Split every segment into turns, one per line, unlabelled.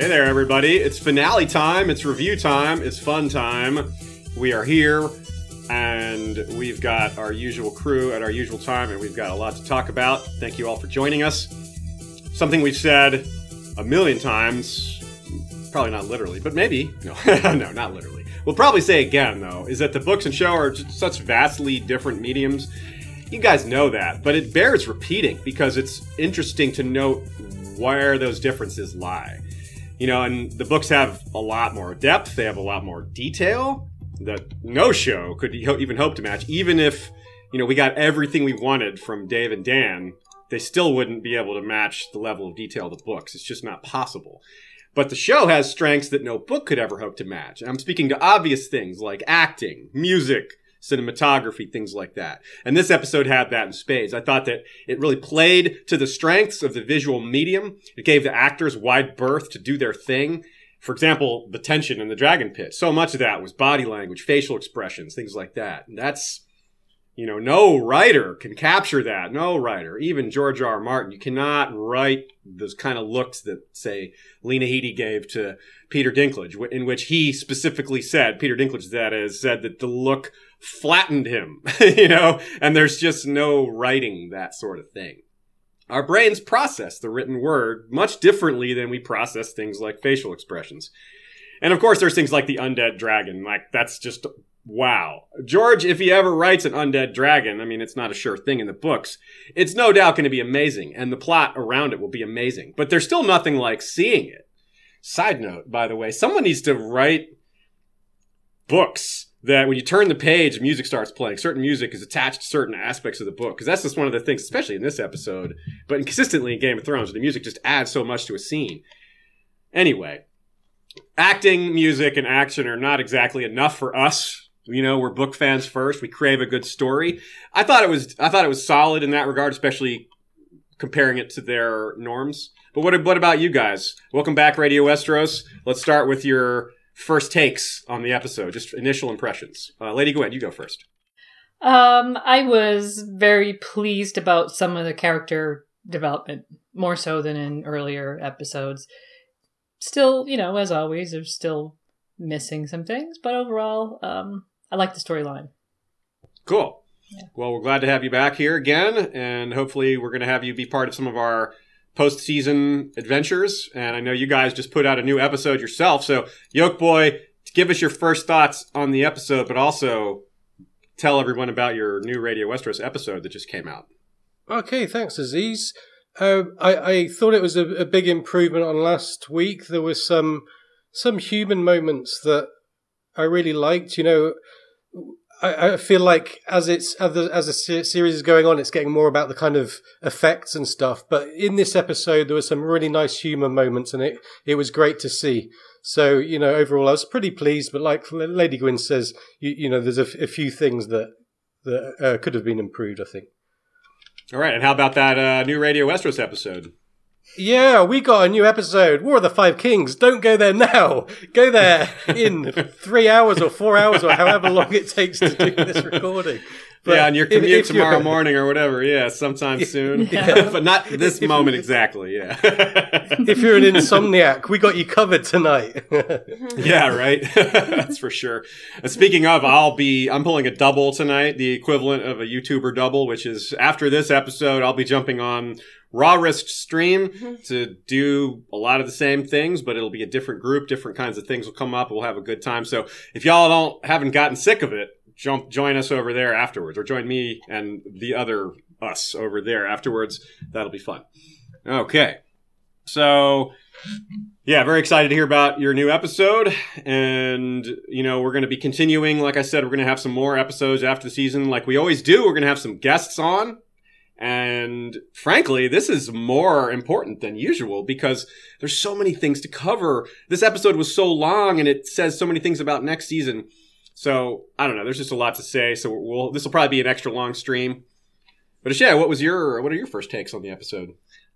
Hey there, everybody. It's finale time, it's review time, it's fun time. We are here, and we've got our usual crew at our usual time, and we've got a lot to talk about. Thank you all for joining us. Something we've said a million times, probably not literally, but maybe. No, no, not literally. We'll probably say again, though, is that the books and show are just such vastly different mediums. You guys know that, but it bears repeating because it's interesting to note where those differences lie. You know, and the books have a lot more depth, they have a lot more detail that no show could even hope to match. Even if, you know, we got everything we wanted from Dave and Dan, they still wouldn't be able to match the level of detail of the books. It's just not possible. But the show has strengths that no book could ever hope to match. And I'm speaking to obvious things like acting, music, cinematography, things like that. And this episode had that in spades. I thought that it really played to the strengths of the visual medium. It gave the actors wide berth to do their thing. For example, the tension in the dragon pit. So much of that was body language, facial expressions, things like that. And that's, you know, no writer can capture that. No writer, even George R. R. Martin, you cannot write those kind of looks that, say, Lena Headey gave to Peter Dinklage, in which he specifically said, Peter Dinklage, that is, said that the look flattened him, you know, and there's just no writing that sort of thing. Our brains process the written word much differently than we process things like facial expressions. And of course, there's things like the undead dragon. Like, that's just wow. George, if he ever writes an undead dragon, I mean, it's not a sure thing in the books, it's no doubt going to be amazing, and the plot around it will be amazing. But there's still nothing like seeing it. Side note, by the way, someone needs to write books that when you turn the page, music starts playing. Certain music is attached to certain aspects of the book because that's just one of the things, especially in this episode, but consistently in Game of Thrones, the music just adds so much to a scene. Anyway, acting, music, and action are not exactly enough for us. You know, we're book fans first. We crave a good story. I thought it was, I thought it was solid in that regard, especially comparing it to their norms. But what, what about you guys? Welcome back, Radio Westeros. Let's start with your first takes on the episode, just initial impressions. Uh, Lady Gwen, you go first.
Um, I was very pleased about some of the character development, more so than in earlier episodes. Still, you know, as always, there's still missing some things, but overall, um, I like the storyline.
Cool. Yeah. Well, we're glad to have you back here again, and hopefully, we're going to have you be part of some of our postseason adventures. And I know you guys just put out a new episode yourself. So, Yoke Boy, give us your first thoughts on the episode, but also tell everyone about your new Radio Westeros episode that just came out.
Okay, thanks, Aziz. Uh, I, I thought it was a, a big improvement on last week. There was some some human moments that I really liked. You know, I, I feel like as it's as the, as the series is going on, it's getting more about the kind of effects and stuff. But in this episode, there were some really nice humor moments, and it it was great to see. So you know, overall, I was pretty pleased. But like Lady Gwyn says, you, you know, there's a, a few things that that uh, could have been improved. I think.
All right, and how about that uh, new Radio Westeros episode?
Yeah, we got a new episode. War of the Five Kings. Don't go there now. Go there in three hours or four hours or however long it takes to do this recording.
But yeah, on your commute if, if tomorrow morning or whatever. Yeah, sometime soon. Yeah. but not this if, moment exactly. Yeah.
if you're an insomniac, we got you covered tonight.
yeah, right. That's for sure. And speaking of, I'll be I'm pulling a double tonight, the equivalent of a YouTuber double, which is after this episode, I'll be jumping on Raw Risk stream mm-hmm. to do a lot of the same things, but it'll be a different group. Different kinds of things will come up. We'll have a good time. So if y'all don't haven't gotten sick of it, jump join us over there afterwards, or join me and the other us over there afterwards. That'll be fun. Okay, so yeah, very excited to hear about your new episode. And, you know, we're going to be continuing. Like I said, we're going to have some more episodes after the season. Like we always do, we're going to have some guests on. And frankly, this is more important than usual because there's so many things to cover. This episode was so long and it says so many things about next season. So I don't know. There's just a lot to say. So we'll, this will probably be an extra long stream. But Ashay, what was your, what are your first takes on the episode?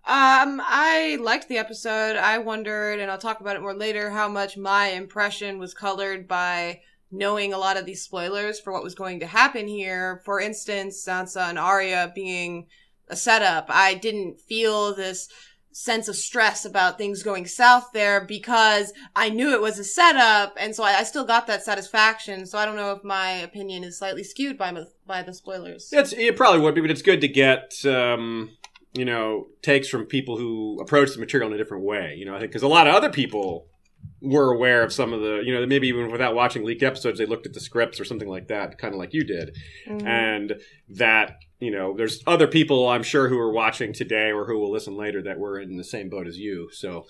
Um, I liked the episode. I wondered, and I'll talk about it more later, how much my impression was colored by knowing a lot of these spoilers for what was going to happen here. For instance, Sansa and Arya being a setup. I didn't feel this sense of stress about things going south there because I knew it was a setup, and so I, I still got that satisfaction. So I don't know if my opinion is slightly skewed by by the spoilers.
It's, it probably would be, but it's good to get, um, you know, takes from people who approach the material in a different way. You know, I think because a lot of other people were aware of some of the, you know, maybe even without watching leaked episodes, they looked at the scripts or something like that, kind of like you did.
Mhm.
And that, you know, there's other people I'm sure who are watching today or who will listen later that were in the same boat as you. So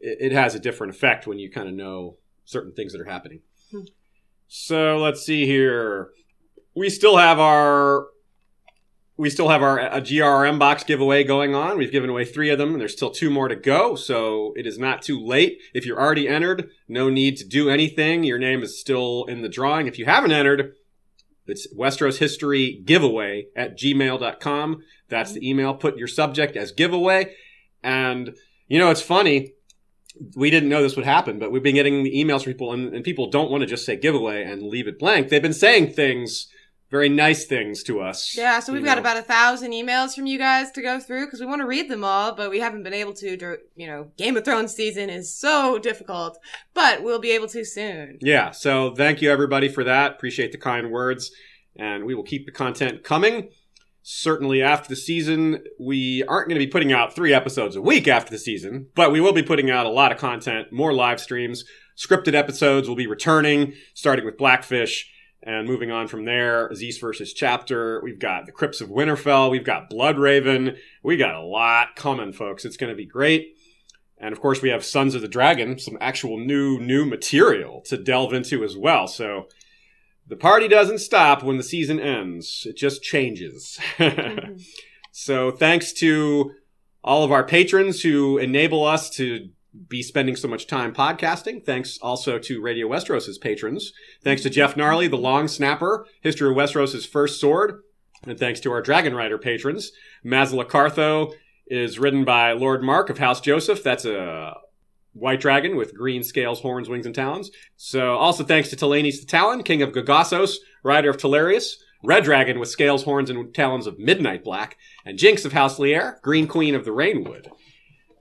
it, it has a different effect when you kind of know certain things that are happening.
Hmm.
So let's see here. We still have our we still have our a GRM box giveaway going on. We've given away three of them, and there's still two more to go. So it is not too late. If you're already entered, no need to do anything. Your name is still in the drawing. If you haven't entered, it's Westeros History Giveaway at gmail.com. That's the email. Put your subject as giveaway. And, you know, it's funny. We didn't know this would happen, but we've been getting emails from people, and, and people don't want to just say giveaway and leave it blank. They've been saying things, very nice things to us.
Yeah, so we've got
know.
about a thousand emails from you guys to go through because we want to read them all, but we haven't been able to. You know, Game of Thrones season is so difficult, but we'll be able to soon.
Yeah, so thank you everybody for that. Appreciate the kind words, and we will keep the content coming. Certainly, after the season, we aren't going to be putting out three episodes a week after the season, but we will be putting out a lot of content, more live streams. Scripted episodes will be returning, starting with Blackfish and moving on from there. Zeus versus Chapter. We've got the Crypts of Winterfell. We've got Bloodraven. We got a lot coming, folks. It's going to be great. And of course, we have Sons of the Dragon, some actual new, new material to delve into as well. So the party doesn't stop when the season ends, it just changes.
Mhm.
so thanks to all of our patrons who enable us to be spending so much time podcasting. Thanks also to Radio Westeros' patrons. Thanks to Jeff Gnarly, the long snapper, History of Westeros' first sword. And thanks to our Dragon Rider patrons. Mazla Cartho is ridden by Lord Mark of House Joseph. That's a white dragon with green scales, horns, wings, and talons. So also thanks to Talanis the Talon, king of Gagasos, rider of Talarius. Red Dragon with scales, horns, and talons of midnight black. And Jinx of House Lier, green queen of the Rainwood.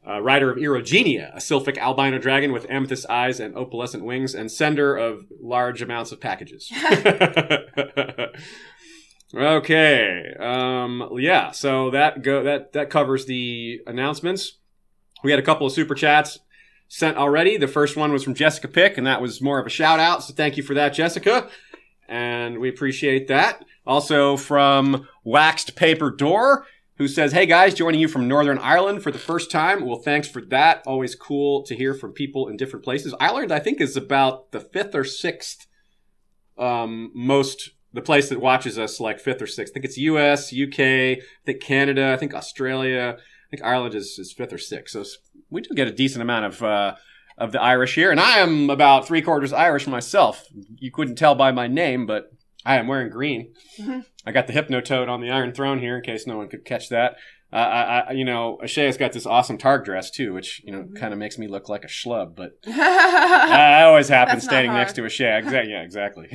Uh, rider of Erogenia, a sylphic albino dragon with amethyst eyes and opalescent wings, and sender of large amounts of packages. okay, um, yeah. So that go that that covers the announcements. We had a couple of super chats sent already. The first one was from Jessica Pick, and that was more of a shout out. So thank you for that, Jessica, and we appreciate that. Also from Waxed Paper Door who says, Hey guys, joining you from Northern Ireland for the first time. Well, thanks for that. Always cool to hear from people in different places. Ireland, I think, is about the fifth or sixth um, most, the place that watches us like fifth or sixth. I think it's US, UK, I think Canada, I think Australia. I think Ireland is, is fifth or sixth. So we do get a decent amount of, uh, of the Irish here. And I am about three quarters Irish myself. You couldn't tell by my name, but I am wearing green.
Mhm.
I got the Hypnotoad on the Iron Throne here in case no one could catch that. Uh, I, I, you know, Ashea's got this awesome Targ dress too, which you know
Mhm.
kind of makes me look like a schlub, but I always happen standing next to Ashea. Exactly. Yeah, exactly.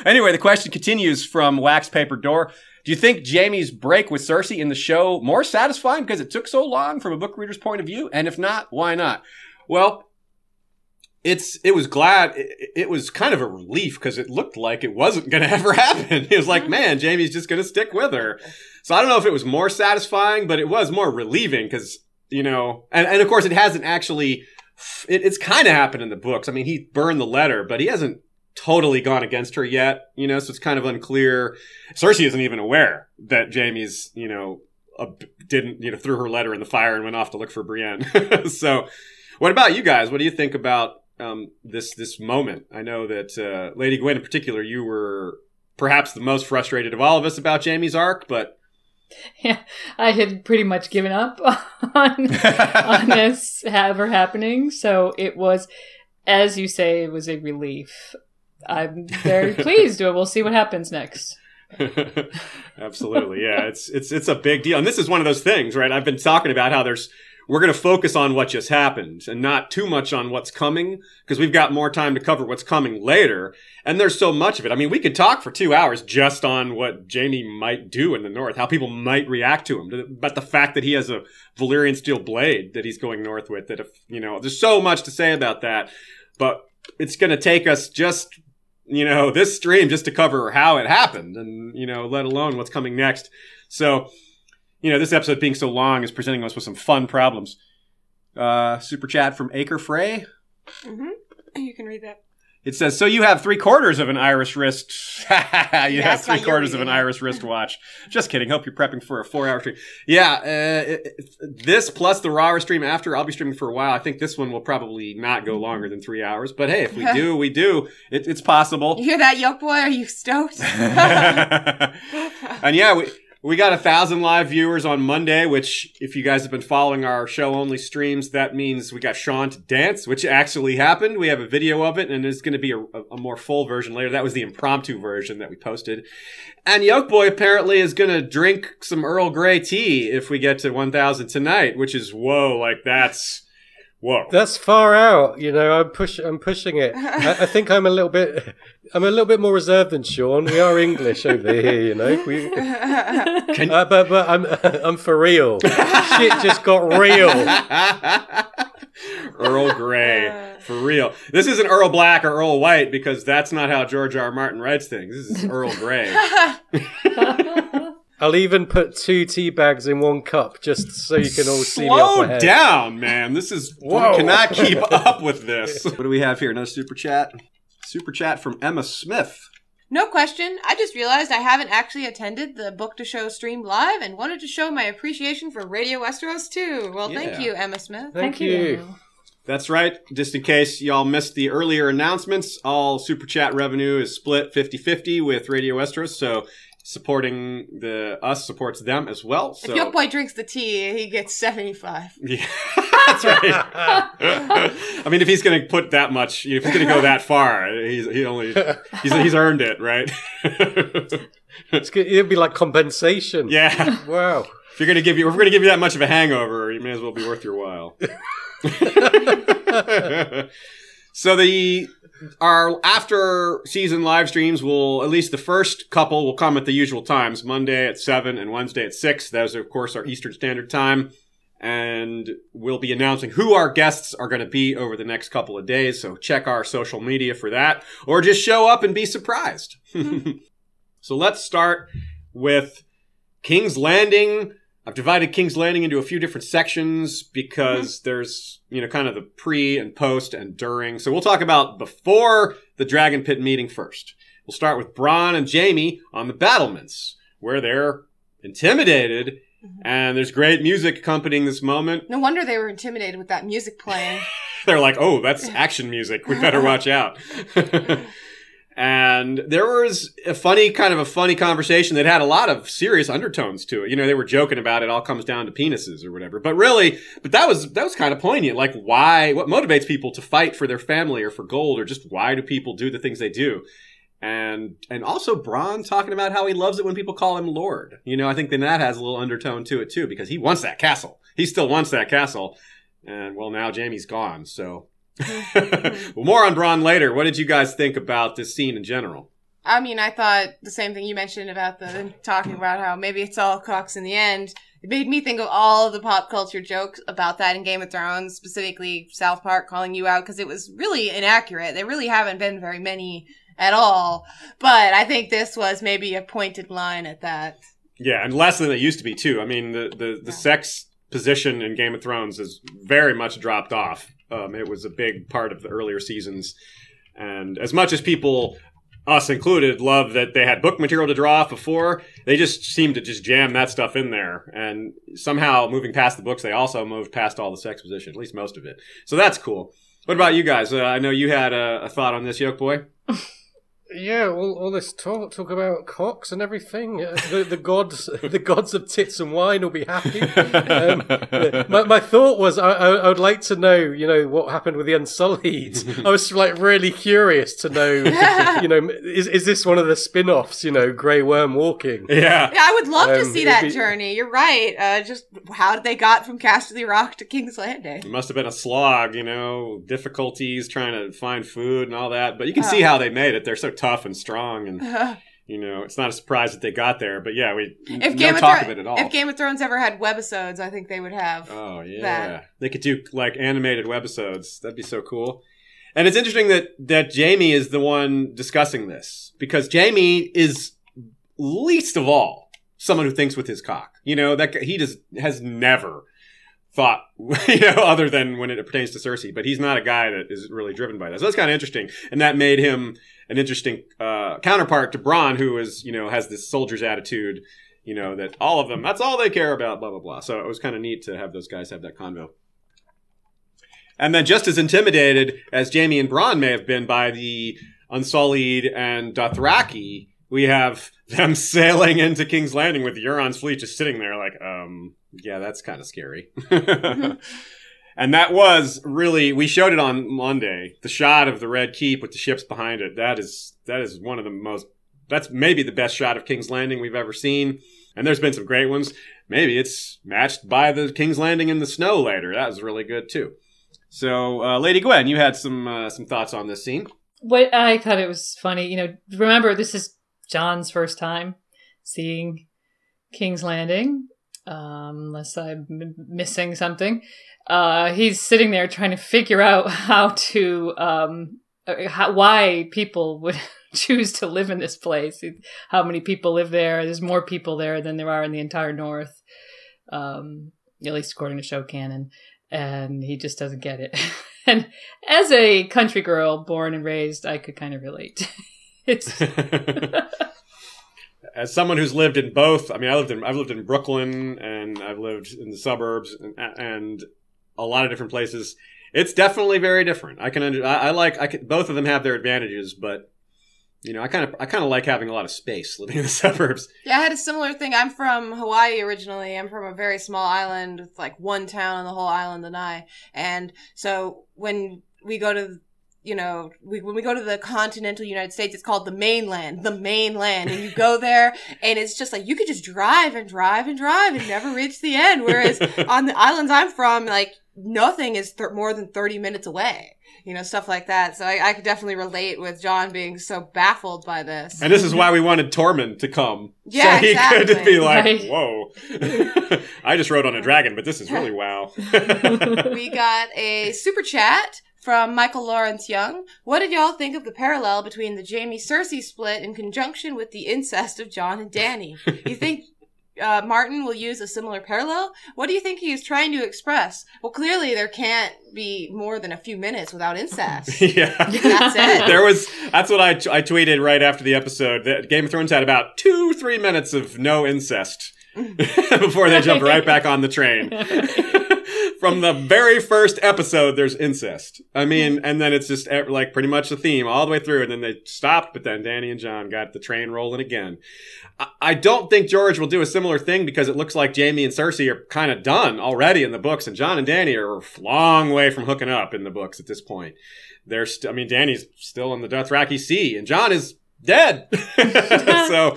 anyway, the question continues from Wax Paper Door. Do you think Jaime's break with Cersei in the show more satisfying because it took so long from a book reader's point of view? And if not, why not? Well, it's it was glad it, it was kind of a relief because it looked like it wasn't going to ever happen. It was like, man, Jaime's just going to stick with her. So I don't know if it was more satisfying, but it was more relieving because you know, and, and of course it hasn't actually. It, it's kind of happened in the books. I mean, he burned the letter, but he hasn't totally gone against her yet. You know, so it's kind of unclear. Cersei isn't even aware that Jaime's you know didn't you know threw her letter in the fire and went off to look for Brienne. so, what about you guys? What do you think about um, this this moment? I know that uh, Lady Gwen in particular, you were perhaps the most frustrated of all of us about Jaime's arc, but
Yeah, I had pretty much given up on on this ever happening. So it was, as you say, it was a relief. I'm very pleased. We'll see what happens next.
Absolutely, yeah. It's it's it's a big deal, and this is one of those things, right? I've been talking about how there's we're going to focus on what just happened and not too much on what's coming because we've got more time to cover what's coming later. And there's so much of it. I mean, we could talk for two hours just on what Jaime might do in the north, how people might react to him, but the fact that he has a Valyrian steel blade that he's going north with, that if, you know, there's so much to say about that. But it's going to take us just, you know, this stream just to cover how it happened and, you know, let alone what's coming next. So, you know, this episode being so long is presenting us with some fun problems. Uh, super chat from Acre Frey.
hmm You can read that.
It says, "So you have three quarters of an iris wrist. you have three quarters of an
reading.
iris wristwatch. Just kidding. Hope you're prepping for a four-hour stream. Yeah, uh, it- it- this plus the raw stream after. I'll be streaming for a while. I think this one will probably not go longer than three hours. But hey, if we do, we do. It, it's possible.
You hear that, Yoke Boy? Are you stoked?
and yeah, we we got a thousand live viewers on Monday, which if you guys have been following our show only streams, that means we got Sean to dance, which actually happened. We have a video of it, and there's going to be a, a more full version later. That was the impromptu version that we posted. And Yoke Boy apparently is going to drink some Earl Grey tea if we get to 1,000 tonight, which is whoa, like that's whoa.
That's far out. You know, I'm push. I'm pushing it. I, I think I'm a little bit. I'm a little bit more reserved than Sean. We are English over here, you know. We,
Can-
uh, but but I'm I'm for real. Shit just got real.
Earl Grey, for real. This isn't Earl Black or Earl White because that's not how George R. R. Martin writes things. This is Earl Grey.
I'll even put two tea bags in one cup just so you can all see me off my
Slow down, man. This is
Whoa.
we cannot keep up with this. What do we have here? Another super chat. Super chat from Emma Smith.
No question. I just realized I haven't actually attended the Book to Show stream live and wanted to show my appreciation for Radio Westeros too. Well,
Yeah.
thank you, Emma Smith.
Thank you.
Emma.
That's right. Just in case y'all missed the earlier announcements, all super chat revenue is split 50-50 with Radio Westeros, so supporting the us supports them as well. So
If Yoke Boy drinks the tea, he gets 75.
Yeah, that's right. I mean, if he's going to put that much, if he's going to go that far, he's he only he's he's earned it, right?
It's good. It'd be like compensation.
yeah.
Wow.
If you're going to give you, if we're going to give you that much of a hangover, it may as well be worth your while. so the our after season live streams will at least the first couple will come at the usual times. Monday at 7 and wednesday at 6 those are of course our eastern standard time. And we'll be announcing who our guests are going to be over the next couple of days. So check our social media for that. Or just show up and be surprised. So let's start with king's landing I've divided King's Landing into a few different sections because mm-hmm. there's, you know, kind of the pre and post and during. So we'll talk about before the Dragon Pit meeting first. We'll start with Bronn and Jaime on the battlements where they're intimidated mm-hmm. and there's great music accompanying this moment.
No wonder they were intimidated with that music playing.
They're like, oh, that's action music. We better watch out. and there was a funny, kind of a funny conversation that had a lot of serious undertones to it. You know, they were joking about it all comes down to penises or whatever. But really, but that was, that was kind of poignant. Like, why, what motivates people to fight for their family or for gold or just why do people do the things they do? And, and also Bronn talking about how he loves it when people call him Lord. You know, I think then that has a little undertone to it too, because he wants that castle. He still wants that castle. And well, now Jaime's gone, so. Well, mm-hmm. more on Bronn later. What did you guys think about this scene in general?
I mean, I thought the same thing you mentioned about the talking about how maybe it's all cocks in the end. It made me think of all of the pop culture jokes about that in Game of Thrones, specifically South Park calling you out because it was really inaccurate. There really haven't been very many at all. But I think this was maybe a pointed line at that.
Yeah, and less than it used to be too. I mean, the the, the
Yeah.
sex position in Game of Thrones has very much dropped off. Um, it was a big part of the earlier seasons, and as much as people, us included, love that they had book material to draw off before, they just seemed to just jam that stuff in there. And somehow, moving past the books, they also moved past all the sexposition, at least most of it. So that's cool. What about you guys? Uh, I know you had a, a thought on this, Yoke Boy.
Yeah, all, all this talk talk about cocks and everything. Uh, the the gods the gods of tits and wine will be happy. Um, my my thought was I, I I would like to know you know what happened with the Unsullied. I was like really curious to know you know is is this one of the spin offs? You know, Grey Worm walking.
yeah.
Yeah, I would love to
Um,
see that
be-
journey. You're right. Uh, just how did they got from Casterly Rock to King's Landing.
It must have been a slog, you know, difficulties trying to find food and all that. But you can
Oh.
see how they made it. They're so tough and strong, and you know, it's not a surprise that they got there. But yeah, we
If
no
Game of
talk
Thro-
of it at all.
If Game of Thrones ever had webisodes, I think they would have.
oh yeah,
that.
they could do like animated webisodes. That'd be so cool. And it's interesting that that Jaime is the one discussing this because Jaime is least of all someone who thinks with his cock. You know that he just has never thought, you know, other than when it pertains to Cersei. But he's not a guy that is really driven by that. So that's kind of interesting, and that made him an interesting uh, counterpart to Bronn, who is you know has this soldier's attitude. You know that all of them, that's all they care about. Blah blah blah. So it was kind of neat to have those guys have that convo. And then just as intimidated as Jaime and Bronn may have been by the Unsullied and Dothraki, we have them sailing into King's Landing with Euron's fleet just sitting there like, um, yeah, that's kind of scary. and that was really, we showed it on Monday, the shot of the Red Keep with the ships behind it. That is, that is one of the most, that's maybe the best shot of King's Landing we've ever seen. And there's been some great ones. Maybe it's matched by the King's Landing in the snow later. That was really good too. So, uh, Lady Gwen, you had some uh, some thoughts on this scene.
What I thought it was funny, you know, remember this is Jon's first time seeing King's Landing, um, unless I'm missing something. Uh, he's sitting there trying to figure out how to, um, uh, how, why people would choose to live in this place. How many people live there? There's more people there than there are in the entire North, um, at least according to show canon. And he just doesn't get it. and as a country girl born and raised, I could kind of relate. it's
As someone who's lived in both, I mean, I lived in I've lived in Brooklyn and I've lived in the suburbs and, and a lot of different places. It's definitely very different. I can under, I, I like I can, both of them have their advantages, but you know, I kind of I kind of like having a lot of space living in the suburbs.
Yeah, I had a similar thing. I'm from Hawaii originally. I'm from a very small island with like one town on the whole island, Lanai. And so when we go to, you know, we, when we go to the continental United States, it's called the mainland, the mainland. And you go there and it's just like you could just drive and drive and drive and never reach the end. Whereas on the islands I'm from, like nothing is th- more than 30 minutes away. You know, stuff like that. So I, I could definitely relate with Jon being so baffled by this.
And this is why we wanted Tormund to come.
Yeah,
so he could
exactly.
be like,
Right.
"Whoa, I just rode on a dragon, but this is really wow."
we got a super chat from Michael Lawrence Young. What did y'all think of the parallel between the Jaime Cersei split in conjunction with the incest of Jon and Dany? You think uh, Martin will use a similar parallel? What do you think he is trying to express? Well, clearly there can't be more than a few minutes without incest.
yeah.
That's it.
there was that's what I, I tweeted right after the episode that game of thrones had about two three minutes of no incest before they jumped right back on the train from the very first episode there's incest i mean and then it's just eh, like pretty much the theme all the way through and then they stopped but then dany and jon got the train rolling again I- I don't think George will do a similar thing because it looks like Jaime and Cersei are kind of done already in the books, and Jon and Dany are a long way from hooking up in the books at this point. They're, st- I mean, Dany's still in the Dothraki Sea, and Jon is dead. so,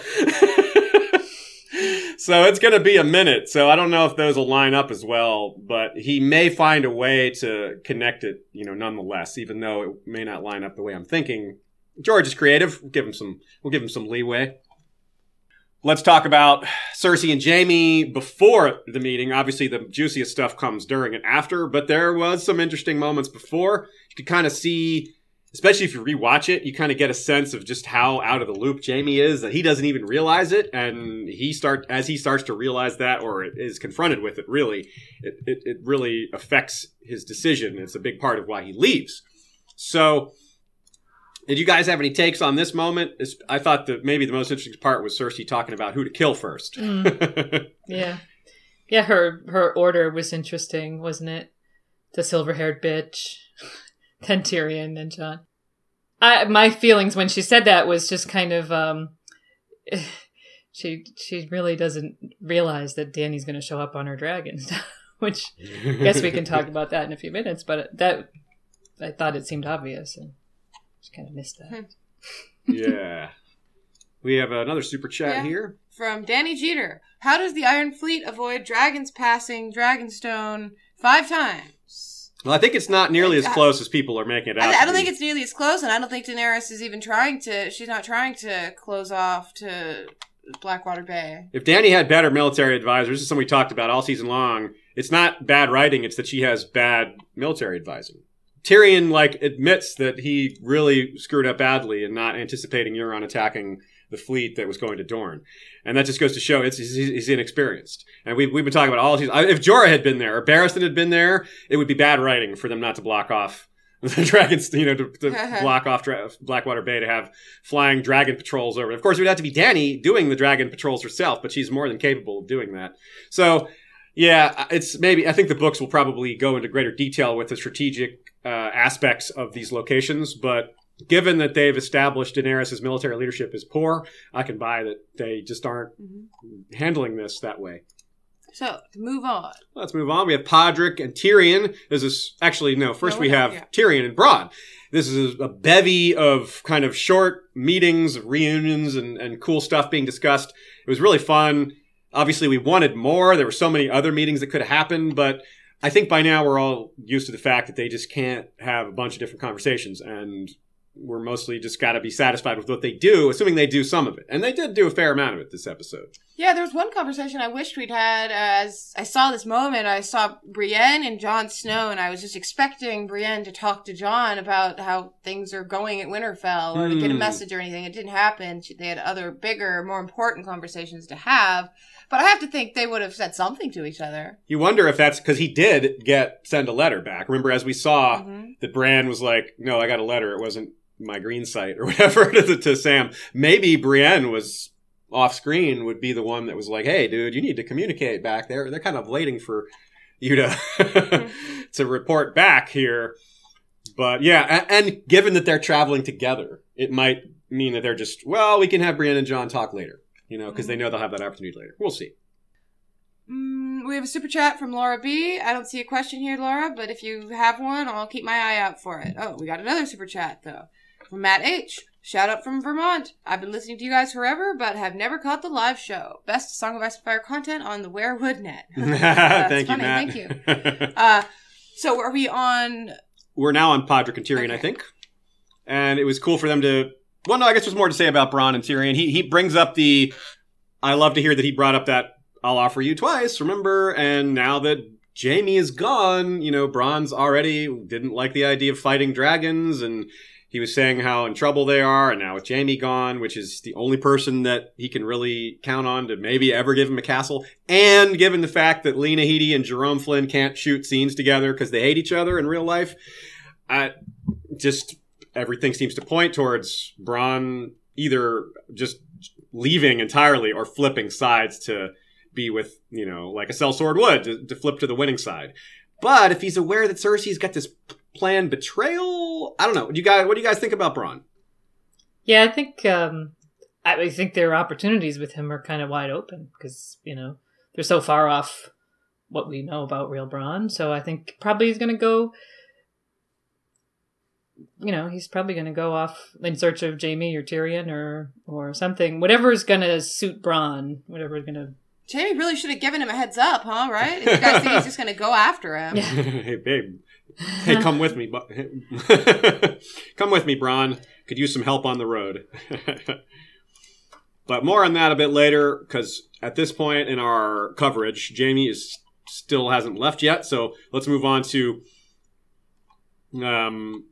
so it's going to be a minute. So I don't know if those will line up as well, but he may find a way to connect it, you know, nonetheless, even though it may not line up the way I'm thinking. George is creative. We'll give him some. We'll give him some leeway. Let's talk about Cersei and Jaime before the meeting. Obviously, the juiciest stuff comes during and after, but there was some interesting moments before. You could kind of see, especially if you rewatch it, you kind of get a sense of just how out of the loop Jaime is that he doesn't even realize it, and he start as he starts to realize that or is confronted with it. Really, it it, it really affects his decision. It's a big part of why he leaves. So. Did you guys have any takes on this moment? I thought that maybe the most interesting part was Cersei talking about who to kill first.
Mm, yeah, yeah. Her her order was interesting, wasn't it? The silver haired bitch, then Tyrion, then Jon. I my feelings when she said that was just kind of um she she really doesn't realize that Dany's going to show up on her dragon, which I guess we can talk about that in a few minutes. But that I thought it seemed obvious, and just kind of missed that.
yeah. We have another super chat
Yeah.
here.
From Danny Jeter. How does the Iron Fleet avoid dragons passing Dragonstone five times?
Well, I think it's not nearly as close as people are making it out.
I, I don't think it's nearly as close, and I don't think Daenerys is even trying to. She's not trying to close off to Blackwater Bay.
If Dany had better military advisors, this is something we talked about all season long. It's not bad writing; it's that she has bad military advising. Tyrion like admits that he really screwed up badly in not anticipating Euron attacking the fleet that was going to Dorne, and that just goes to show it's he's, he's inexperienced. And we've we've been talking about all these. If Jorah had been there or Barristan had been there, it would be bad writing for them not to block off. The dragons, you know, to, to block off Dra- Blackwater Bay to have flying dragon patrols over. it. Of course, it would have to be Dany doing the dragon patrols herself, but she's more than capable of doing that. So, yeah, it's maybe I think the books will probably go into greater detail with the strategic uh, aspects of these locations, but given that they've established Daenerys' military leadership is poor, I can buy that they just aren't mm-hmm. handling this that way.
So to move on.
Let's move on. We have Podrick and Tyrion. This is actually no. First,
No,
we have
yeah.
Tyrion and Bronn. This is a bevy of kind of short meetings, reunions, and, and cool stuff being discussed. It was really fun. Obviously, we wanted more. There were so many other meetings that could have happened, but I think by now we're all used to the fact that they just can't have a bunch of different conversations, and we're mostly just got to be satisfied with what they do, assuming they do some of it. And they did do a fair amount of it this episode.
Yeah, there was one conversation I wished we'd had. As I saw this moment, I saw Brienne and Jon Snow, and I was just expecting Brienne to talk to Jon about how things are going at Winterfell or to get a
Hmm.
message or anything. It didn't happen. They had other, bigger, more important conversations to have. But I have to think they would have said something to each other.
You wonder if that's because he did get send a letter back. Remember, as we saw,
Mhm.
that Bran was like, "No, I got a letter. It wasn't my greensight or whatever." to, to Sam, maybe Brienne was off screen. Would be the one that was like, "Hey, dude, you need to communicate back there." They're kind of waiting for you to to report back here. But yeah, and, and given that they're traveling together, it might mean that they're just well, we can have Brienne and Jon talk later. You know, because they know they'll have that opportunity later. We'll see.
Mm, we have a super chat from Laura B. I don't see a question here, Laura, but if you have one, I'll keep my eye out for it. Oh, we got another super chat, though. From Matt H. Shout out from Vermont. I've been listening to you guys forever, but have never caught the live show. Best Song of Ice and Fire content on the Weirwood net. That's
Thank you,
funny,
Matt.
Thank you. Uh, so are we on?
We're now on Podrick and Tyrion, I think. And it was cool for them to. Well, no, I guess there's more to say about Bronn and Tyrion. He he brings up the. I love to hear that he brought up that I'll offer you twice. Remember, and now that Jaime is gone, you know, Bronn's already didn't like the idea of fighting dragons, and he was saying how in trouble they are. And now with Jaime gone, which is the only person that he can really count on to maybe ever give him a castle, and given the fact that Lena Headey and Jerome Flynn can't shoot scenes together because they hate each other in real life, I just everything seems to point towards Bronn either just leaving entirely or flipping sides to be with, you know, like a sellsword would, to, to flip to the winning side. But if he's aware that Cersei's got this planned betrayal, I don't know. What do you guys, what do you guys think about Bronn?
Yeah, I think um, I think their opportunities with him are kind of wide open because you know they're so far off what we know about real Bronn. So I think probably he's going to go. You know, he's probably going to go off in search of Jaime or Tyrion or or something. Whatever is going to suit Bronn. Whatever is going to.
Jaime really should have given him a heads up, huh? Right? If you guys think he's just going to go after him.
Yeah.
hey, babe. Hey, come with me. come with me, Bronn. Could use some help on the road. but more on that a bit later, because at this point in our coverage, Jaime is still hasn't left yet. So let's move on to um,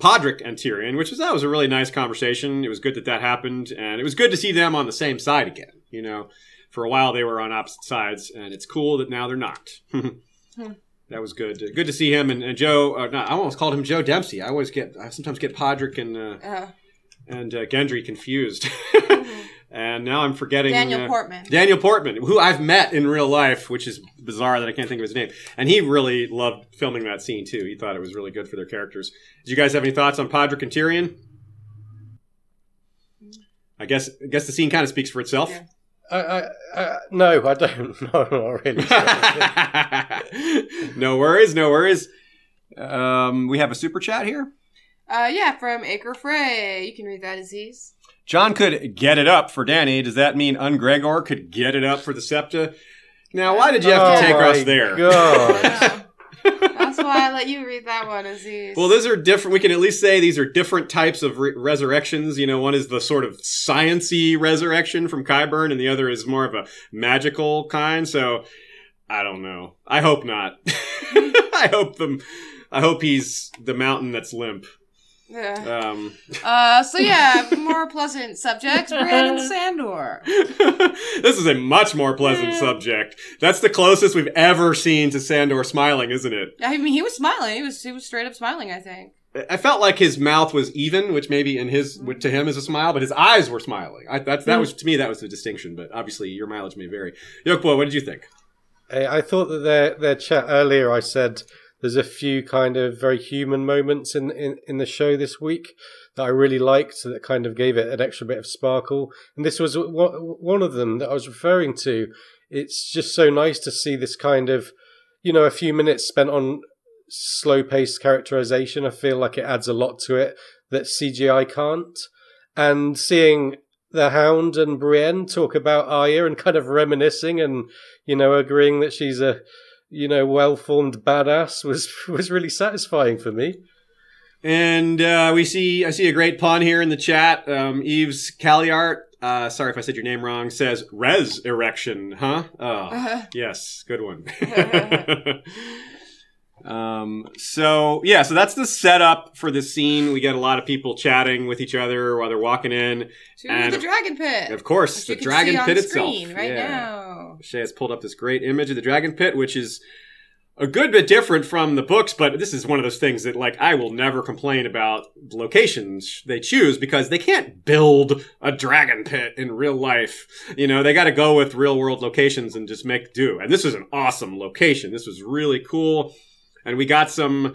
Podrick and Tyrion, which was that was a really nice conversation. It was good that that happened, and it was good to see them on the same side again. You know, for a while they were on opposite sides, and it's cool that now they're not. That was good. Good to see him and, and Joe. Uh, not, I almost called him Joe Dempsie. I always get. I sometimes get Podrick and uh,
Uh,
and uh, Gendry confused. and now I'm forgetting
Daniel
uh,
Portman.
Daniel Portman, who I've met in real life, which is bizarre that I can't think of his name. And he really loved filming that scene too. He thought it was really good for their characters. Do you guys have any thoughts on Podrick and Tyrion? I guess I guess the scene kind of speaks for itself.
Yeah.
I, I, I, no, I don't. No, not really.
no worries, no worries. Um, we have a super chat here.
Uh, yeah, from Acre Frey. You can read that, as Aziz.
Jon could get it up for Dany. Does that mean Ungregor could get it up for the Septa? Now, why did you have to
Oh
take
my
us there?
That's why I let you read that one, Aziz.
Well, those are different. We can at least say these are different types of re- resurrections. You know, one is the sort of sciency resurrection from Qyburn, and the other is more of a magical kind. So, I don't know. I hope not. I hope them. I hope he's the mountain that's limp.
Yeah.
Um,
Uh, so yeah, more pleasant subject. Brandon Sandor.
this is a much more pleasant subject. That's the closest we've ever seen to Sandor smiling, isn't it?
I mean, he was smiling. He was he was straight up smiling. I think.
I felt like his mouth was even, which maybe in his to him is a smile, but his eyes were smiling. I, that's that was to me that was the distinction. But obviously, your mileage may vary. Yokbo, what did you think?
I I thought that their their chat earlier, I said there's a few kind of very human moments in, in, in the show this week that I really liked that kind of gave it an extra bit of sparkle. And this was one of them that I was referring to. It's just so nice to see this kind of, you know, a few minutes spent on slow paced characterization. I feel like it adds a lot to it that CGI can't. And seeing the Hound and Brienne talk about Arya and kind of reminiscing and, you know, agreeing that she's a, you know, well formed badass was was really satisfying for me.
And uh, we see I see a great pun here in the chat. Um, Eves Calliart, uh, sorry if I said your name wrong, says res erection, huh? Oh, yes, good one. um, so yeah, so that's the setup for the scene. We get a lot of people chatting with each other while they're walking in.
To
And-
the dragon pit.
Of course, the dragon pit itself.
right
Yeah.
now.
Shay has pulled up this great image of the dragon pit, which is a good bit different from the books, but this is one of those things that, like, I will never complain about the locations they choose because they can't build a dragon pit in real life. You know, they got to go with real world locations and just make do. And this was an awesome location. This was really cool. And we got some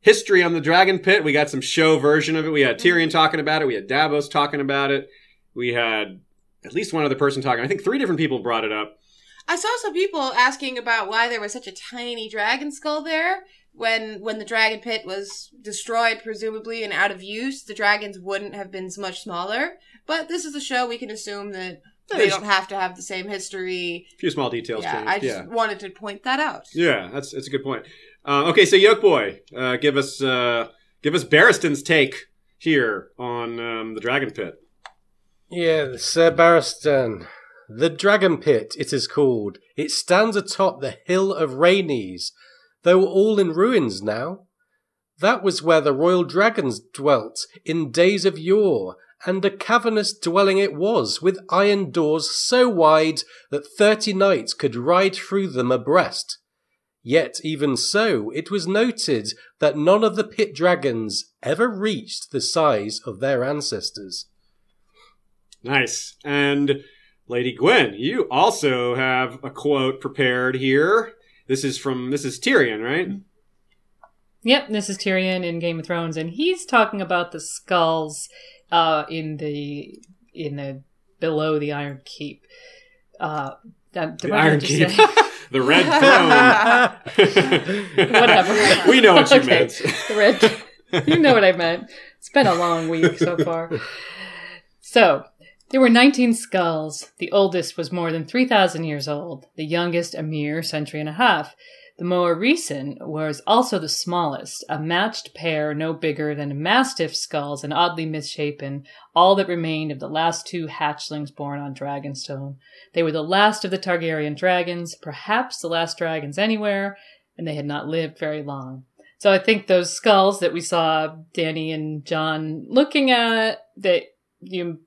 history on the dragon pit. We got some show version of it. We had mm-hmm. Tyrion talking about it. We had Davos talking about it. We had at least one other person talking. I think three different people brought it up.
I saw some people asking about why there was such a tiny dragon skull there. When when the dragon pit was destroyed, presumably and out of use, the dragons wouldn't have been much smaller. But this is a show; we can assume that they
There's
don't have to have the same history.
a few small details
Yeah,
changed.
I just
yeah.
wanted to point that out.
Yeah, that's that's a good point. Uh, okay, so Yoke Boy, uh, give us uh, give us Barristan's take here on um, the Dragon Pit.
Yeah, Sir Barristan. The Dragon Pit, it is called. It stands atop the hill of Rhaenys, though all in ruins now. That was where the royal dragons dwelt in days of yore, and a cavernous dwelling it was, with iron doors so wide that thirty knights could ride through them abreast. Yet even so, it was noted that none of the pit dragons ever reached the size of their ancestors.
Nice. And Lady Gwen, you also have a quote prepared here. This is from this is Tyrion, right?
Yep, this is Tyrion in Game of Thrones, and he's talking about the skulls uh, in the in the below the Iron Keep. Uh,
The
I
Iron Keep. the Red Throne.
Whatever.
we know what you
Okay.
meant.
The red. you know what I meant. It's been a long week so far. So, there were 19 skulls. The oldest was more than 3,000 years old, the youngest a mere century and a half. The more recent was also the smallest, a matched pair no bigger than a mastiff skulls and oddly misshapen, all that remained of the last two hatchlings born on Dragonstone. They were the last of the Targaryen dragons, perhaps the last dragons anywhere, and they had not lived very long. So I think those skulls that we saw Dany and Jon looking at that you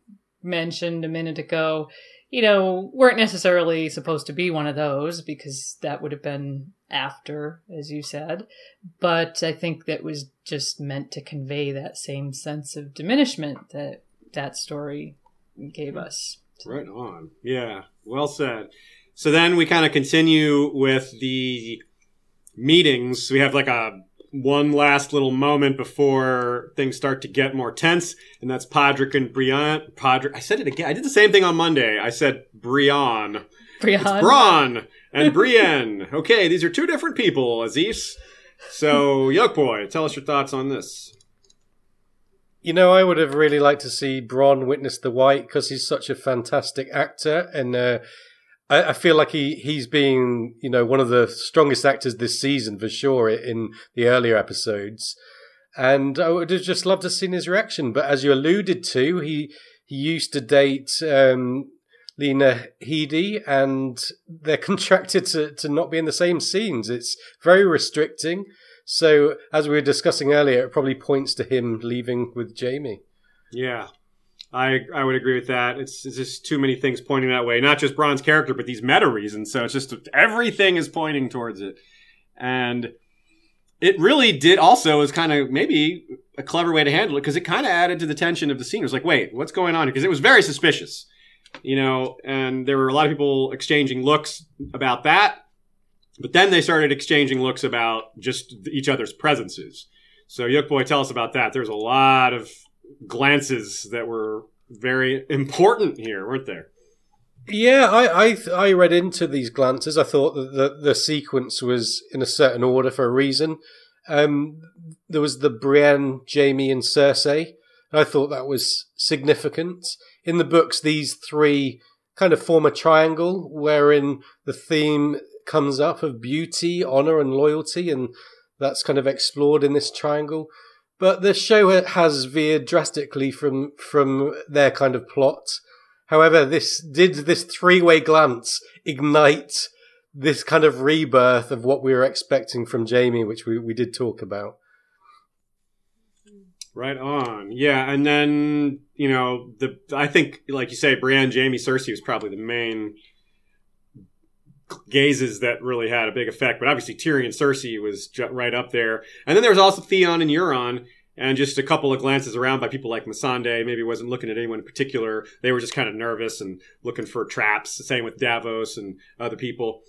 mentioned a minute ago, you know, weren't necessarily supposed to be one of those because that would have been after, as you said. But I think that was just meant to convey that same sense of diminishment that that story gave us.
Right on. Yeah, well said. So then we kind of continue with the meetings. We have like a one last little moment before things start to get more tense, and that's Podrick and Brian. Podrick. I said it again. I did the same thing on Monday. I said Brian.
Brian.
It's Bronn and Brienne. okay, these are two different people, Aziz. So, Yoke Boy, tell us your thoughts on this.
You know, I would have really liked to see Bronn witness the wight because he's such a fantastic actor, and uh, I, I, feel like he he's been you know one of the strongest actors this season for sure in the earlier episodes, and I would have just loved to see his reaction. But as you alluded to, he he used to date um, Lena Headey, and they're contracted to, to not be in the same scenes. It's very restricting. So, as we were discussing earlier, it probably points to him leaving with Jaime.
Yeah, I I would agree with that. It's, it's just too many things pointing that way. Not just Bronn's character, but these meta reasons. So it's just everything is pointing towards it, and it really did. Also, is kind of maybe a clever way to handle it because it kind of added to the tension of the scene. It was like, wait, what's going on? Because it was very suspicious you know, and there were a lot of people exchanging looks about that. But then they started exchanging looks about just each other's presences. So, Yoke Boy, tell us about that. There's a lot of glances that were very important here, weren't there?
Yeah, I, I I read into these glances. I thought that the, the sequence was in a certain order for a reason. Um, there was the Brienne, Jaime, and Cersei. I thought that was significant in the books, these three kind of form a triangle wherein the theme comes up of beauty, honor, and loyalty, and that's kind of explored in this triangle. But the show has veered drastically from from their kind of plot. However, this did this three way glance ignite this kind of rebirth of what we were expecting from Jaime, which we, we did talk about.
Right on. Yeah, and then you know the I think like you say, Brienne, Jaime, Cersei was probably the main gazes that really had a big effect. But obviously Tyrion, Cersei was right up there, and then there was also Theon and Euron, and just a couple of glances around by people like Missandei. Maybe wasn't looking at anyone in particular. They were just kind of nervous and looking for traps. Same with Davos and other people.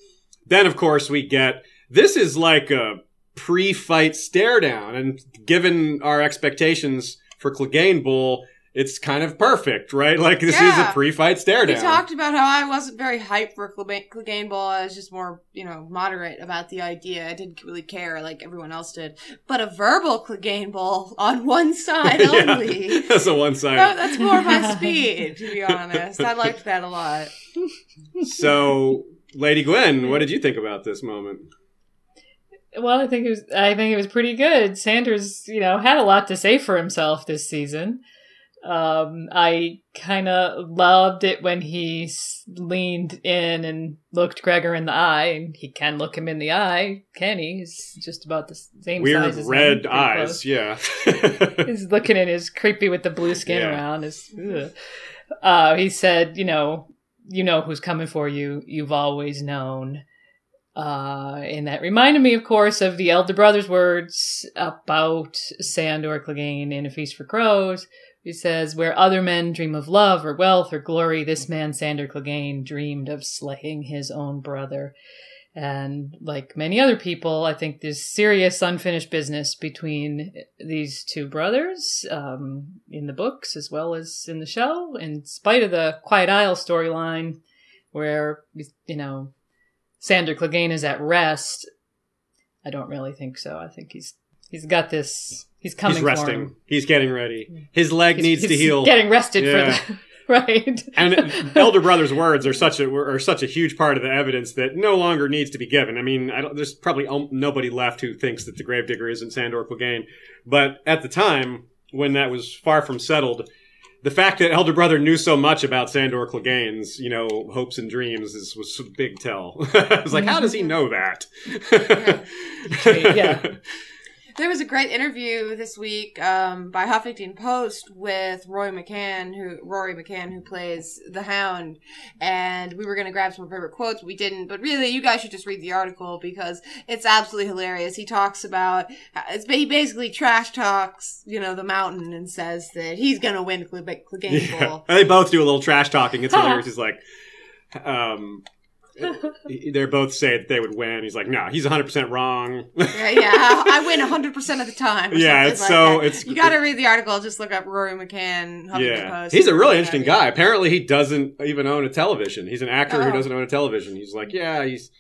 Then of course we get this is like a pre-fight stare down, and given our expectations for Clegane Bowl, it's kind of perfect, right? Like this yeah. is a pre-fight stare down.
We talked about how I wasn't very hyped for Clegane Bowl. I was just more, you know, moderate about the idea. I didn't really care like everyone else did. But a verbal Clegane Bowl on one side only.
that's a one side.
No, that's more my speed, to be honest. I liked that a lot.
so, Lady Gwen, what did you think about this moment?
Well, I think it was. I think it was pretty good. Sanders, you know, had a lot to say for himself this season. Um, I kind of loved it when he leaned in and looked Gregor in the eye, and he can look him in the eye, can he? He's just about the same
Weird
size as
red eyes, yeah.
He's looking at his creepy with the blue skin
Yeah.
around. His, uh, he said, you know, you know who's coming for you. You've always known. Uh, and that reminded me, of course, of the elder brother's words about Sandor Clegane in A Feast for Crows. He says, Where other men dream of love or wealth or glory, this man, Sandor Clegane, dreamed of slaying his own brother. And like many other people, I think there's serious unfinished business between these two brothers um, in the books as well as in the show. In spite of the Quiet Isle storyline, where, you know, Sandor Clegane is at rest, I don't really think so. I think he's he's got this. He's coming.
He's
For
resting.
him.
He's getting ready. His leg
He's-
needs to heal. he's.
Getting rested
Yeah.
for the right.
and elder brother's words are such a are such a huge part of the evidence that no longer needs to be given. I mean, I don't, there's probably um, nobody left who thinks that the gravedigger isn't Sandor Clegane, but at the time when that was far from settled, the fact that elder brother knew so much about Sandor Clegane's you know hopes and dreams is, was a big tell. I was like, how does he know that?
Yeah.
There was a great interview this week um, by Huffington Post with Roy McCann, who Rory McCann, who plays the Hound, and we were going to grab some favorite quotes, we didn't. But really, you guys should just read the article because it's absolutely hilarious. He talks about it's he basically trash talks, you know, the Mountain and says that he's going to win Clegane Bowl.
Yeah. And they both do a little trash talking. It's hilarious. He's like, um, they're both say that they would win. He's like, no, he's 100% wrong.
yeah, yeah, I win 100% of the time.
Yeah, it's
like
so-
that.
it's-
You got to read the article. Just look up Rory McCann. Huffington
yeah.
Post.
He's a really interesting guy. Apparently, he doesn't even own a television. He's an actor who
Oh.
doesn't own a television. He's like, yeah, he's.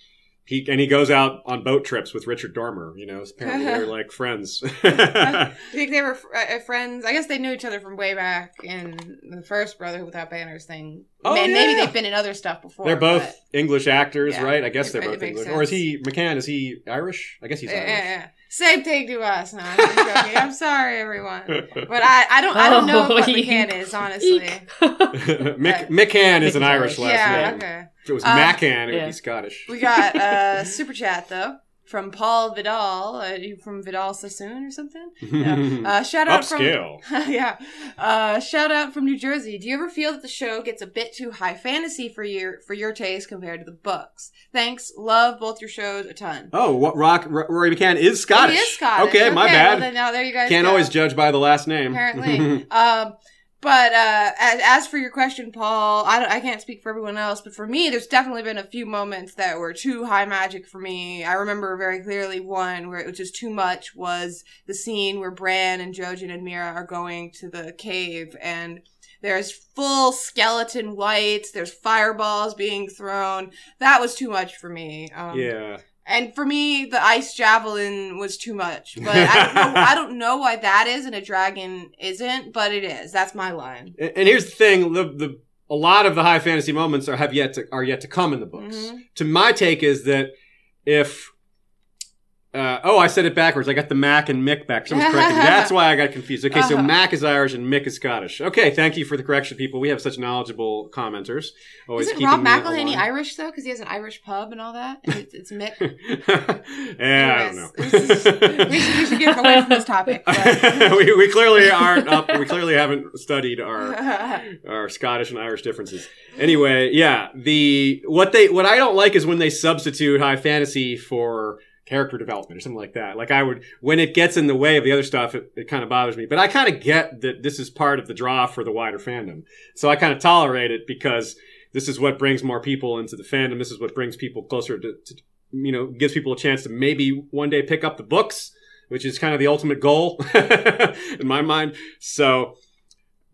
He, and he goes out on boat trips with Richard Dormer. You know, apparently they're like friends.
I think they were uh, friends. I guess they knew each other from way back in the first Brotherhood Without Banners thing.
Oh,
Man, maybe they've been in other stuff before.
they're both
but-
English actors,
Yeah,
right? I guess
it-
they're both
makes
English. Or is he McCann? Is he Irish? I guess he's
Yeah,
Irish.
yeah, yeah. Same thing to us. No, I'm. I'm sorry, everyone. But I, I don't, I don't know
Oh,
what
eek.
McCann is, honestly.
Mick, McCann is an Irish last
yeah,
name.
okay.
If it was
Um,
Maccan, it would be Scottish.
We got a super chat though from Paul Vidal. Uh, you from Vidal Sassoon or something? Yeah. Uh, shout out
Upscale.
from yeah. Uh, shout out from New Jersey. Do you ever feel that the show gets a bit too high fantasy for your for your taste compared to the books? Thanks. Love both your shows a ton.
Oh, what Rock R- Rory McCann is Scottish.
He is Scottish.
Okay, my
well,
bad.
then now there you guys
Can't
go.
always judge by the last name.
apparently. um, but uh, as, as for your question, Paul, I, I can't speak for everyone else, but for me, there's definitely been a few moments that were too high magic for me. I remember very clearly one where it was just too much was the scene where Bran and Jojen and Meera are going to the cave and there's full skeleton wights, there's fireballs being thrown. That was too much for me. Um,
yeah.
And for me, the ice javelin was too much. But I don't know, I don't know why that is and a dragon isn't, but it is. That's my line.
And, and here's the thing: the the a lot of the high fantasy moments are have yet to are yet to come in the books.
Mhm.
To my take is that if uh, oh, I said it backwards. I got the Mac and Mick back. Someone's correcting. That's why I got confused. Okay, so
Uh-huh.
Mac is Irish and Mick is Scottish. Okay, thank you for the correction, people. We have such knowledgeable commenters. Always
Isn't Rob
me
McElhenney. Irish though? Because he has an Irish pub and all that. And It's, it's Mick.
yeah, I don't know.
Is- we, should, we should get away from this topic.
we, we clearly aren't up. We clearly haven't studied our our Scottish and Irish differences. Anyway, yeah, the what they what I don't like is when they substitute high fantasy for character development or something like that. Like I would when it gets in the way of the other stuff, it, it kind of bothers me. But I kind of get that this is part of the draw for the wider fandom, so I kind of tolerate it because this is what brings more people into the fandom. This is what brings people closer to, to you know gives people a chance to maybe one day pick up the books, which is kind of the ultimate goal in my mind. So.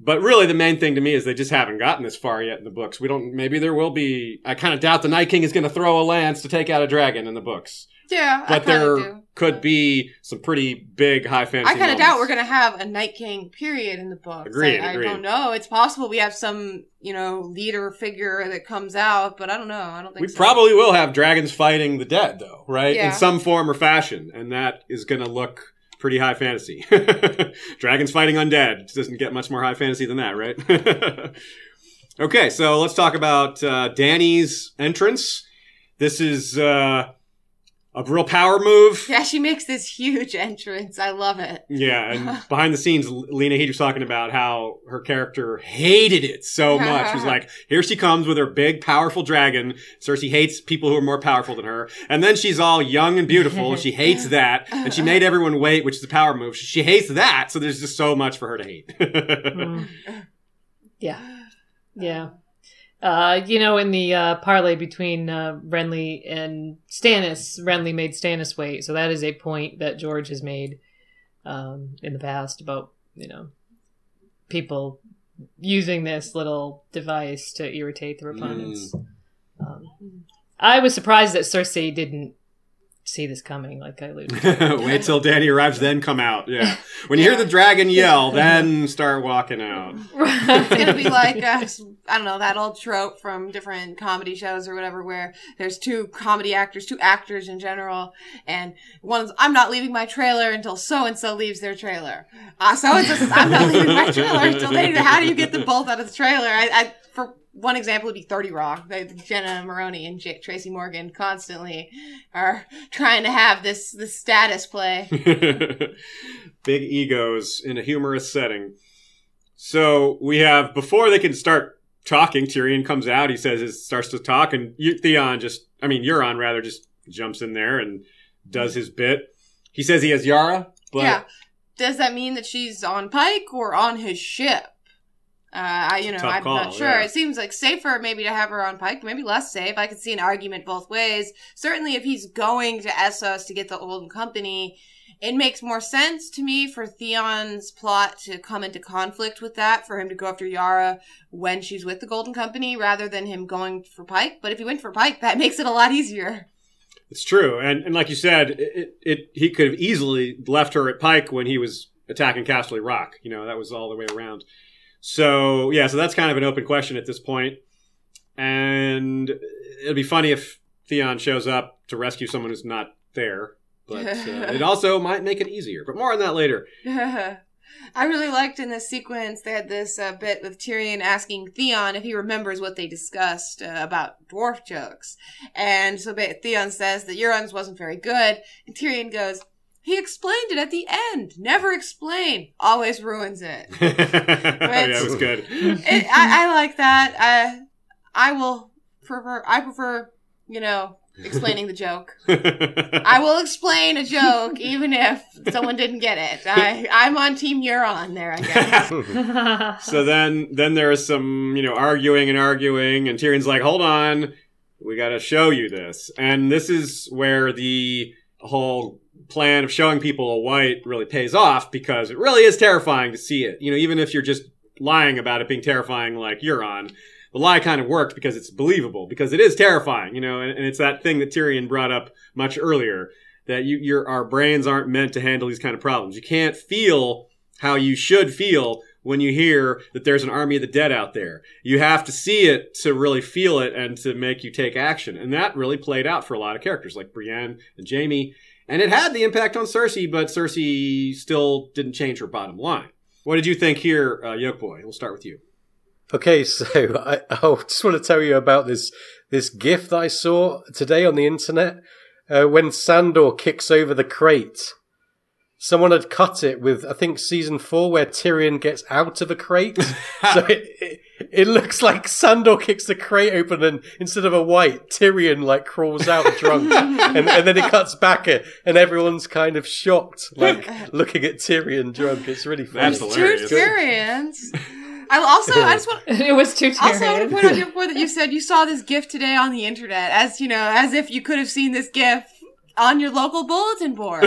But really, the main thing to me is they just haven't gotten this far yet in the books. We don't. Maybe there will be. I kind of doubt the Night King is going to throw a lance to take out a dragon in the books.
Yeah, I
But there
do.
could be some pretty big high fantasy.
I kind of doubt we're gonna have a Night King period in the books.
Agreed,
I, I don't know. It's possible we have some, you know, leader figure that comes out, but I don't know. I don't think
We
so.
probably will have dragons fighting the dead, though, right?
Yeah.
In some form or fashion, and that is going to look pretty high fantasy. dragons fighting undead doesn't get much more high fantasy than that, right? okay, so let's talk about uh, Dany's entrance. This is uh, a real power move.
Yeah, she makes this huge entrance. I love it.
Yeah, and behind the scenes, Lena Headey was talking about how her character hated it so much. She's like, here she comes with her big, powerful dragon. Cersei hates people who are more powerful than her. And then she's all young and beautiful. and she hates that. And she made everyone wait, which is a power move. She hates that. So there's just so much for her to hate.
Mm. Yeah. Yeah. Uh, you know, in the uh, parlay between uh, Renly and Stannis, Renly made Stannis wait. So that is a point that George has made um, in the past about, you know, people using this little device to irritate their opponents. Um, I was surprised that Cersei didn't see this coming, like I alluded to.
wait till Dany arrives, then come out. Yeah. When you hear the dragon yell, then start walking out.
It's gonna be like uh, I don't know that old trope from different comedy shows or whatever, where there's two comedy actors, two actors in general, and one's I'm not leaving my trailer until so and so leaves their trailer. Uh, so and so says I'm not leaving my trailer until they. How do you get them both out of the trailer? I, I for one example would be 30 Rock. Jenna Maroney and J- Tracy Morgan constantly are trying to have this this status play.
Big egos in a humorous setting. So we have before they can start talking. Tyrion comes out. He says it starts to talk, and Theon just, I mean Euron rather, just jumps in there and does his bit. He says he has Yara, but
yeah. Does that mean that she's on Pyke or on his ship? Uh, I, you know, I'm
call,
not sure.
yeah.
It seems like safer maybe to have her on Pyke, maybe less safe. I could see an argument both ways. Certainly, if he's going to Essos to get the Golden Company, it makes more sense to me for Theon's plot to come into conflict with that, for him to go after Yara when she's with the Golden Company, rather than him going for Pyke. But if he went for Pyke, that makes it a lot easier.
It's true, and and like you said, it, it he could have easily left her at Pyke when he was attacking Castle Rock. You know that was all the way around. So yeah, so that's kind of an open question at this point, and it'll be funny if Theon shows up to rescue someone who's not there. But uh, it also might make it easier. But more on that later.
I really liked in this sequence they had this uh, bit with Tyrion asking Theon if he remembers what they discussed uh, about dwarf jokes, and so Theon says that Euron's wasn't very good, and Tyrion goes, "He explained it at the end. Never explain. Always ruins it."
yeah, it was good.
it I, I like that. I I will prefer. I prefer you know explaining the joke. I will explain a joke even if someone didn't get it. I I'm on Team Euron there. I guess.
so then then there's some you know arguing and arguing and Tyrion's like hold on we got to show you this and this is where the whole plan of showing people a wight really pays off because it really is terrifying to see it you know even if you're just lying about it being terrifying like Euron the lie kind of worked because it's believable because it is terrifying you know and, and it's that thing that Tyrion brought up much earlier that you, your our brains aren't meant to handle these kind of problems you can't feel how you should feel when you hear that there's an army of the dead out there. You have to see it to really feel it and to make you take action. And that really played out for a lot of characters like Brienne and Jaime. And it had the impact on Cersei, but Cersei still didn't change her bottom line. What did you think here, uh, Yoke Boy? We'll start with you.
Okay, so I, I just want to tell you about this this GIF that I saw today on the internet uh, when Sandor kicks over the crate. Someone had cut it with I think season four where Tyrion gets out of a crate, so it, it it looks like Sandor kicks the crate open and instead of a wight Tyrion like crawls out drunk, and, and then it cuts back it and everyone's kind of shocked like looking at Tyrion drunk. It's really funny.
That's
Two. Tyrions. I also I just want
it was too
Also, I want to point out your point that you said you saw this gift today on the internet, as you know, as if you could have seen this gift on your local bulletin board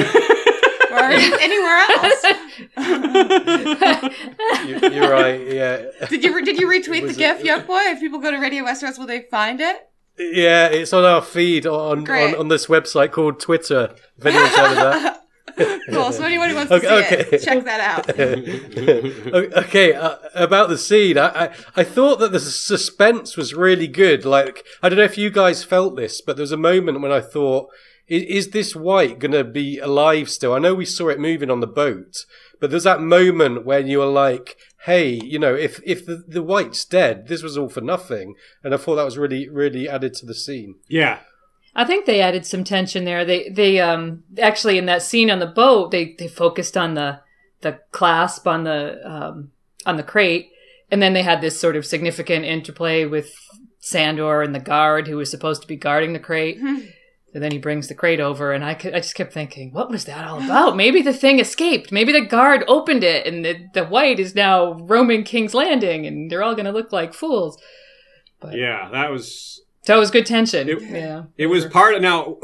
or anywhere else.
You- You're right. Yeah.
Did you did you retweet the GIF,
it-
Yoke Boy? If people go to Radio Westeros, will they find it?
Yeah, it's on our feed on, on, on this website called Twitter. If anyone's heard of that.
cool. So anyone who wants to
Okay,
see
okay.
it, check that out.
Okay, uh, about the scene, I, I I thought that the suspense was really good. Like, I don't know if you guys felt this, but there was a moment when I thought, is, is this wight going to be alive still? I know we saw it moving on the boat, but there's that moment when you were like, hey, you know, if if the, the wight's dead, this was all for nothing. And I thought that was really, really added to the scene.
Yeah.
I think they added some tension there. They they um actually in that scene on the boat they they focused on the the clasp on the um on the crate, and then they had this sort of significant interplay with Sandor and the guard who was supposed to be guarding the crate. And then he brings the crate over, and I, could, I just kept thinking, what was that all about? Maybe the thing escaped. Maybe the guard opened it, and the, the wight is now roaming King's Landing, and they're all going to look like fools. But,
Yeah, that was
So it was good tension.
It-
yeah.
It was part of now.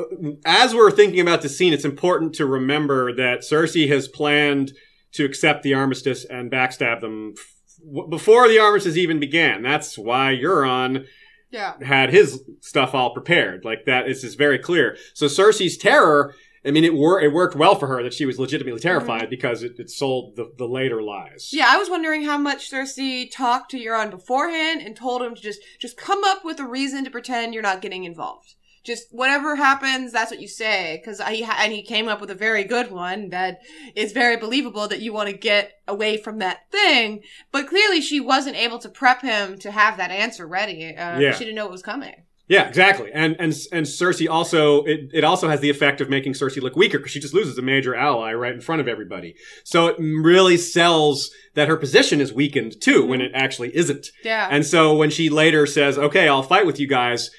As we're thinking about the scene, it's important to remember that Cersei has planned to accept the armistice and backstab them f- before the armistice even began. That's why Euron
Yeah.
had his stuff all prepared. Like that is just very clear. So Cersei's terror. I mean, it, wor- it worked well for her that she was legitimately mm-hmm. terrified because it, it sold the, the later lies.
Yeah, I was wondering how much Cersei talked to Euron beforehand and told him to just just come up with a reason to pretend you're not getting involved. Just whatever happens, that's what you say. He ha- and he came up with a very good one that is very believable that you want to get away from that thing. But clearly, she wasn't able to prep him to have that answer ready. Uh,
Yeah.
She didn't know it was coming.
Yeah, exactly. And and and Cersei also it, it also has the effect of making Cersei look weaker because she just loses a major ally right in front of everybody. So it really sells that her position is weakened too when it actually isn't.
Yeah.
And so when she later says, "Okay, I'll fight with you guys,"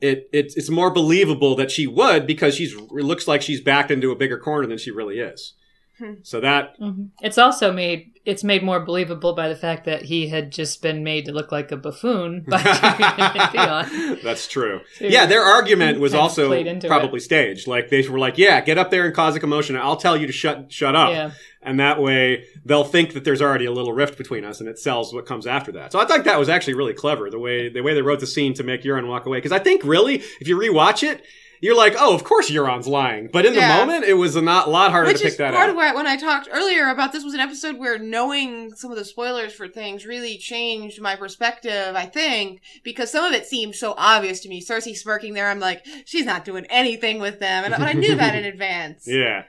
it, it it's more believable that she would because she's it looks like she's backed into a bigger corner than she really is.
Hmm.
So that
hmm It's also made it's made more believable by the fact that he had just been made to look like a buffoon by Theon.
that's true.
So
Yeah, their argument was also
played into
probably staged. Like they were like, "Yeah, get up there and cause a commotion. and I'll tell you to shut shut up."
Yeah.
and that way they'll think that there's already a little rift between us, and it sells what comes after that. So I think that was actually really clever the way the way they wrote the scene to make Euron walk away. Because I think really, if you rewatch it, you're like, oh, of course Euron's lying, but in the moment, it was a not, lot harder
Which
to pick that out.
Which is part of why when I talked earlier about this was an episode where knowing some of the spoilers for things really changed my perspective, I think, because some of it seemed so obvious to me. Cersei smirking there, I'm like, she's not doing anything with them. And but I knew that in advance.
yeah.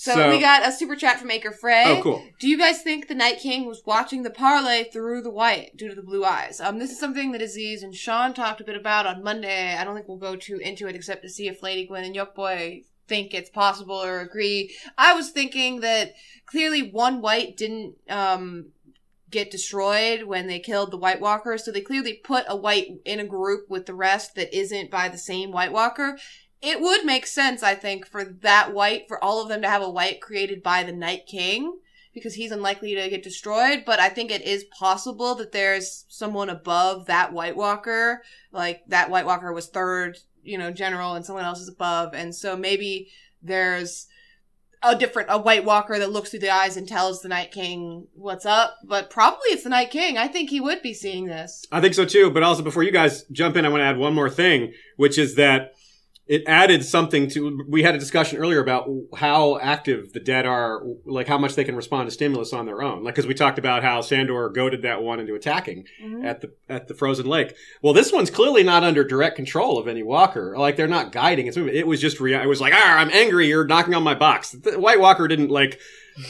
So,
So-
we got a super chat from Acre Frey.
Oh, cool.
Do you guys think the Night King was watching the parlay through the wight due to the blue eyes? Um, this is something that Aziz and Sean talked a bit about on Monday. I don't think we'll go too into it except to see if Lady Gwen and Yokeboy think it's possible or agree. I was thinking that clearly one wight didn't um get destroyed when they killed the White Walker, so they clearly put a wight in a group with the rest that isn't by the same White Walker. It would make sense, I think, for that wight, for all of them to have a wight created by the Night King because he's unlikely to get destroyed. But I think it is possible that there's someone above that White Walker. Like that White Walker was third, you know, general, and someone else is above. And so maybe there's a different, a White Walker that looks through the eyes and tells the Night King what's up. But probably it's the Night King. I think he would be seeing this.
I think so too. But also, before you guys jump in, I want to add one more thing, which is that it added something to. We had a discussion earlier about how active the dead are, like how much they can respond to stimulus on their own. Like because we talked about how Sandor goaded that one into attacking at the at the frozen lake. Well, this one's clearly not under direct control of any walker. Like they're not guiding its movement. It was just rea- it was like, ah, I'm angry. You're knocking on my box. The White Walker didn't like.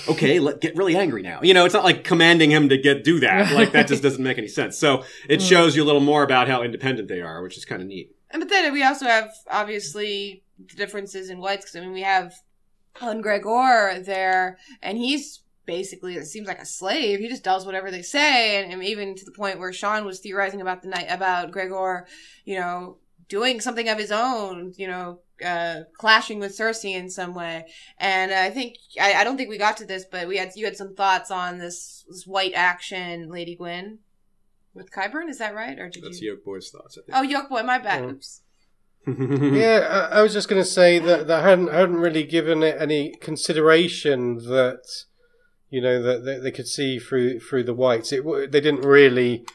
Okay, let get really angry now. You know, it's not like commanding him to get do that. Like that just doesn't make any sense. So it
Mm.
shows you a little more about how independent they are, which is kind of neat.
And but then we also have obviously the differences in wights because I mean we have Hun Gregor there, and he's basically it seems like a slave. He just does whatever they say, and, and even to the point where Sean was theorizing about the night about Gregor, you know, doing something of his own, you know. Uh, clashing with Cersei in some way, and I think I, I don't think we got to this, but we had you had some thoughts on this, this wight action, Lady Gwyn, with Qyburn. Is that right, or did
That's
you?
Yoke Boy's thoughts. I
Oh, Yoke Boy, my bad.
Oh.
Oops.
Yeah, I, I was just going to say that, that I hadn't, I hadn't really given it any consideration that, you know, that, that they could see through through the wights. It, they didn't really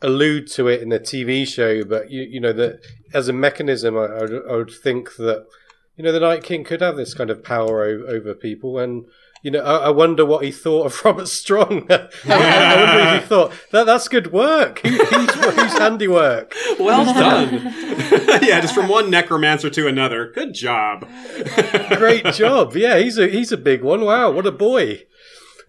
allude to it in the TV show, but you, you know that as a mechanism, I, I, would, I would think that you know the Night King could have this kind of power o- over people, and you know I, I wonder what he thought of Robert Strong. I, I wonder if he thought that that's good work. Who, who's, who's handiwork?
well done. yeah, just from one necromancer to another. Good job.
Great job. Yeah, he's a he's a big one. Wow, what a boy.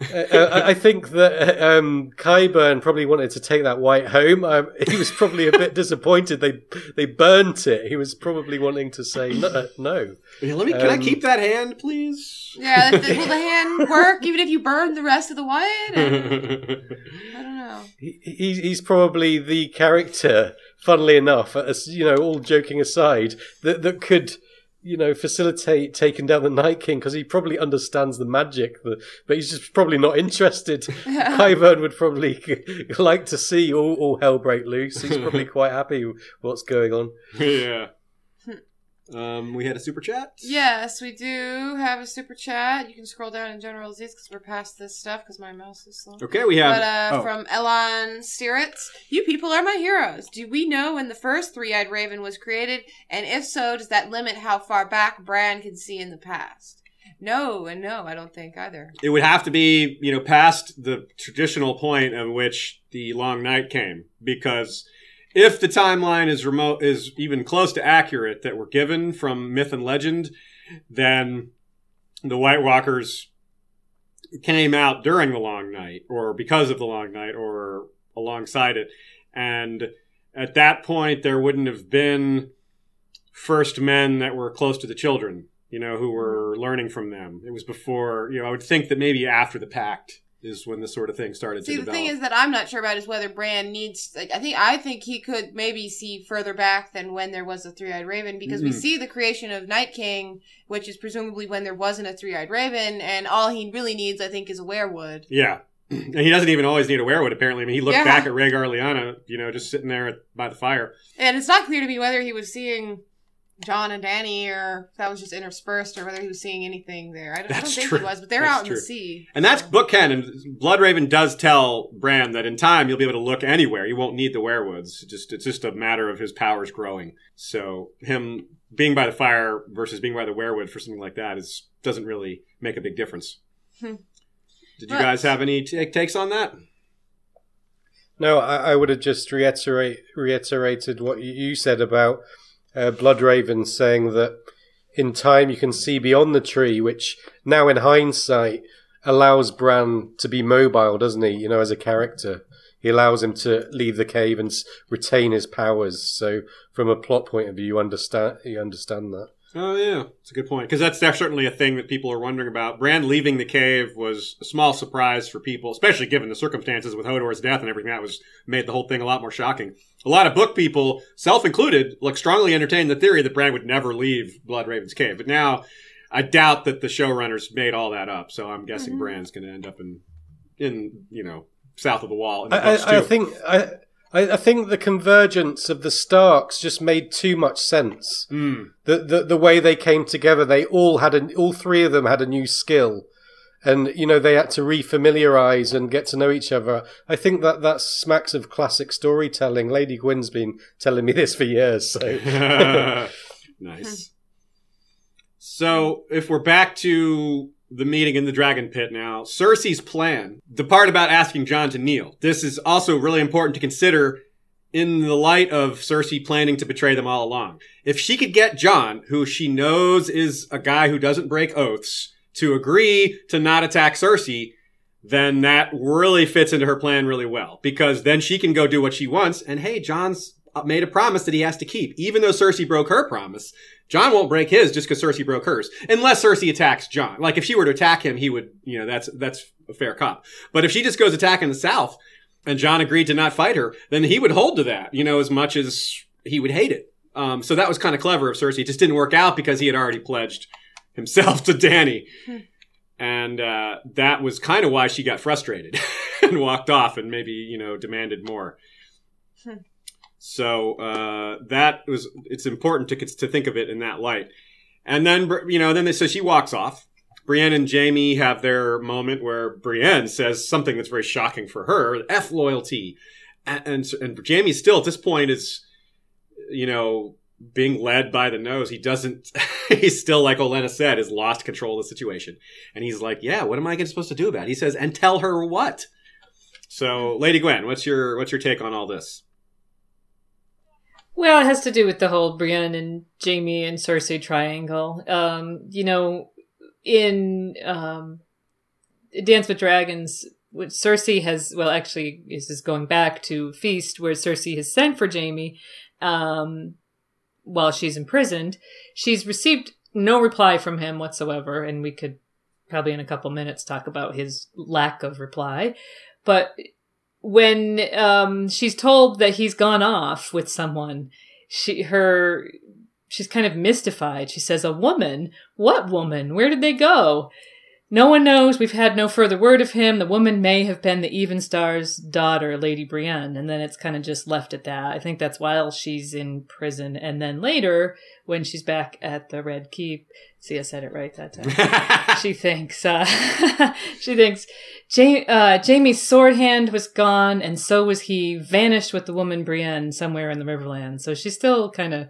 Uh, uh, I think that uh, um, Qyburn probably wanted to take that wight home. Um, he was probably a bit disappointed they they burnt it. He was probably wanting to say no. no.
Yeah, let me. Can I
Um,
keep that hand, please?
Yeah, that- will the hand work even if you burn the rest of the wight? I don't know.
He, he- he's probably the character, funnily enough, as you know, all joking aside, that that could. You know, facilitate taking down the Night King because he probably understands the magic, the, but he's just probably not interested. Qyburn would probably like to see all, all hell break loose. He's probably quite happy with what's going on.
yeah. Um, we had a super chat.
Yes, we do have a super chat. You can scroll down in general Z's because we're past this stuff because my mouse is slow.
Okay, we have.
But uh,
oh.
from Elon Stiritz, you people are my heroes. Do we know when the first three-eyed raven was created? And if so, does that limit how far back Bran can see in the past? No, and no, I don't think either.
it would have to be, you know, past the traditional point of which the long night came, because if the timeline is remote is even close to accurate that we're given from myth and legend, then the White Walkers came out during the long night or because of the long night or alongside it. And at that point there wouldn't have been first men that were close to the children, you know, who were learning from them. It was before, you know, I would think that maybe after the pact is when this sort of thing started
See,
to develop.
the thing is that I'm not sure about is whether Bran needs. Like, I think I think he could maybe see further back than when there was a three-eyed raven because we
Mhm.
see the creation of Night King, which is presumably when there wasn't a three-eyed raven, and all he really needs, I think, is a weirwood.
Yeah. And he doesn't even always need a weirwood, apparently. I mean, he looked
Yeah.
back at Rhaegar Lyanna, you know, just sitting there by the fire.
And it's not clear to me whether he was seeing Jon and Dany or if that was just interspersed or whether he was seeing anything there. I don't, I don't think
true.
he was, but they're
That's
out in the sea.
And that's
so.
book canon. Bloodraven does tell Bran that in time you'll be able to look anywhere. You won't need the weirwoods. It's just it's just a matter of his powers growing. So him being by the fire versus being by the weirwood for something like that is doesn't really make a big difference.
Hmm.
Did you
Right.
guys have any t- takes on that?
No, I, I would have just reiterate reiterated what you- you said about uh, Bloodraven saying that in time you can see beyond the tree, which now in hindsight allows Bran to be mobile, doesn't he? You know, as a character, he allows him to leave the cave and retain his powers. So, from a plot point of view, you understand you understand that.
Oh yeah, it's a good point because that's, that's certainly a thing that people are wondering about. Bran leaving the cave was a small surprise for people, especially given the circumstances with Hodor's death and everything. That was made the whole thing a lot more shocking. A lot of book people, self included, like strongly entertained the theory that Bran would never leave Bloodraven's cave. But now, I doubt that the showrunners made all that up. So I'm guessing
Mhm.
Bran's going to end up in, in you know, south of the wall. In the
I,
books,
I, I think I, I I think the convergence of the Starks just made too much sense.
Hmm.
the, the the way they came together, they all had a, all three of them had a new skill, and you know they had to refamiliarize and get to know each other. I think that that smacks of classic storytelling. Lady Gwyn's been telling me this for years. So
nice. So, if we're back to the meeting in the dragon pit now, Cersei's plan, the part about asking Jon to kneel, this is also really important to consider in the light of Cersei planning to betray them all along. If she could get Jon, who she knows is a guy who doesn't break oaths, to agree to not attack Cersei, then that really fits into her plan really well because then she can go do what she wants. And hey, Jon's made a promise that he has to keep. Even though Cersei broke her promise, Jon won't break his just because Cersei broke hers, unless Cersei attacks Jon. Like if she were to attack him, he would, you know, that's that's a fair cop. But if she just goes attacking the South, and Jon agreed to not fight her, then he would hold to that, you know, as much as he would hate it. Um, so that was kind of clever of Cersei. It just didn't work out because he had already pledged himself to Dany. And uh, that was kind of why she got frustrated and walked off and maybe, you know, demanded more. So uh, that was, it's important to, to think of it in that light. And then, you know, then they, so she walks off. Brienne and Jaime have their moment where Brienne says something that's very shocking for her, F loyalty. And, and, and Jaime still at this point is, you know, being led by the nose. He doesn't, he's still, like Olenna said, has lost control of the situation. And he's like, yeah, what am I supposed to do about it? He says, and tell her what? So, Lady Gwen, what's your, what's your take on all this?
Well, it has to do with the whole Brienne and Jaime and Cersei triangle. Um, you know, in um, Dance with Dragons, which Cersei has, well, actually, this is going back to Feast, where Cersei has sent for Jaime um, while she's imprisoned. She's received no reply from him whatsoever, and we could probably in a couple minutes talk about his lack of reply. But when um, she's told that he's gone off with someone, she her she's kind of mystified. She says, "A woman? What woman? Where did they go?" No one knows. We've had no further word of him. The woman may have been the Evenstar's daughter, Lady Brienne, and then it's kind of just left at that. I think that's while she's in prison, and then later when she's back at the Red Keep. See, I said it right that time she thinks uh, she thinks ja- uh, Jaime's sword hand was gone, and so was he. Vanished with the woman Brienne somewhere in the Riverlands. So she's still kind of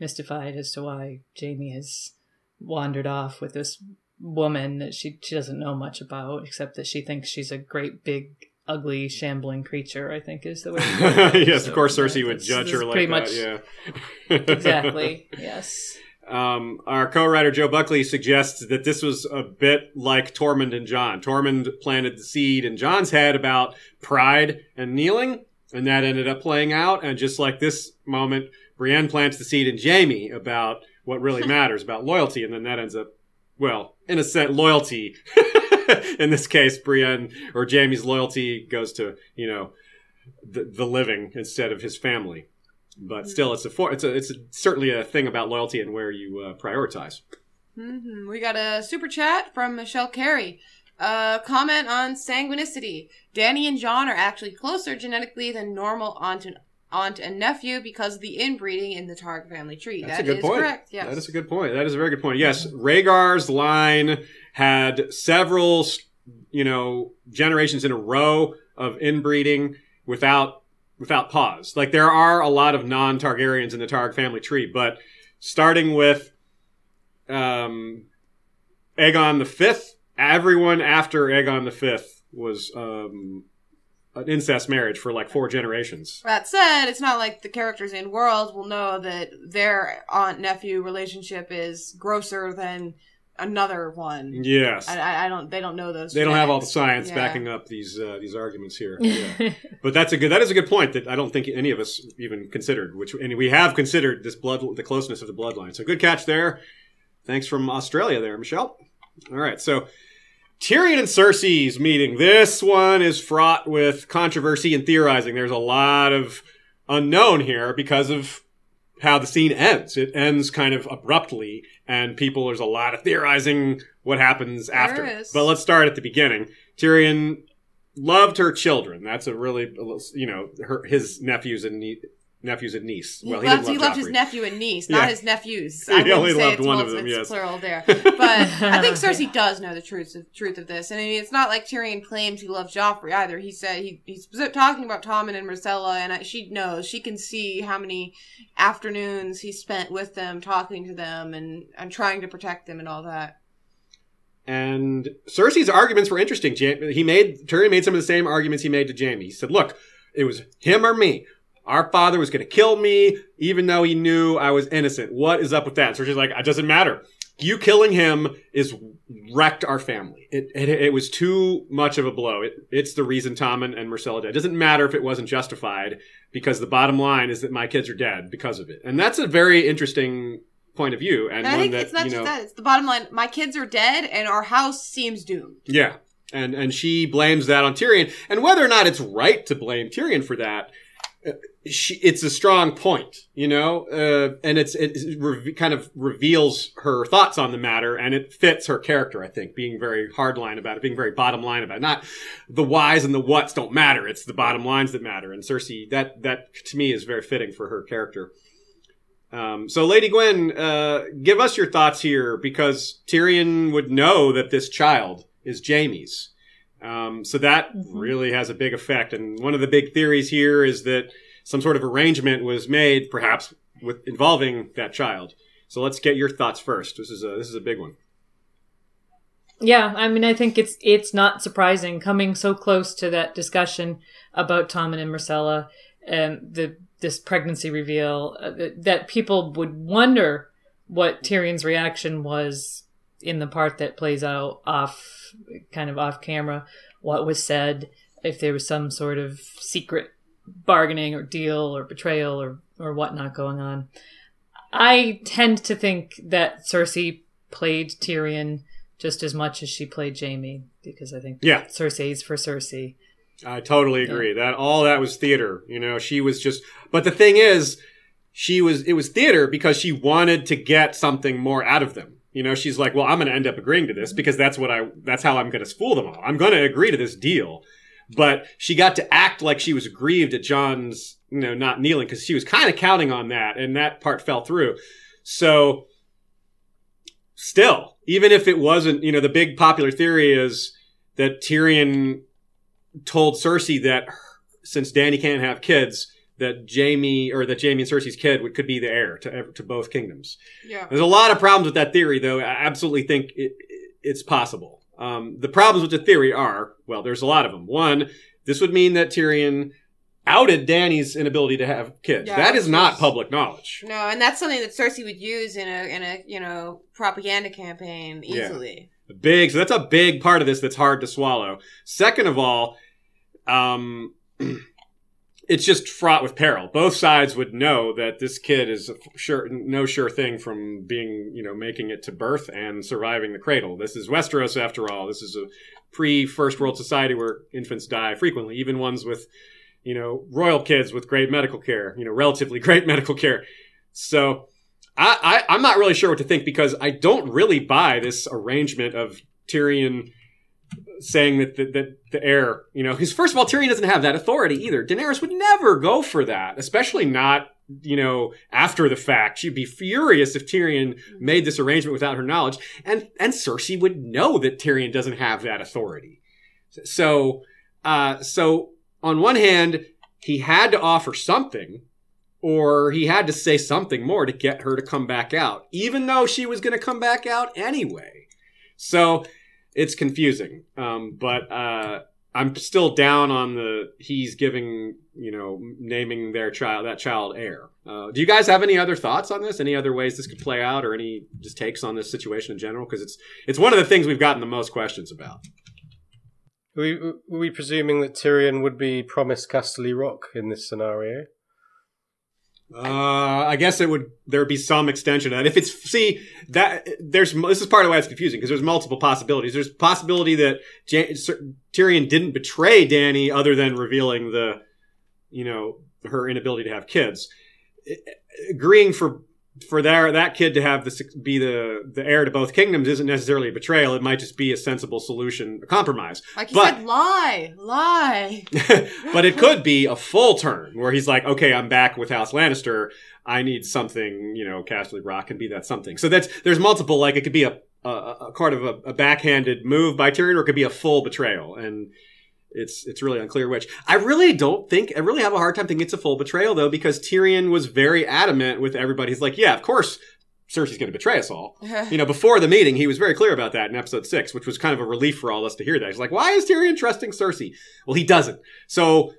mystified as to why Jaime has wandered off with this woman that she she doesn't know much about, except that she thinks she's a great big ugly, shambling creature. I think is the way. to
yes,
So,
of course,
yeah,
Cersei would judge her like
pretty
that.
much
yeah,
exactly. Yes.
Um, our co-writer Joe Buckley suggests that this was a bit like Tormund and Jon. Tormund planted the seed in Jon's head about pride and kneeling, and that ended up playing out. And just like this moment, Brienne plants the seed in Jaime about what really matters, about loyalty, and then that ends up, well, in a sense, loyalty. in this case, Brienne or Jaime's loyalty goes to you know the, the living instead of his family. But still, it's a for, it's a it's a, certainly a thing about loyalty and where you uh, prioritize.
hmm We got a super chat from Michelle Carey. Uh, comment on sanguinicity. Dany and Jon are actually closer genetically than normal aunt and aunt and nephew because of the inbreeding in the Targ family tree.
That's
That
a good
is
point.
correct. Yes.
That is a good point. That is a very good point. Yes, Rhaegar's line had several, you know, generations in a row of inbreeding without without pause. Like there are a lot of non-Targaryens in the Targ family tree, but starting with um, Aegon the Fifth, everyone after Aegon the Fifth was um, an incest marriage for like four generations.
That said, it's not like the characters in World will know that their aunt nephew relationship is grosser than another one.
Yes.
I, I, I don't. They don't know those.
They don't have all the science
Yeah.
backing up these uh, these arguments here. Yeah. but that's a good that is a good point that I don't think any of us even considered. Which and we have considered this blood the closeness of the bloodline. So good catch there. Thanks from Australia there, Michelle. All right, so Tyrion and Cersei's meeting. This one is fraught with controversy and theorizing. There's a lot of unknown here because of how the scene ends. It ends kind of abruptly, and people there's a lot of theorizing what happens after.
is.
But let's start at the beginning. Tyrion loved her children. That's a really you know her his nephews and nephews and niece. Well,
loved,
he,
he
didn't love
loved his nephew and niece, not
Yeah.
his nephews.
He
I wouldn't
only loved
it's
one of them, yes.
plural there. But I think Cersei does know the truth of truth of this, and I mean, it's not like Tyrion claims he loves Joffrey either. He said he, he's talking about Tommen and Myrcella, and I, she knows she can see how many afternoons he spent with them, talking to them, and and trying to protect them and all that.
And Cersei's arguments were interesting. He made Tyrion made some of the same arguments he made to Jaime. He said, "Look, it was him or me. Our father was going to kill me, even though he knew I was innocent. What is up with that?" So she's like, "It doesn't matter. You killing him is wrecked our family. It it, it was too much of a blow. It, it's the reason Tom and and Myrcella died. It doesn't matter if it wasn't justified, because the bottom line is that my kids are dead because of it. And that's a very interesting." point of view and,
And I think
that
it's not just
know
that; it's the bottom line. My kids are dead, and our house seems doomed.
Yeah. And and she blames that on Tyrion. And whether or not it's right to blame Tyrion for that, she, it's a strong point, you know, uh, and it's it re- kind of reveals her thoughts on the matter, and it fits her character. I think being very hardline about it, being very bottom line about it. Not the whys and the whats don't matter; it's the bottom lines that matter. And Cersei, that that to me is very fitting for her character. Um, so, Lady Gwen, uh, give us your thoughts here because Tyrion would know that this child is Jaime's. Um, so that
Mhm.
really has a big effect. And one of the big theories here is that some sort of arrangement was made, perhaps with involving that child. So let's get your thoughts first. This is a this is a big one.
Yeah, I mean, I think it's it's not surprising coming so close to that discussion about Tommen and Myrcella and the this pregnancy reveal uh, that- people would wonder what Tyrion's reaction was in the part that plays out off kind of off camera, what was said, if there was some sort of secret bargaining or deal or betrayal or or whatnot going on. I tend to think that Cersei played Tyrion just as much as she played Jaime because I think
Yeah.
Cersei's for Cersei.
I totally agree. That all that was theater. You know, she was just. But the thing is, she was. It was theater because she wanted to get something more out of them. You know, she's like, well, I'm going to end up agreeing to this because that's what I. That's how I'm going to fool them all. I'm going to agree to this deal. But she got to act like she was aggrieved at Jon's, you know, not kneeling because she was kind of counting on that, and that part fell through. So, still, even if it wasn't, you know, the big popular theory is that Tyrion told Cersei that since Dany can't have kids, that Jaime or that Jaime and Cersei's kid would, could be the heir to to both kingdoms.
Yeah.
There's a lot of problems with that theory, though. I absolutely think it, it's possible. Um, the problems with the theory are well, there's a lot of them. One, this would mean that Tyrion outed Dany's inability to have kids.
Yeah,
that is not public knowledge.
No, and that's something that Cersei would use in a in a you know propaganda campaign
Yeah.
easily.
Big. So that's a big part of this that's hard to swallow. Second of all, um, it's just fraught with peril. Both sides would know that this kid is sure no sure thing from being you know making it to birth and surviving the cradle. This is Westeros after all. This is a pre First World Society where infants die frequently, even ones with you know royal kids with great medical care. You know, relatively great medical care. So. I, I, I'm not really sure what to think because I don't really buy this arrangement of Tyrion saying that the, that the heir, you know, because first of all, Tyrion doesn't have that authority either. Daenerys would never go for that, especially not, you know, after the fact. She'd be furious if Tyrion made this arrangement without her knowledge, and and Cersei would know that Tyrion doesn't have that authority. So, uh, so on one hand, he had to offer something, or he had to say something more to get her to come back out, even though she was going to come back out anyway. So it's confusing. Um, but uh, I'm still down on the he's giving, you know, naming their child that child heir. Uh, do you guys have any other thoughts on this? Any other ways this could play out, or any just takes on this situation in general? Because it's it's one of the things we've gotten the most questions about.
Are we, are we presuming that Tyrion would be promised Casterly Rock in this scenario?
Uh, I guess it would there would be some extension that. If it's see that there's this is part of why it's confusing because there's multiple possibilities. There's possibility that Jan- Tyrion didn't betray Dany other than revealing the, you know, her inability to have kids. Agreeing for for their, that kid to have the be the the heir to both kingdoms isn't necessarily a betrayal. It might just be a sensible solution, a compromise.
Like you
But-
said, lie, lie.
but it could be a full turn where he's like, okay, I'm back with House Lannister. I need something, you know, Casterly Rock can be that something. So that's there's multiple. Like it could be a a, a part of a, a backhanded move by Tyrion, or it could be a full betrayal, and it's it's really unclear which. I really don't think. I really have a hard time thinking it's a full betrayal though, because Tyrion was very adamant with everybody. He's like, yeah, of course. Cersei's going to betray us all. You know, before the meeting, he was very clear about that in episode six, which was kind of a relief for all of us to hear that. He's like, why is Tyrion trusting Cersei? Well, he doesn't. So,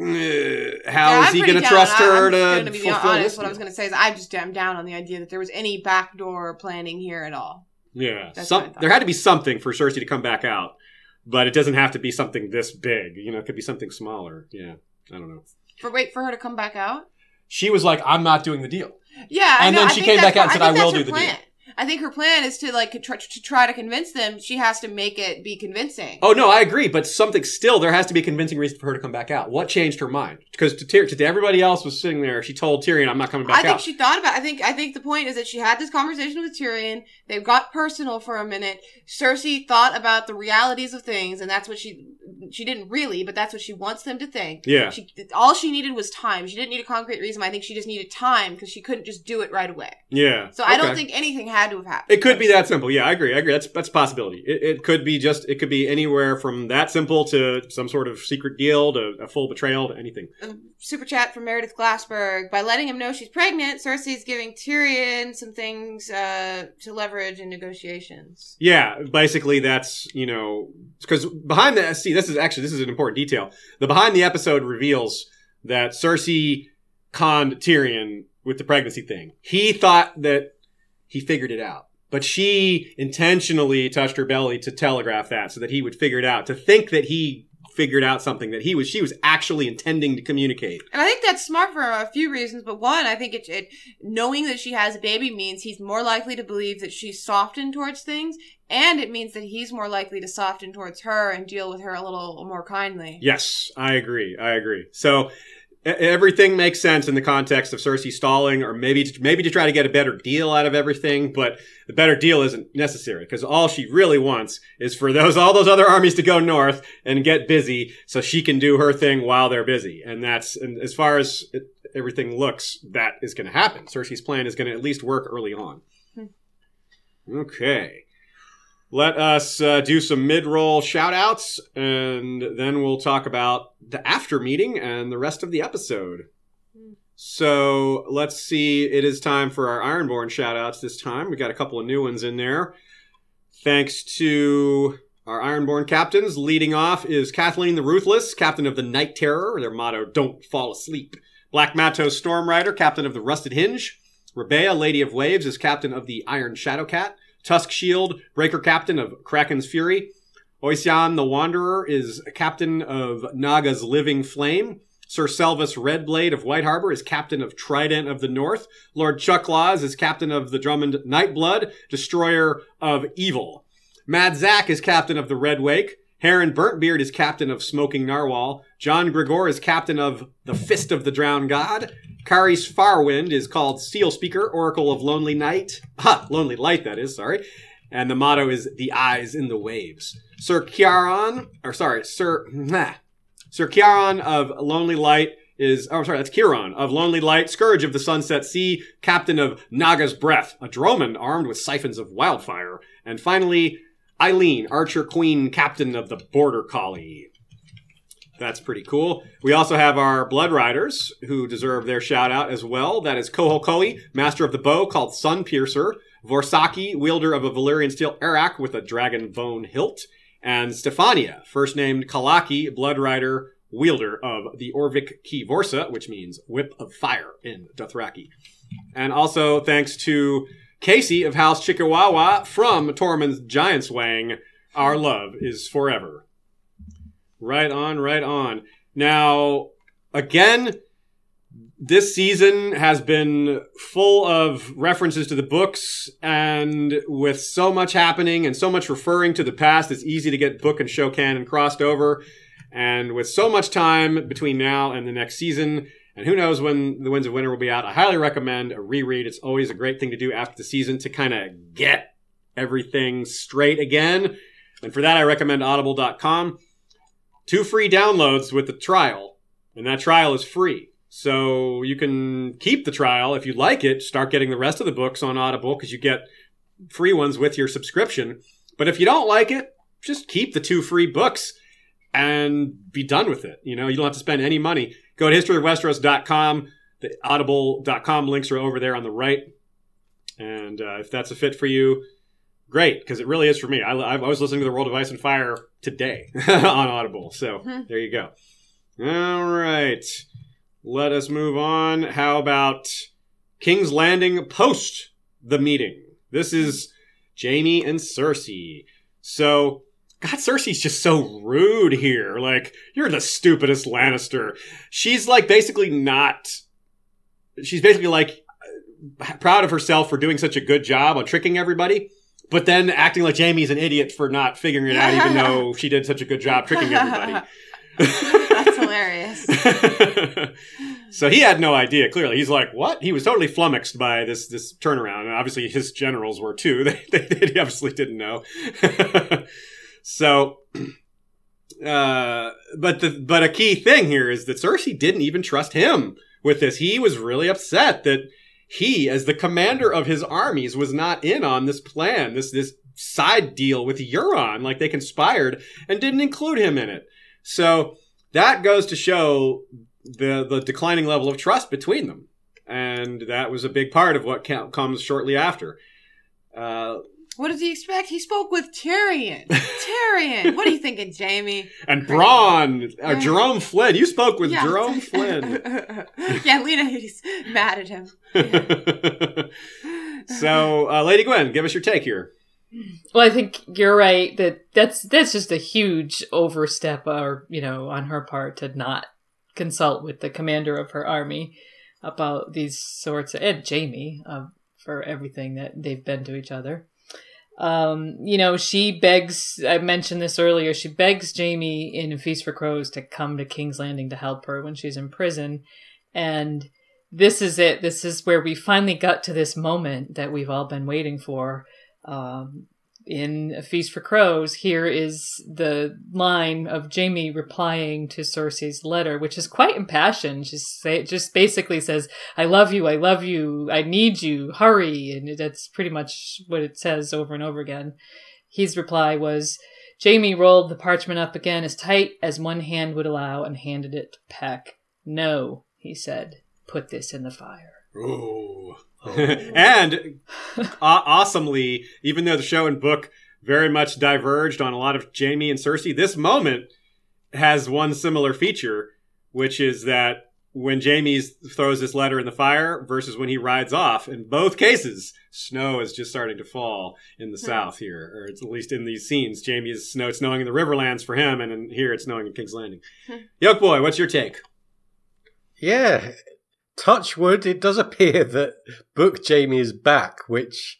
uh, how
Yeah,
is he going to trust her
I'm
to
gonna be
fulfill
honest.
this?
What I was going to say is, I just am down on the idea that there was any backdoor planning here at all.
yeah, some,
what I thought.
there had to be something for Cersei to come back out, but it doesn't have to be something this big. You know, it could be something smaller. Yeah, I don't know.
For wait for her to come back out.
She was like, "I'm not doing the deal."
Yeah,
And then she came back out and said,
I
"I will do the deal."
I think her plan is to like try, to try to convince them. She has to make it be convincing.
Oh no, I agree, but something still there has to be a convincing reason for her to come back out. What changed her mind? Because to, Tyr- to everybody else was sitting there, she told Tyrion, "I'm not coming back
I think
out."
she thought about. I think. I think the point is that she had this conversation with Tyrion. They got personal for a minute. Cersei thought about the realities of things, and that's what she. She didn't really, but that's what she wants them to think.
yeah,
She all she needed was time. She didn't need a concrete reason. I think she just needed time because she couldn't just do it right away.
yeah.
So I don't think anything had to have happened.
It could be that simple. Yeah, I agree. I agree. That's that's a possibility. It, it could be just. It could be anywhere from that simple to some sort of secret deal to a full betrayal to anything.
A super chat from Meredith Glassberg. By letting him know she's pregnant, Cersei's giving Tyrion some things uh, to leverage in negotiations.
Yeah, basically that's you know because behind the see this is actually this is an important detail. The behind the episode reveals that Cersei conned Tyrion with the pregnancy thing. He thought that he figured it out, but she intentionally touched her belly to telegraph that so that he would figure it out. To think that he figured out something that he was she was actually intending to communicate.
And I think that's smart for a few reasons. But one, I think it, it knowing that she has a baby means he's more likely to believe that she's softened towards things, and it means that he's more likely to soften towards her and deal with her a little more kindly.
Yes, I agree. I agree. So everything makes sense in the context of Cersei stalling, or maybe maybe to try to get a better deal out of everything. But the better deal isn't necessary because all she really wants is for those all those other armies to go north and get busy, so she can do her thing while they're busy. And that's and as far as it, everything looks, that is going to happen. Cersei's plan is going to at least work early on. Hmm. Okay. Let us uh, do some mid roll shout outs, and then we'll talk about the after meeting and the rest of the episode. So let's see. It is time for our Ironborn shout outs this time. We got a couple of new ones in there. Thanks to Our Ironborn captains leading off is Kathleen the Ruthless, captain of the Night Terror. Their motto, don't fall asleep. Black Matos Stormrider, captain of the Rusted Hinge. Rebea, Lady of Waves, is captain of the Iron Shadowcat. Tusk Shield, Breaker captain of Kraken's Fury. Oisian the Wanderer is captain of Naga's Living Flame. Sir Selvus Redblade of White Harbor is captain of Trident of the North. Lord Chucklaws is captain of the Drummond Nightblood, destroyer of evil. Mad Zack is captain of the Red Wake. Heron Burntbeard is captain of Smoking Narwhal. John Gregor is captain of the Fist of the Drowned God. Kari's Farwind is called Steel Speaker, Oracle of Lonely Night. Ha! Lonely Light, that is, sorry. And the motto is The Eyes in the Waves. Sir Kiaran, or sorry, Sir, nah. Sir Kiaran of Lonely Light is, oh, sorry, that's Kiran of Lonely Light, Scourge of the Sunset Sea, Captain of Naga's Breath, a Droman armed with siphons of wildfire. And finally, Eileen, Archer Queen, Captain of the Border Collie. That's pretty cool. We also have our Blood Riders, who deserve their shout out as well. That is Koholkoi, Master of the Bow, called Sun Piercer. Vorsaki, wielder of a Valyrian steel arak with a dragon bone hilt. And Stefania, first named Kalaki, Blood Rider, wielder of the Orvik Key Vorsa, which means Whip of Fire in Dothraki. And also thanks to Casey of House Chickawawa from Tormund's Giant's Wang, our love is forever. Right on, right on. Now, again, this season has been full of references to the books, and with so much happening and so much referring to the past, it's easy to get book and show canon crossed over. And with so much time between now and the next season, and who knows when The Winds of Winter will be out, I highly recommend a reread. It's always a great thing to do after the season to kind of get everything straight again. And for that, I recommend audible.com. Two free downloads with the trial, and that trial is free. So you can keep the trial if you like it, start getting the rest of the books on Audible because you get free ones with your subscription. But if you don't like it, just keep the two free books and be done with it. You know, you don't have to spend any money. Go to historyofwesteros.com. The audible.com links are over there on the right. And uh, if that's a fit for you, great, because it really is for me. I, I was listening to The World of Ice and Fire today on Audible. So
Hmm.
there you go. All right. Let us move on. How about King's Landing post the meeting? This is Jaime and Cersei. So, God, Cersei's just so rude here. Like, you're the stupidest Lannister. She's like basically not. She's basically like proud of herself for doing such a good job on tricking everybody, but then acting like Jaime's an idiot for not figuring it out, even though she did such a good job tricking everybody.
That's hilarious.
so he had no idea. Clearly, he's like, "What?" He was totally flummoxed by this this turnaround, and obviously his generals were too. They they, they obviously didn't know. so, uh, but the but a key thing here is that Cersei didn't even trust him with this. He was really upset that he, as the commander of his armies, was not in on this plan. This this side deal with Euron, like they conspired and didn't include him in it. So that goes to show the the declining level of trust between them, and that was a big part of what comes shortly after. Uh,
What does he expect? He spoke with Tyrion. Tyrion. What are you thinking, Jaime?
and Bronn, uh, Jerome Flynn. You spoke with
Yeah.
Jerome Flynn.
yeah, Lena is mad at him.
so, uh, Lady Gwen, give us your take here.
Well, I think you're right that that's that's just a huge overstep, or you know, on her part to not consult with the commander of her army about these sorts of and Jaime uh, for everything that they've been to each other. Um, you know, she begs. I mentioned this earlier. She begs Jaime in Feast for Crows to come to King's Landing to help her when she's in prison, and this is it. This is where we finally got to this moment that we've all been waiting for um, in A Feast for Crows, here is the line of Jaime replying to Cersei's letter, which is quite impassioned. Just say, just basically says, "I love you, I love you, I need you, hurry," and that's pretty much what it says over and over again. His reply was, Jaime rolled the parchment up again as tight as one hand would allow and handed it to Peck. No, he said, put this in the fire.
Ooh. and aw- awesomely, even though the show and book very much diverged on a lot of Jaime and Cersei. This moment has one similar feature, which is that when Jaime throws this letter in the fire versus when he rides off, in both cases, snow is just starting to fall in the
Hmm.
south here, or it's at least in these scenes. Jaime is snow it's snowing in the Riverlands for him, and in here it's snowing in King's Landing.
Hmm.
Yoke boy, what's your take?
Yeah, touch wood. It does appear that Book Jaime is back, which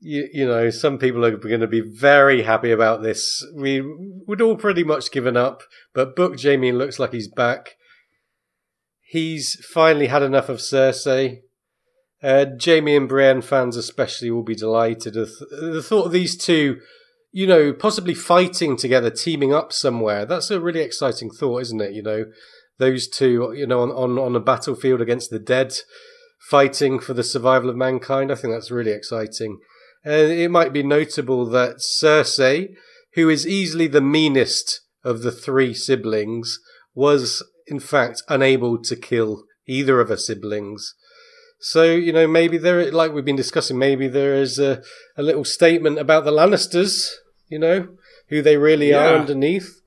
you, you know some people are going to be very happy about this. We would all pretty much given up, but Book Jaime looks like he's back. He's finally had enough of Cersei. Uh, Jaime and Brienne fans especially will be delighted. The, the thought of these two, you know, possibly fighting together, teaming up somewhere. That's a really exciting thought, isn't it? You know, those two, you know, on, on, on a battlefield against the dead, fighting for the survival of mankind. I think that's really exciting. And it might be notable that Cersei, who is easily the meanest of the three siblings, was in fact unable to kill either of her siblings. So, you know, maybe there, like we've been discussing, maybe there is a, a little statement about the Lannisters, you know, who they really are underneath.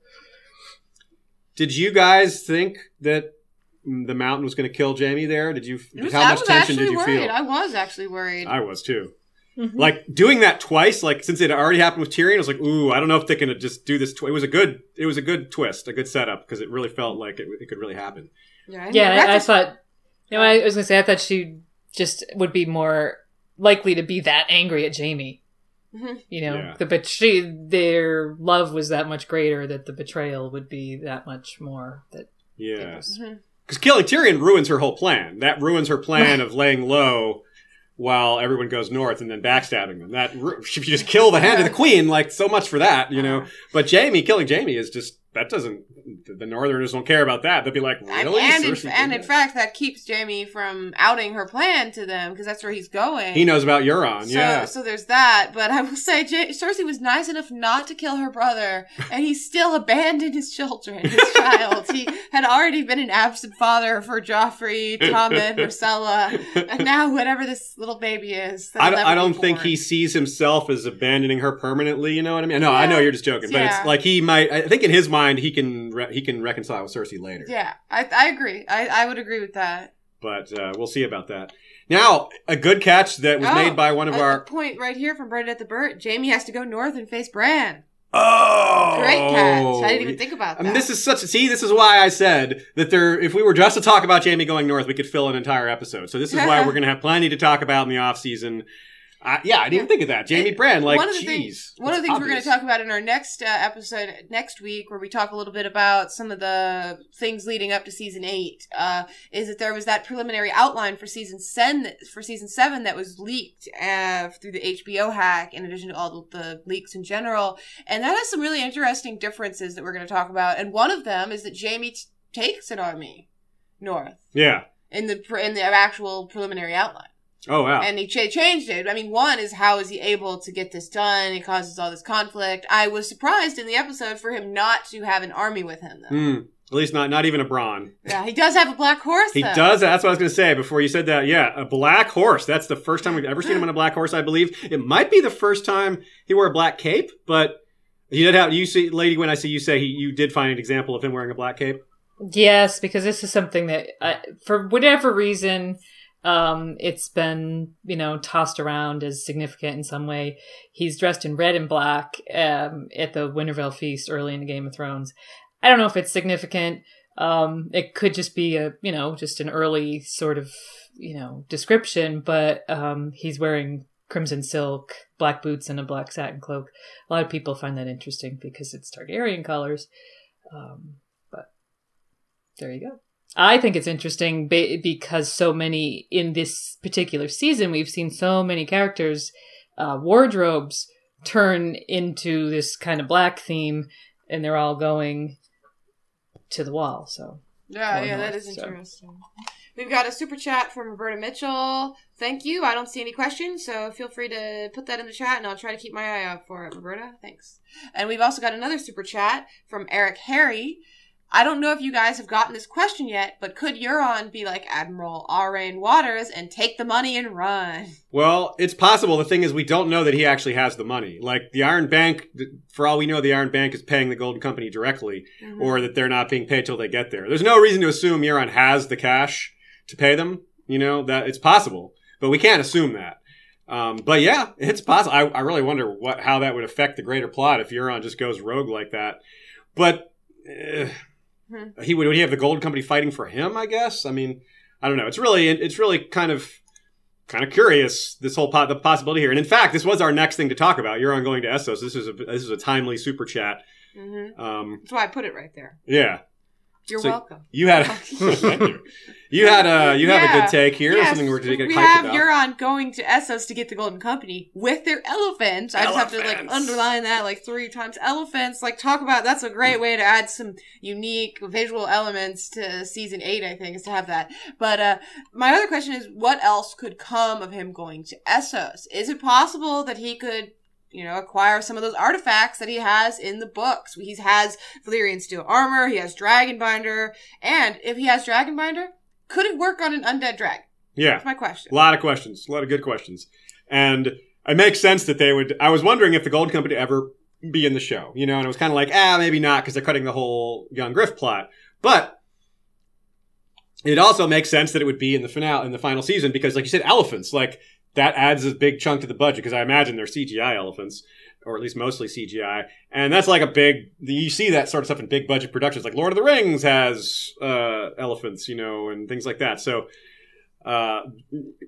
Did you guys think that the mountain was going to kill Jaime there? Did you?
Was-
how
I
much
was
tension
actually
did you
worried.
feel?
I was actually worried.
I was too.
Mhm.
Like doing that twice, like since it already happened with Tyrion, I was like, "Ooh, I don't know if they're gonna just do this." Tw-. It was a good, it was a good twist, a good setup because it really felt like it, it could really happen.
yeah, and
yeah, I, I thought. You know, I was gonna say I thought she just would be more likely to be that angry at Jaime.
Mhm.
You know,
Yeah.
the but she their love was that much greater that the betrayal would be that much more. That it
Yeah,
was-
Mhm.
because killing Tyrion ruins her whole plan. That ruins her plan of laying low while everyone goes north and then backstabbing them. That ru- if you just kill the hand of the queen, like so much for that, you know. But Jaime killing Jaime is just that doesn't. The Northerners don't care about that. They'll be like, really?
And, in, and in fact, that keeps Jaime from outing her plan to them because that's where he's going.
he knows about Euron.
So,
yeah.
so there's that. But I will say, J- Cersei was nice enough not to kill her brother, and he still abandoned his children, his child. He had already been an absent father for Joffrey, Tommen, Myrcella, and now whatever this little baby is.
I don't, I don't think he sees himself as abandoning her permanently. You know what I mean? No, I know you're just joking, but
Yeah.
it's like he might. I think in his mind he can re- he can reconcile with Cersei later.
Yeah, I, I agree. I, I would agree with that.
But uh, we'll see about that. Now, a good catch that was
Oh,
made by one of our.
point right here from Bernadette the Burt. Jaime has to go north and face Bran.
Oh,
Great catch. I didn't even think about
I
that.
mean, this is such. See, this is why I said that there. If we were just to talk about Jaime going north, we could fill an entire episode. So this is why we're going to have plenty to talk about in the off season. Uh, yeah, I didn't even think of that.
Jaime
Bran, like,
one of the things, one of the things we're going to talk about in our next uh, episode next week, where we talk a little bit about some of the things leading up to season eight, uh, is that there was that preliminary outline for season seven, for season seven that was leaked uh, through the HBO hack, in addition to all the, the leaks in general, and that has some really interesting differences that we're going to talk about. And one of them is that Jaime t- takes an army north
Yeah.
in the in the actual preliminary outline
Oh wow.
and he ch- changed it. I mean, one is how is he able to get this done? It causes all this conflict. I was surprised in the episode for him not to have an army with him, though.
Hmm. At least not not even a Bronn.
Yeah, he does have a black horse.
He
though.
does. That's what I was going to say before you said that. Yeah, a black horse. That's the first time we've ever seen him on a black horse. I believe it might be the first time he wore a black cape, but he did have. You see, lady, when I see you say he, you did find an example of him wearing a black cape.
Yes, because this is something that, I, for whatever reason, um, it's been you know tossed around as significant in some way. He's dressed in red and black um, at the Winterfell feast early in the Game of Thrones. I don't know if it's significant. Um, it could just be a you know just an early sort of you know description, but um, he's wearing crimson silk, black boots, and a black satin cloak. A lot of people find that interesting because it's Targaryen colors. Um, but there you go. I think it's interesting be- because so many in this particular season, we've seen so many characters' uh, wardrobes turn into this kind of black theme, and they're all going to the wall. So
Yeah, yeah, that
north,
is
so.
interesting. We've got a super chat from Roberta Mitchell. Thank you. I don't see any questions, so feel free to put that in the chat, and I'll try to keep my eye out for it, Roberta. Thanks. And we've also got another super chat from Eric Harry. I don't know if you guys have gotten this question yet, but could Euron be like Admiral Aurane Waters and take the money and run?
Well, it's possible. The thing is, we don't know that he actually has the money. Like the Iron Bank, for all we know, the Iron Bank is paying the Golden Company directly,
Mhm.
or that they're not being paid till they get there. There's no reason to assume Euron has the cash to pay them. You know that it's possible, but we can't assume that. Um, but yeah, it's possible. I, I really wonder what how that would affect the greater plot if Euron just goes rogue like that. But eh,
Hmm.
he would, would he have the gold Company fighting for him? I guess. I mean, I don't know. It's really it's really kind of kind of curious this whole pot, the possibility here. And in fact, this was our next thing to talk about. Euron going to Essos. This is a this is a timely super chat.
hmm
Um,
That's why I put it right there.
yeah,
You're
So-
welcome.
you had thank you. You had a you have a good take here.
Yes,
Something we're going to get
we have
about.
Euron going to Essos to get the Golden Company with their elephants. I just have to like underline that like three times. Elephants, like talk about that's a great way to add some unique visual elements to season eight. I think is to have that. But uh my other question is, what else could come of him going to Essos? Is it possible that he could? You know, acquire some of those artifacts that he has in the books. He has Valyrian steel armor. He has Dragonbinder, and if he has Dragonbinder, could it work on an undead dragon?
yeah,
That's my question.
a lot of questions, a lot of good questions, and it makes sense that they would. I was wondering if the Gold Company ever be in the show, you know, and it was kind of like, ah, maybe not because they're cutting the whole Young Griff plot, but. It also makes sense that it would be in the finale in the final season because, like you said, elephants like that adds a big chunk to the budget because I imagine they're CGI elephants or at least mostly CGI, and that's like a big. You see that sort of stuff in big budget productions, like Lord of the Rings has uh, elephants, you know, and things like that. So, uh,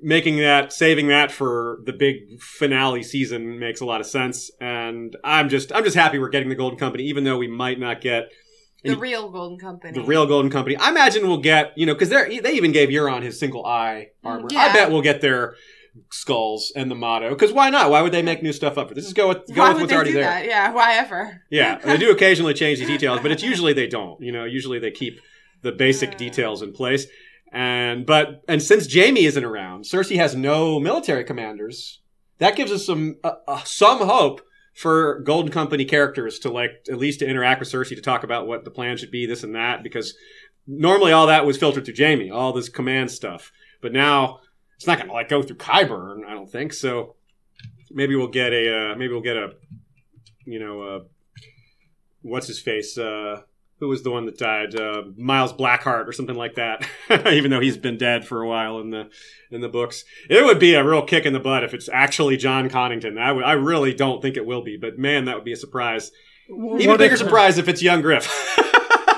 making that, saving that for the big finale season makes a lot of sense. And I'm just, I'm just happy we're getting the Golden Company, even though we might not get
The real Golden Company.
the real Golden Company. I imagine we'll get, you know, because they they even gave Euron his single eye armor. I bet we'll get their skulls and the motto. Because why not? Why would they make new stuff up? Let's just go with go
Why
with what's already there.
that? Yeah, why ever?
Yeah, they do occasionally change the details, but it's usually they don't. You know, usually they keep the basic details in place. And but and since Jaime isn't around, Cersei has no military commanders. That gives us some uh, uh, some hope for Golden Company characters to like at least to interact with Cersei to talk about what the plan should be, this and that. Because normally all that was filtered through Jaime, all this command stuff. But now it's not going to like go through Qyburn, I don't think. So maybe we'll get a uh, maybe we'll get a you know uh, what's his face uh, who was the one that died uh, Miles Blackheart or something like that. Even though he's been dead for a while in the in the books, it would be a real kick in the butt if it's actually Jon Connington. I really don't think it will be, but man, that would be a surprise. Even bigger
if-
surprise if it's young Griff.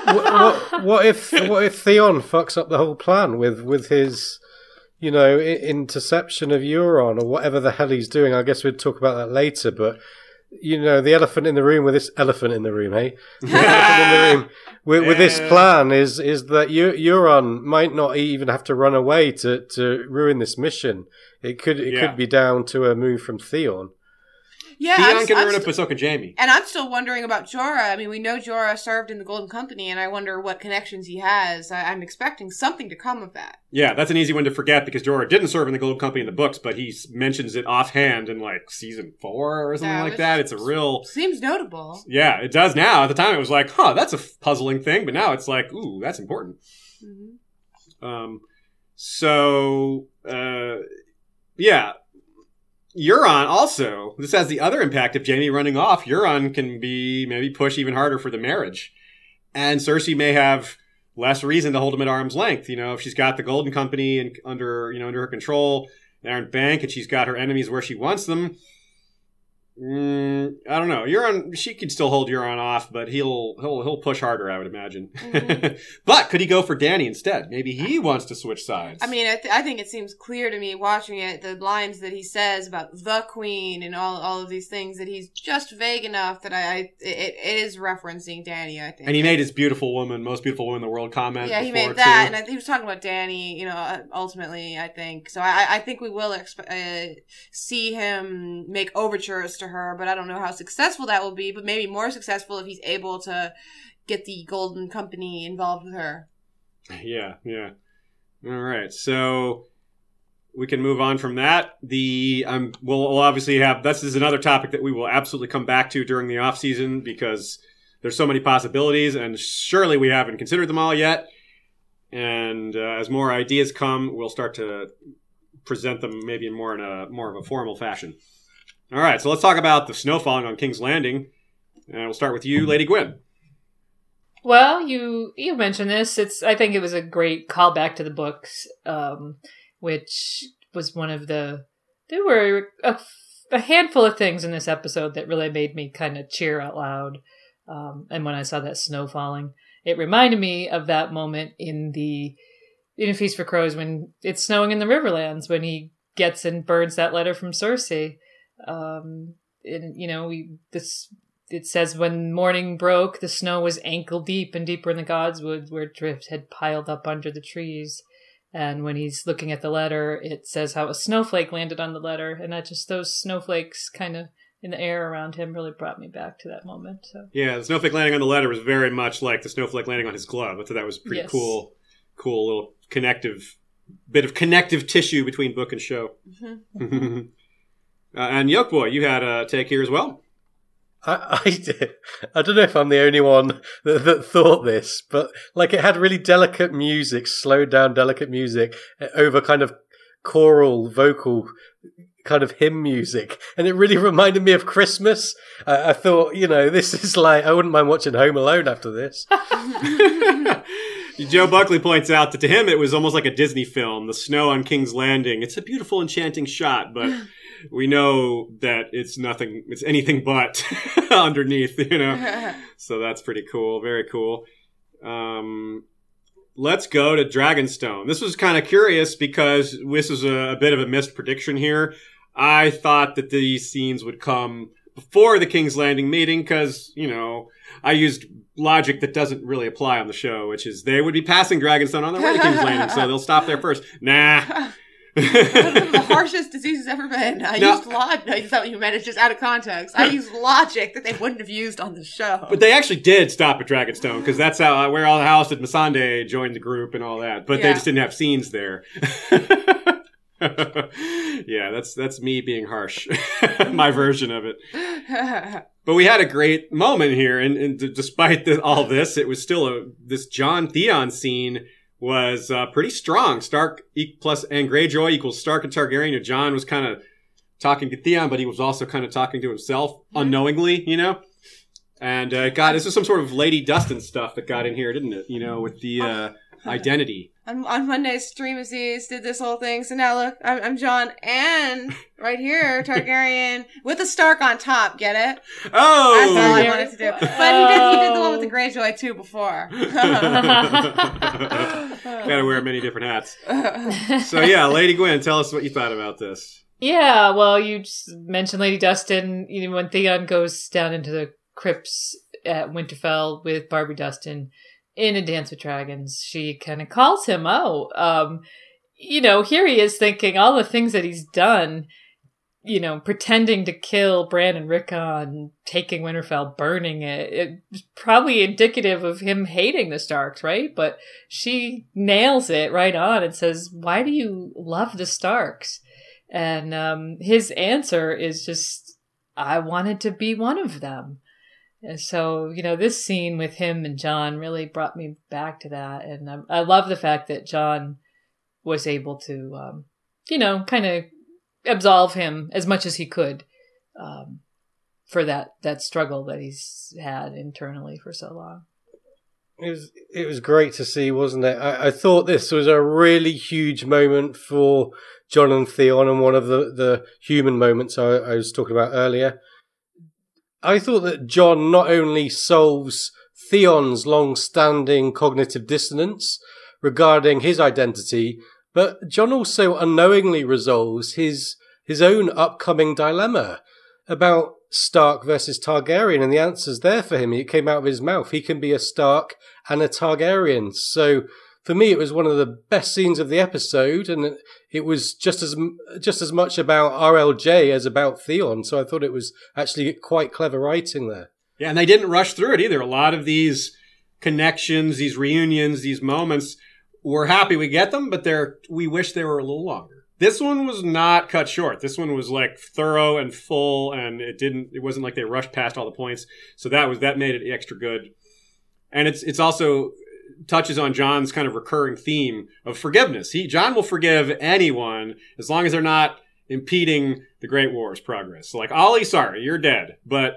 what, what, what if what if Theon fucks up the whole plan with with his you know interception of Euron or whatever the hell he's doing? I guess we'd talk about that later, but. You know the elephant in the room with this elephant in the room, hey? The elephant in the room with, with this plan is is that Eu- Euron might not even have to run away to, to ruin this mission. It could it
Yeah.
could be down to a move from Theon.
Yeah,
Theon
I'm,
can
I'm
ruin it,
st-
so can Jaime.
and I'm still wondering about Jorah. I mean, we know Jorah served in the Golden Company, and I wonder what connections he has. I, I'm expecting something to come of that.
Yeah, that's an easy one to forget because Jorah didn't serve in the Golden Company in the books, but he mentions it offhand in like season four or something
Yeah,
like that. It's a real
Seems notable.
Yeah, it does now. At the time, it was like, huh, that's a puzzling thing, but now it's like, ooh, that's important.
hmm
Um, so, uh, yeah. Euron also, this has the other impact of Jaime running off. Euron can be, maybe push even harder for the marriage. And Cersei may have less reason to hold him at arm's length. You know, if she's got the Golden Company and under, you know, under her control, the Iron Bank, and she's got her enemies where she wants them. Mm, I don't know. Euron, she could still hold Euron off, but he'll he'll he'll push harder, I would imagine.
Mhm.
but could he go for Dany instead? Maybe he wants to switch sides.
I mean, I, th- I think it seems clear to me watching it, the lines that he says about the queen and all all of these things, that he's just vague enough that I, I it, it is referencing Dany. I think.
and he made his beautiful woman, most beautiful woman in the world comment.
yeah, he made that,
too.
and I, he was talking about Dany. You know, uh, ultimately, I think so. I, I think we will exp- uh, see him make overtures to her, but I don't know how successful that will be. But maybe more successful if he's able to get the Golden Company involved with her.
Yeah, yeah. All right, so we can move on from that. The um, we'll, we'll obviously have this is another topic that we will absolutely come back to during the off season because there's so many possibilities, and surely we haven't considered them all yet. And uh, as more ideas come, we'll start to present them maybe in more in a more of a formal fashion. All right, so let's talk about the snow falling on King's Landing, and we'll start with you, Lady Gwyn.
Well, you you mentioned this. It's I think it was a great callback to the books, um, which was one of the there were a, a handful of things in this episode that really made me kind of cheer out loud. Um, and when I saw that snow falling, it reminded me of that moment in the in a Feast for Crows when it's snowing in the Riverlands when he gets and burns that letter from Cersei. Um, and you know, we this it says when morning broke, the snow was ankle deep and deeper in the godswood where drift had piled up under the trees. And when he's looking at the letter, it says how a snowflake landed on the letter, and that just those snowflakes kind of in the air around him really brought me back to that moment. So
Yeah, the snowflake landing on the letter was very much like the snowflake landing on his glove. I thought that was pretty
Yes.
cool, cool little connective bit of connective tissue between book and show.
Mhm.
uh, and Yoke Boy, you had a take here as well.
I, I did. I don't know if I'm the only one that, that thought this, but like it had really delicate music, slowed down, delicate music uh, over kind of choral, vocal, kind of hymn music, and it really reminded me of Christmas. I, I thought, you know, this is like I wouldn't mind watching Home Alone after this.
Joe Buckley points out that to him it was almost like a Disney film, The Snow on King's Landing. It's a beautiful, enchanting shot, but we know that it's nothing, it's anything but underneath, you know? So that's pretty cool. Very cool. Um, let's go to Dragonstone. This was kind of curious because this is a, a bit of a missed prediction here. I thought that these scenes would come before the King's Landing meeting because, you know, I used logic that doesn't really apply on the show, which is they would be passing Dragonstone on their way to King's Landing, so they'll stop there first. Nah.
The harshest diseases ever been. I
No.
used logic. Is that what you meant? It's just out of context. I used logic that they wouldn't have used on the show.
But they actually did stop at Dragonstone because that's how where all the house did Masande joined the group and all that. But they just didn't have scenes there. yeah, that's that's me being harsh. My version of it. But we had a great moment here, and, and d- despite the, all this, it was still a this Jon Theon scene was uh, pretty strong. Stark e- plus and Greyjoy equals Stark and Targaryen. And Jon was kind of talking to Theon, but he was also kind of talking to himself unknowingly, you know. And uh, God, this is some sort of Lady Dustin stuff that got in here, didn't it? You know, with the uh, identity.
on, on Monday's stream Aziz did this whole thing. So now look, I'm, I'm Jon and right here, Targaryen with a Stark on top. Get it? Oh, That's all I
Oh,
wanted to do. But he did, he did the one with the oh. Greyjoy too before.
gotta wear many different hats. So yeah, Lady Gwen, tell us what you thought about this.
Yeah, well, you just mentioned Lady Dustin. You know, when Theon goes down into the crypts at Winterfell with Barbrey Dustin in A Dance with Dragons, she kind of calls him out. Um, you know, here he is thinking all the things that he's done. You know, pretending to kill Bran and Rickon, taking Winterfell, burning it. It's probably indicative of him hating the Starks, right? But she nails it right on and says, "Why do you love the Starks?" And um, his answer is just, I wanted to be one of them. And so, you know, this scene with him and Jon really brought me back to that. And I, I love the fact that Jon was able to, um, you know, kind of absolve him as much as he could um, for that, that struggle that he's had internally for so long.
It was it was great to see, wasn't it? I, I thought this was a really huge moment for Jon and Theon, and one of the, the human moments I, I was talking about earlier. I thought that Jon not only solves Theon's long-standing cognitive dissonance regarding his identity, but Jon also unknowingly resolves his his own upcoming dilemma about Stark versus Targaryen, and the answer's there for him. It came out of his mouth. He can be a Stark and a Targaryen. So for me, it was one of the best scenes of the episode, and it- was just as just as much about RLJ as about Theon. So I thought it was actually quite clever writing there.
Yeah, and they didn't rush through it either. A lot of these connections, these reunions, these moments, we're happy we get them, but they're we wish they were a little longer. This one was not cut short. This one was like thorough and full, and it didn't. It wasn't like they rushed past all the points. So that was that made it extra good. And it's it's also touches on Jon's kind of recurring theme of forgiveness. He Jon will forgive anyone as long as they're not impeding the Great War's progress. So like Olly, sorry, you're dead, but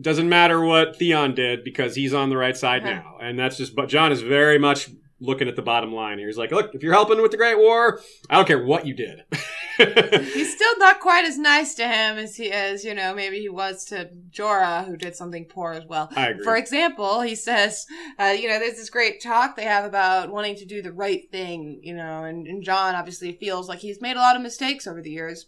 doesn't matter what Theon did because he's on the right side
Huh.
now, and that's just. But Jon is very much looking at the bottom line here. He's like, look, if you're helping with the Great War, I don't care what you did.
He's still not quite as nice to him as he as you know maybe he was to Jorah, who did something poor as well.
I agree.
For example, he says, uh, you know, there's this great talk they have about wanting to do the right thing, you know, and, and Jon obviously feels like he's made a lot of mistakes over the years.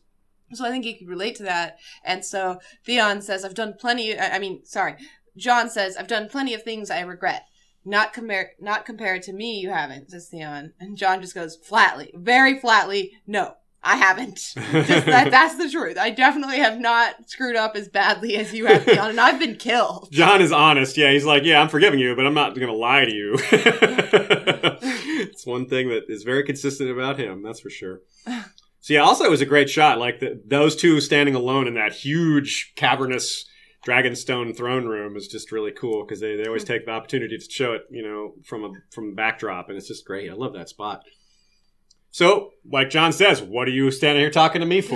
So I think he could relate to that. And so Theon says, I've done plenty, I I mean, sorry, Jon says, I've done plenty of things I regret. Not compare, not compared to me, you haven't, says Theon. And Jon just goes flatly, very flatly, no, I haven't. Just that, that's the truth. I definitely have not screwed up as badly as you have, Jon, and I've been killed.
Jon is honest. Yeah, he's like, yeah, I'm forgiving you, but I'm not going to lie to you. it's one thing that is very consistent about him, that's for sure. So yeah, also it was a great shot. Like the, those two standing alone in that huge cavernous dragonstone throne room is just really cool because they, they always hmm. take the opportunity to show it, you know, from a from a backdrop, and it's just great. I love that spot. So, like Jon says, what are you standing here talking to me for?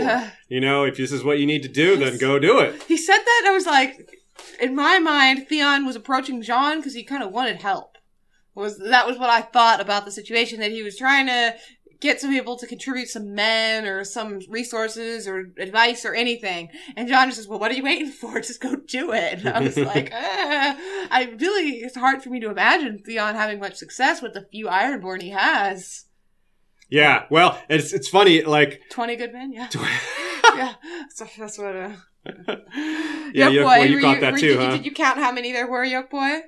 You know, if this is what you need to do, then go do it.
He said that, and I was like, in my mind, Theon was approaching Jon because he kind of wanted help. Was that was what I thought about the situation? That he was trying to get some people to contribute some men or some resources or advice or anything. And Jon just says, "Well, what are you waiting for? Just go do it." And I was like. I really, it's hard for me to imagine Theon having much success with the few Ironborn he has.
Yeah, well, it's it's funny, like
Twenty good men, yeah, yeah. So that's what. Uh,
yeah,
Yoke
Yoke
boy,
Boy, you
were
caught that
were
too,
did,
huh?
You, did you count how many there were, Yoke boy?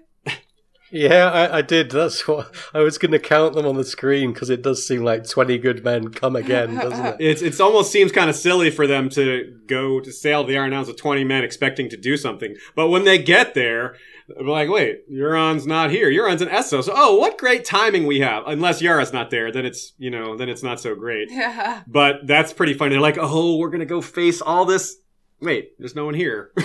Yeah, I, I did. That's what I was going to count them on the screen because it does seem like twenty good men come again, doesn't it?
It's it's almost seems kind of silly for them to go to sail the Iron Islands with twenty men expecting to do something, but when they get there, they're like, wait, Euron's not here. Euron's in Essos. Oh, what great timing we have! Unless Yara's not there, then it's you know then it's not so great.
Yeah.
But that's pretty funny. They're like, oh, we're gonna go face all this. Wait, there's no one here.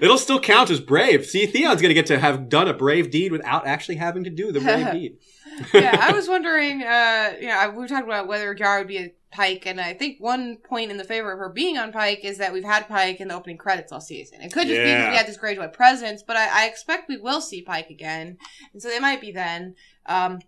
It'll still count as brave. See, Theon's gonna get to have done a brave deed without actually having to do the brave deed.
yeah, I was wondering, uh, you know, we were talking about whether Yara would be a Pyke, and I think one point in the favor of her being on Pyke is that we've had Pyke in the opening credits all season. It could just be because we had this Greyjoy presence, but I, I expect we will see Pyke again, and so they might be then. Um,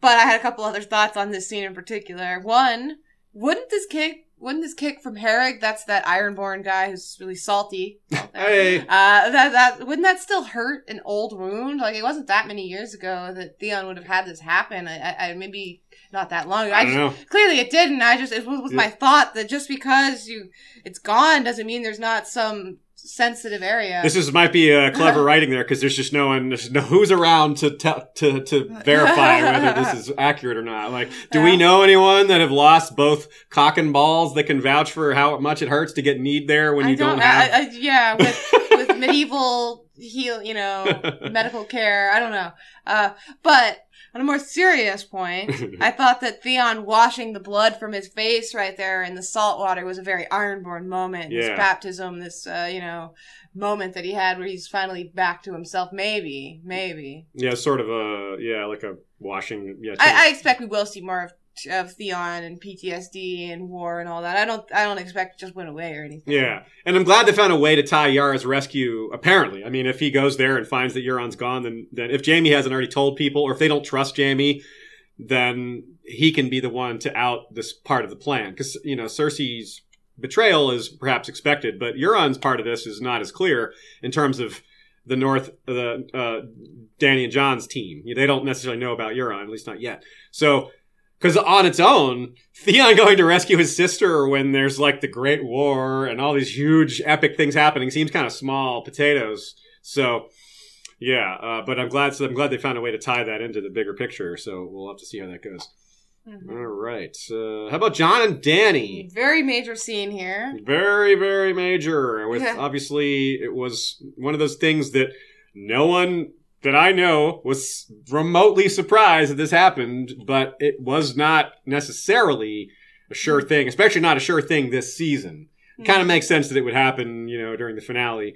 but I had a couple other thoughts on this scene in particular. One, wouldn't this kick, wouldn't this kick from Herrick? That's that Ironborn guy who's really salty.
Hey.
Uh, that that wouldn't that still hurt an old wound? Like it wasn't that many years ago that Theon would have had this happen. I, I, maybe not that long. ago.
I
I just,
know.
clearly it didn't. I just it was, was my thought that just because you it's gone doesn't mean there's not some sensitive area.
This is might be uh, clever writing there because there's just no one, there's no who's around to tell to to verify whether this is accurate or not. Like, do we know anyone that have lost both cock and balls that can vouch for how much it hurts to get kneed there when
I
you don't,
I,
have?
I, yeah, with with medieval heal, you know, medical care. I don't know. Uh, but on a more serious point, I thought that Theon washing the blood from his face right there in the salt water was a very Ironborn moment. This
Yeah.
baptism, this uh, you know moment that he had where he's finally back to himself. Maybe, maybe.
yeah, sort of a yeah, like a washing. Yeah,
I, I expect we will see more of of Theon and PTSD and war and all that. I don't. I don't expect it just went away or anything.
Yeah, and I'm glad they found a way to tie Yara's rescue. Apparently, I mean, if he goes there and finds that Euron's gone, then then if Jaime hasn't already told people, or if they don't trust Jaime, then he can be the one to out this part of the plan. Because you know, Cersei's betrayal is perhaps expected, but Euron's part of this is not as clear in terms of the North, the uh, Dany and Jon's team. They don't necessarily know about Euron, at least not yet. So. Because on its own, Theon going to rescue his sister when there's like the Great War and all these huge epic things happening seems kind of small potatoes. So, yeah, uh, but I'm glad. So I'm glad they found a way to tie that into the bigger picture. So we'll have to see how that goes.
Mhm.
All right. Uh, how about Jon and Dany?
Very major scene here.
Very, very major. With
Yeah.
obviously, it was one of those things that no one that I know was remotely surprised that this happened, but it was not necessarily a sure hmm. thing, especially not a sure thing this season. Hmm. It kind of makes sense that it would happen, you know, during the finale,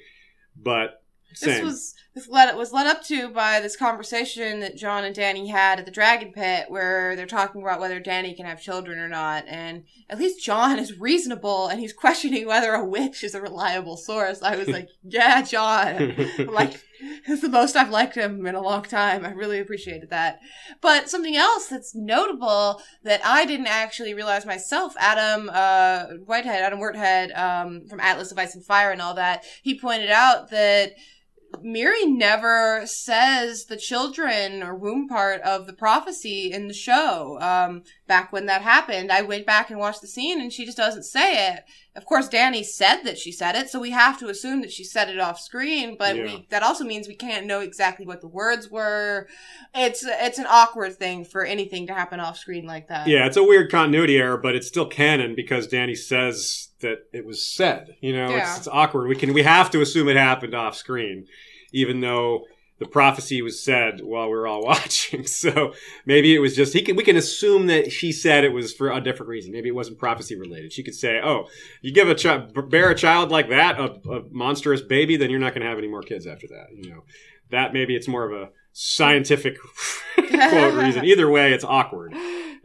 but
This was this led was led up to by this conversation that Jon and Dany had at the Dragon Pit, where they're talking about whether Dany can have children or not, and at least Jon is reasonable and he's questioning whether a witch is a reliable source. I was like, yeah, Jon, like it's the most I've liked him in a long time. I really appreciated that. But something else that's notable that I didn't actually realize myself, Adam uh, Whitehead, Adam Whitehead um, from Atlas of Ice and Fire and all that, he pointed out that Mirri never says the children or womb part of the prophecy in the show. Um, back when that happened, I went back and watched the scene and she just doesn't say it. Of course, Dany said that she said it, so we have to assume that she said it off screen, but
Yeah.
we, that also means we can't know exactly what the words were. It's, it's an awkward thing for anything to happen off screen like that.
yeah, it's a weird continuity error, but it's still canon because Dany says that it was said. You know,
Yeah.
it's, it's awkward. We can we have to assume it happened off screen, even though the prophecy was said while we were all watching. So maybe it was just he can we can assume that she said it was for a different reason. Maybe it wasn't prophecy related. She could say, "Oh, you give a child bear a child like that, a, a monstrous baby, then you're not going to have any more kids after that." You know, that maybe it's more of a scientific quote reason. Either way, it's awkward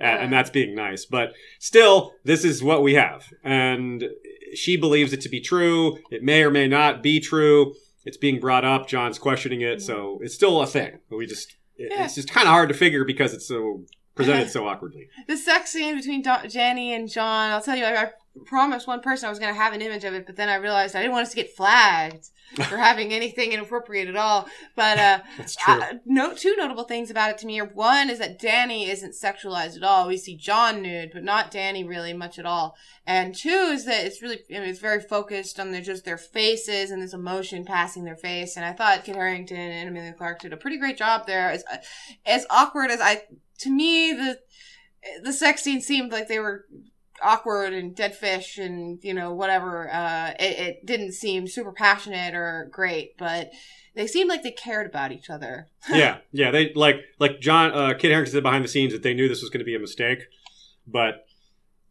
and that's being nice. But still, this is what we have, and she believes it to be true. It may or may not be true. It's being brought up. Jon's questioning it, so mm-hmm. it's still a thing. We just it-
Yeah.
it's just kind of hard to figure because it's so presented so awkwardly.
the sex scene between Do- Jenny and Jon, I'll tell you, I, I promised one person I was going to have an image of it, but then I realized I didn't want us to get flagged for having anything inappropriate at all. But uh, uh, no, two notable things about it to me are one is that Dany isn't sexualized at all. We see Jon nude, but not Dany really much at all. And two is that it's really, I mean, it's very focused on their, just their faces and this emotion passing their face. And I thought Kit Harington and Emilia Clarke did a pretty great job there. As, as awkward as I, to me, the, the sex scene seemed like they were awkward and dead fish and you know whatever uh it, it didn't seem super passionate or great but they seemed like they cared about each other
yeah, yeah. They like like Jon uh, Kit Harington said behind the scenes that they knew this was going to be a mistake, but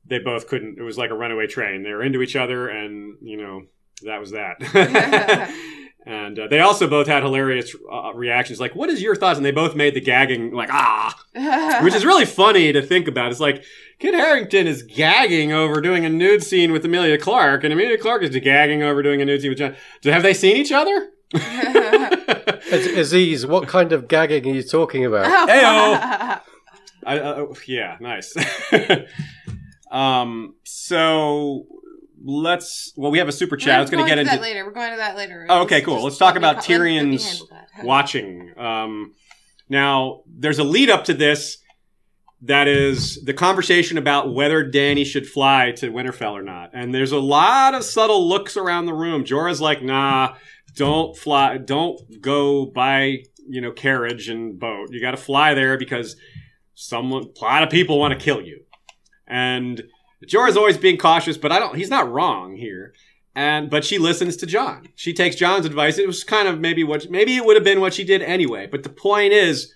they both couldn't. It was like a runaway train. They were into each other, and you know that was that. and uh, they also both had hilarious uh, reactions. Like, "What is your thoughts?" And they both made the gagging like ah, which is really funny to think about. It's like Kit Harington is gagging over doing a nude scene with Emilia Clarke, and Emilia Clarke is gagging over doing a nude scene with Jon. Have they seen each other?
Aziz, what kind of gagging are you talking about?
Heyo. I, uh, yeah, nice. um, so let's. Well, we have a super chat. I was going to get
to
into
that later we're going to that later
Oh, okay, cool. Let's talk about
co- let- let me
Tyrion's watching. Um, now, there's a lead up to this. That is the conversation about whether Dany should fly to Winterfell or not. And there's a lot of subtle looks around the room. Jorah's like, nah, don't fly, don't go by, you know, carriage and boat. You got to fly there because someone, a lot of people want to kill you. And Jorah's always being cautious, but I don't, he's not wrong here. And, but she listens to Jon. She takes Jon's advice. It was kind of maybe what, maybe it would have been what she did anyway. But the point is,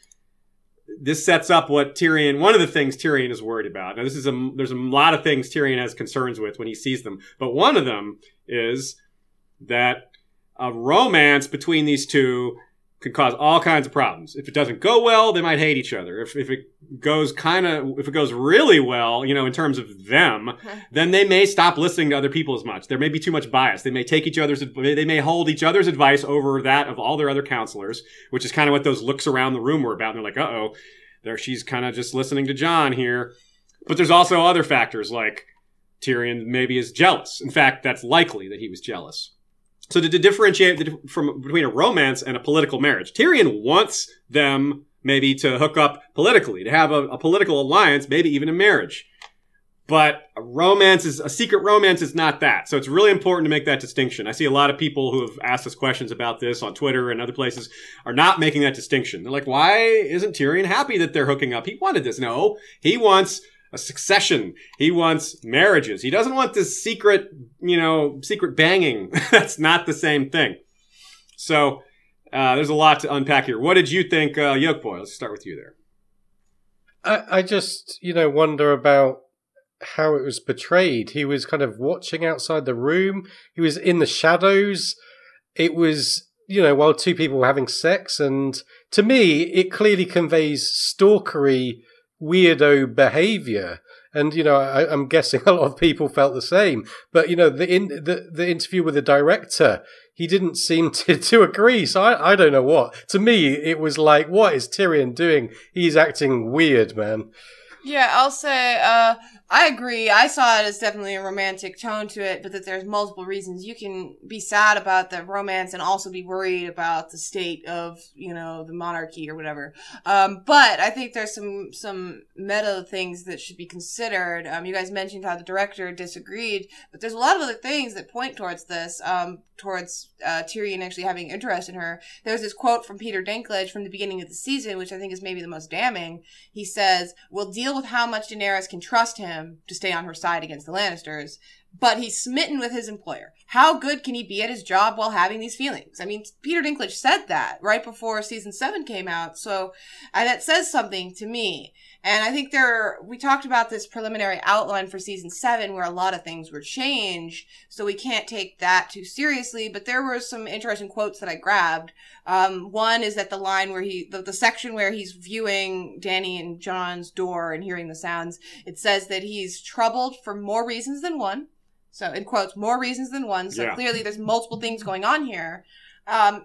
this sets up what Tyrion. One of the things Tyrion is worried about. Now, this is a there's a lot of things Tyrion has concerns with when he sees them, but one of them is that a romance between these two could cause all kinds of problems. If it doesn't go well, they might hate each other. If if it goes kind of if it goes really well, you know, in terms of them, then they may stop listening to other people as much. There may be too much bias. They may take each other's they may hold each other's advice over that of all their other counselors, which is kind of what those looks around the room were about. And they're like, "Uh oh, there she's kind of just listening to Jon here." But there's also other factors like Tyrion maybe is jealous. In fact, that's likely that he was jealous. So to, to differentiate the, from between a romance and a political marriage, Tyrion wants them maybe to hook up politically, to have a, a political alliance, maybe even a marriage. But a romance is a secret romance is not that. So it's really important to make that distinction. I see a lot of people who have asked us questions about this on Twitter and other places are not making that distinction. They're like, why isn't Tyrion happy that they're hooking up? He wanted this. No, he wants a succession. He wants marriages. He doesn't want this secret, you know, secret banging. That's not the same thing. So Uh, there's a lot to unpack here. What did you think, uh, Yoke Boy? Let's start with you there.
I, I just, you know, wonder about how it was portrayed. He was kind of watching outside the room. He was in the shadows. It was, you know, while two people were having sex. And to me, it clearly conveys stalkery, weirdo behavior. And, you know, I, I'm guessing a lot of people felt the same. But, you know, the, in, the, the interview with the director, he didn't seem to, to agree. So I, I don't know what. To me, it was like, what is Tyrion doing? He's acting weird, man.
Yeah, I'll say, uh, I agree. I saw it as definitely a romantic tone to it, but that there's multiple reasons you can be sad about the romance and also be worried about the state of, you know, the monarchy or whatever. Um, but I think there's some, some meta things that should be considered. Um, you guys mentioned how the director disagreed, but there's a lot of other things that point towards this, um, towards, uh, Tyrion actually having interest in her. There's this quote from Peter Dinklage from the beginning of the season, which I think is maybe the most damning. He says, we'll deal with how much Daenerys can trust him to stay on her side against the Lannisters, but he's smitten with his employer. How good can he be at his job while having these feelings? I mean, Peter Dinklage said that right before season seven came out, so that says something to me. And I think there, we talked about this preliminary outline for season seven where a lot of things were changed, so we can't take that too seriously, but there were some interesting quotes that I grabbed. Um, one is that the line where he, the, the section where he's viewing Dany and Jon's door and hearing the sounds, it says that he's troubled for more reasons than one. So, in quotes, more reasons than one. So
Yeah.
clearly there's multiple things going on here. Um,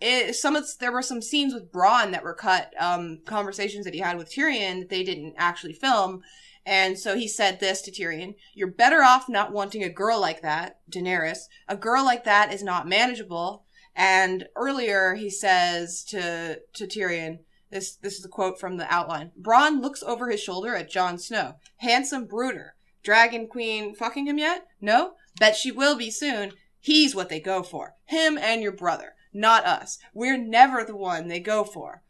it, some of there were some scenes with Bronn that were cut, um, conversations that he had with Tyrion that they didn't actually film. And so he said this to Tyrion, you're better off not wanting a girl like that, Daenerys. A girl like that is not manageable. And earlier he says to, to Tyrion, this, this is a quote from the outline. Bronn looks over his shoulder at Jon Snow. Handsome brooder. Dragon Queen fucking him yet? No? Bet she will be soon. He's what they go for. Him and your brother. Not us. We're never the one they go for.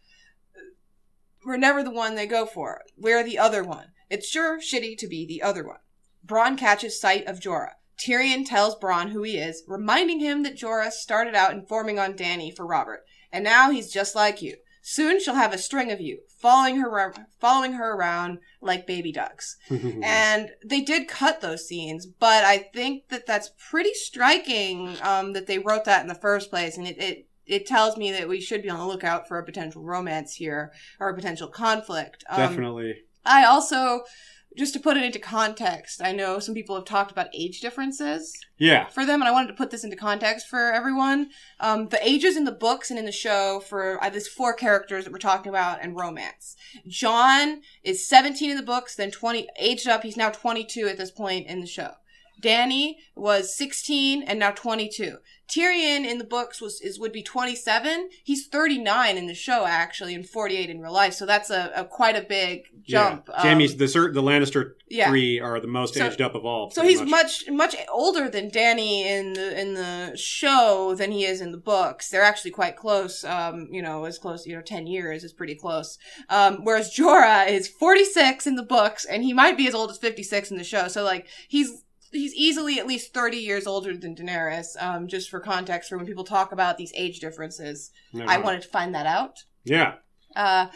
We're never the one they go for. We're the other one. It's sure shitty to be the other one. Bronn catches sight of Jorah. Tyrion tells Bronn who he is, reminding him that Jorah started out informing on Dany for Robert, and now he's just like you. Soon she'll have a string of you, following her, following her around like baby ducks. And they did cut those scenes, but I think that that's pretty striking um, that they wrote that in the first place, and it, it it tells me that we should be on the lookout for a potential romance here or a potential conflict. Um,
Definitely.
I also, just to put it into context, I know some people have talked about age differences
Yeah.
for them, and I wanted to put this into context for everyone. Um, the ages in the books and in the show for uh, these four characters that we're talking about and romance. Jon is 17 in the books, then 20, aged up. He's now 22 at this point in the show. Dany was 16 and now 22. Tyrion in the books was is would be 27. He's 39 in the show actually, and 48 in real life. So that's a, a quite a big jump.
Yeah. Jaime's
Um,
the the Lannister
yeah.
three are the most
So-
aged up of all.
So he's much much older than Dany in the in the show than he is in the books. They're actually quite close. Um, you know, as close. You know, ten years is pretty close. Um, whereas Jorah is forty six in the books, and he might be as old as fifty six in the show. So like he's he's easily at least thirty years older than Daenerys. Um, just for context, for when people talk about these age differences, I wanted to find that out.
Yeah.
Uh,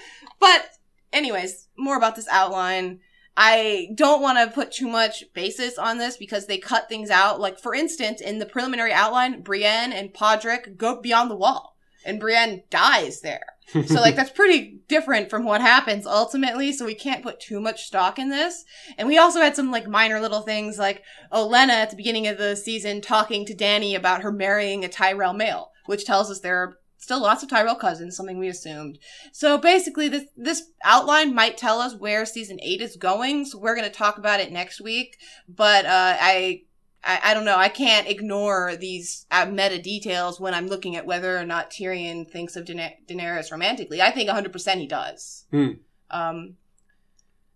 but anyways, more about this outline. I don't want to put too much basis on this because they cut things out. Like, for instance, in the preliminary outline, Brienne and Podrick go beyond the wall and Brienne dies there. So, like, that's pretty different from what happens ultimately. So, we can't put too much stock in this. And we also had some, like, minor little things like Olenna at the beginning of the season talking to Dany about her marrying a Tyrell male, which tells us there are still lots of Tyrell cousins, something we assumed. So basically, this this outline might tell us where season eight is going. So we're going to talk about it next week. But uh, I, I I don't know. I can't ignore these uh, meta details when I'm looking at whether or not Tyrion thinks of Daener- Daenerys romantically. I think 100 percent he does.
Hmm.
Um.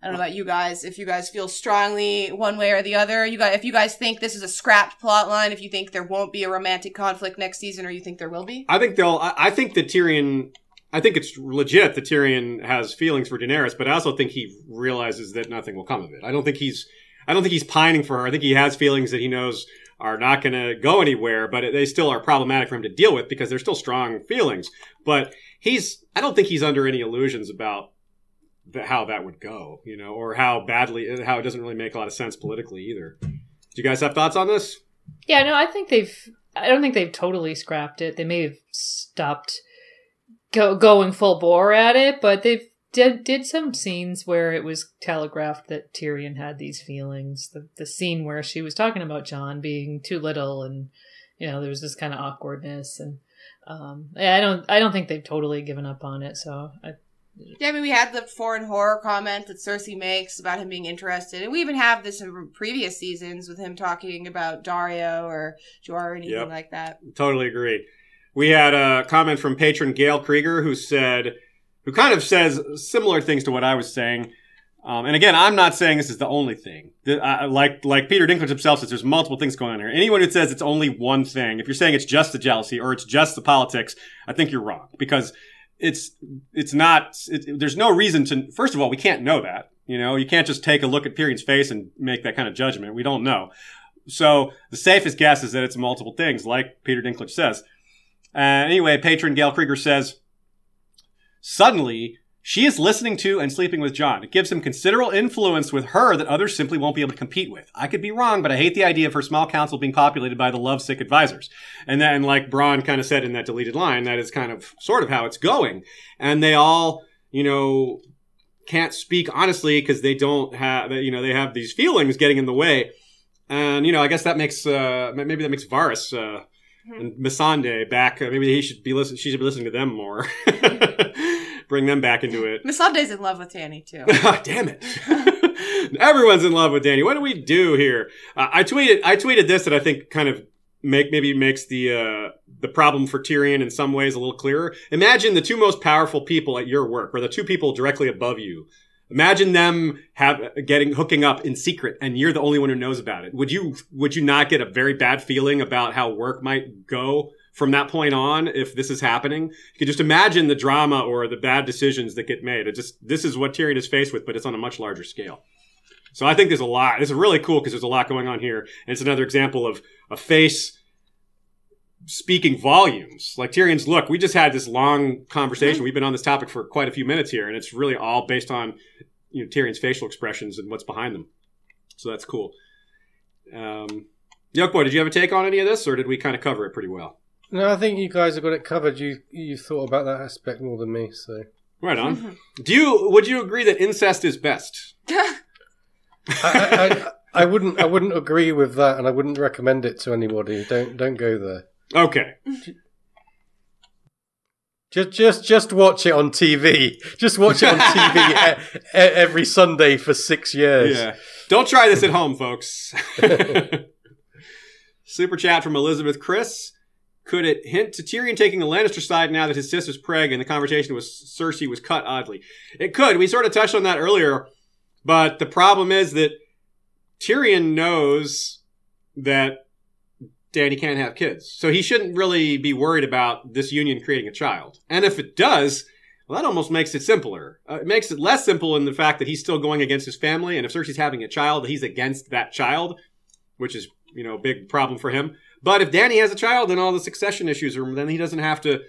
I don't know about you guys. If you guys feel strongly one way or the other, you guys, if you guys think this is a scrapped plot line, if you think there won't be a romantic conflict next season, or you think there will be,
I think they'll. I, I think that Tyrion. I think it's legit that Tyrion has feelings for Daenerys, but I also think he realizes that nothing will come of it. I don't think he's. I don't think he's pining for her. I think he has feelings that he knows are not going to go anywhere, but they still are problematic for him to deal with because they're still strong feelings. But he's, I don't think he's under any illusions about the, how that would go, you know, or how badly, how it doesn't really make a lot of sense politically either. Do you guys have thoughts on this?
Yeah, no, I think they've. I don't think they've totally scrapped it. They may have stopped go, going full bore at it, but they've did did some scenes where it was telegraphed that Tyrion had these feelings. The the scene where she was talking about Jon being too little, and you know there was this kind of awkwardness, and um, I don't I don't think they've totally given up on it. So I,
Yeah, I mean, we had the foreign horror comment that Cersei makes about him being interested, and we even have this in previous seasons with him talking about Daario or Jor or anything
Yep.
like that.
Totally agree. We had a comment from patron Gail Krieger who said, who kind of says similar things to what I was saying. Um, and again, I'm not saying this is the only thing. The- uh, like like Peter Dinklage himself says, there's multiple things going on here. Anyone who says it's only one thing, if you're saying it's just the jealousy or it's just the politics, I think you're wrong because it's it's not. It, there's no reason to. First of all, we can't know that. You know, you can't just take a look at Tyrion's face and make that kind of judgment. We don't know. So the safest guess is that it's multiple things, like Peter Dinklage says. Uh, anyway, patron Gail Krieger says, suddenly she is listening to and sleeping with Jon. It gives him considerable influence with her that others simply won't be able to compete with. I could be wrong, but I hate the idea of her small council being populated by the lovesick advisors. And then, like Bronn kind of said in that deleted line, that is kind of sort of how it's going. And they all, you know, can't speak honestly because they don't have, you know, they have these feelings getting in the way. And, you know, I guess that makes, uh, maybe that makes Varys, uh, and Missandei back. Uh, maybe he should be listening. She should be listening to them more. Bring them back into it.
Missandei's in love with Dany too.
Damn it! Everyone's in love with Dany. What do we do here? Uh, I tweeted. I tweeted this that I think kind of make maybe makes the uh, the problem for Tyrion in some ways a little clearer. Imagine the two most powerful people at your work, or the two people directly above you. Imagine them have getting hooking up in secret, and you're the only one who knows about it. Would you would you not get a very bad feeling about how work might go from that point on if this is happening? You could just imagine the drama or the bad decisions that get made. It just this is what Tyrion is faced with, but it's on a much larger scale. So I think there's a lot. This is really cool because there's a lot going on here, and it's another example of a face speaking volumes. Like Tyrion's, look, we just had this long conversation. We've been on this topic for quite a few minutes here, and it's really all based on you know Tyrion's facial expressions and what's behind them. So that's cool. Um, Yoke boy, did you have a take on any of this, or did we kind of cover it pretty well?
No, I think you guys have got it covered. You you thought about that aspect more than me, so
Right on. Mm-hmm. Do you would you agree that incest is best?
I, I, I, I wouldn't I wouldn't agree with that, and I wouldn't recommend it to anybody. Don't don't go there.
Okay.
Just just just watch it on TV. Just watch it on TV e- e- every Sunday for six years.
Yeah. Don't try this at home, folks. Super chat from Elizabeth Chris. Could it hint to Tyrion taking the Lannister side now that his sister's preg and the conversation with Cersei was cut oddly? It could. We sort of touched on that earlier, but the problem is that Tyrion knows that Dany can't have kids. So he shouldn't really be worried about this union creating a child. And if it does, well, that almost makes it simpler. Uh, it makes it less simple in the fact that he's still going against his family, and if Cersei's having a child, he's against that child, which is, you know, a big problem for him. But if Dany has a child, then all the succession issues are, then he doesn't have to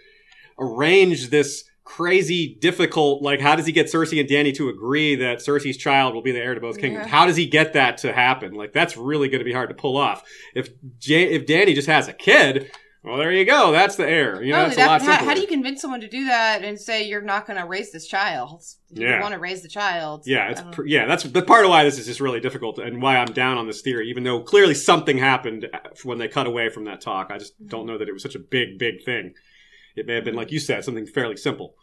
arrange this crazy, difficult, like, how does he get Cersei and Dany to agree that Cersei's child will be the heir to both kingdoms?
Yeah.
How does he get that to happen? Like, that's really going to be hard to pull off. If, J- if Dany just has a kid, well, there you go. That's the heir. You know,
Not
that's
only
a lot
that, how, how do you convince someone to do that and say you're not going to raise this child? You
Yeah.
want to raise the child.
Yeah, it's
um,
pr- yeah. That's the part of why this is just really difficult, and why I'm down on this theory. Even though clearly something happened uh, when they cut away from that talk, I just mm-hmm. don't know that it was such a big, big thing. It may have been, mm-hmm. like you said, something fairly simple.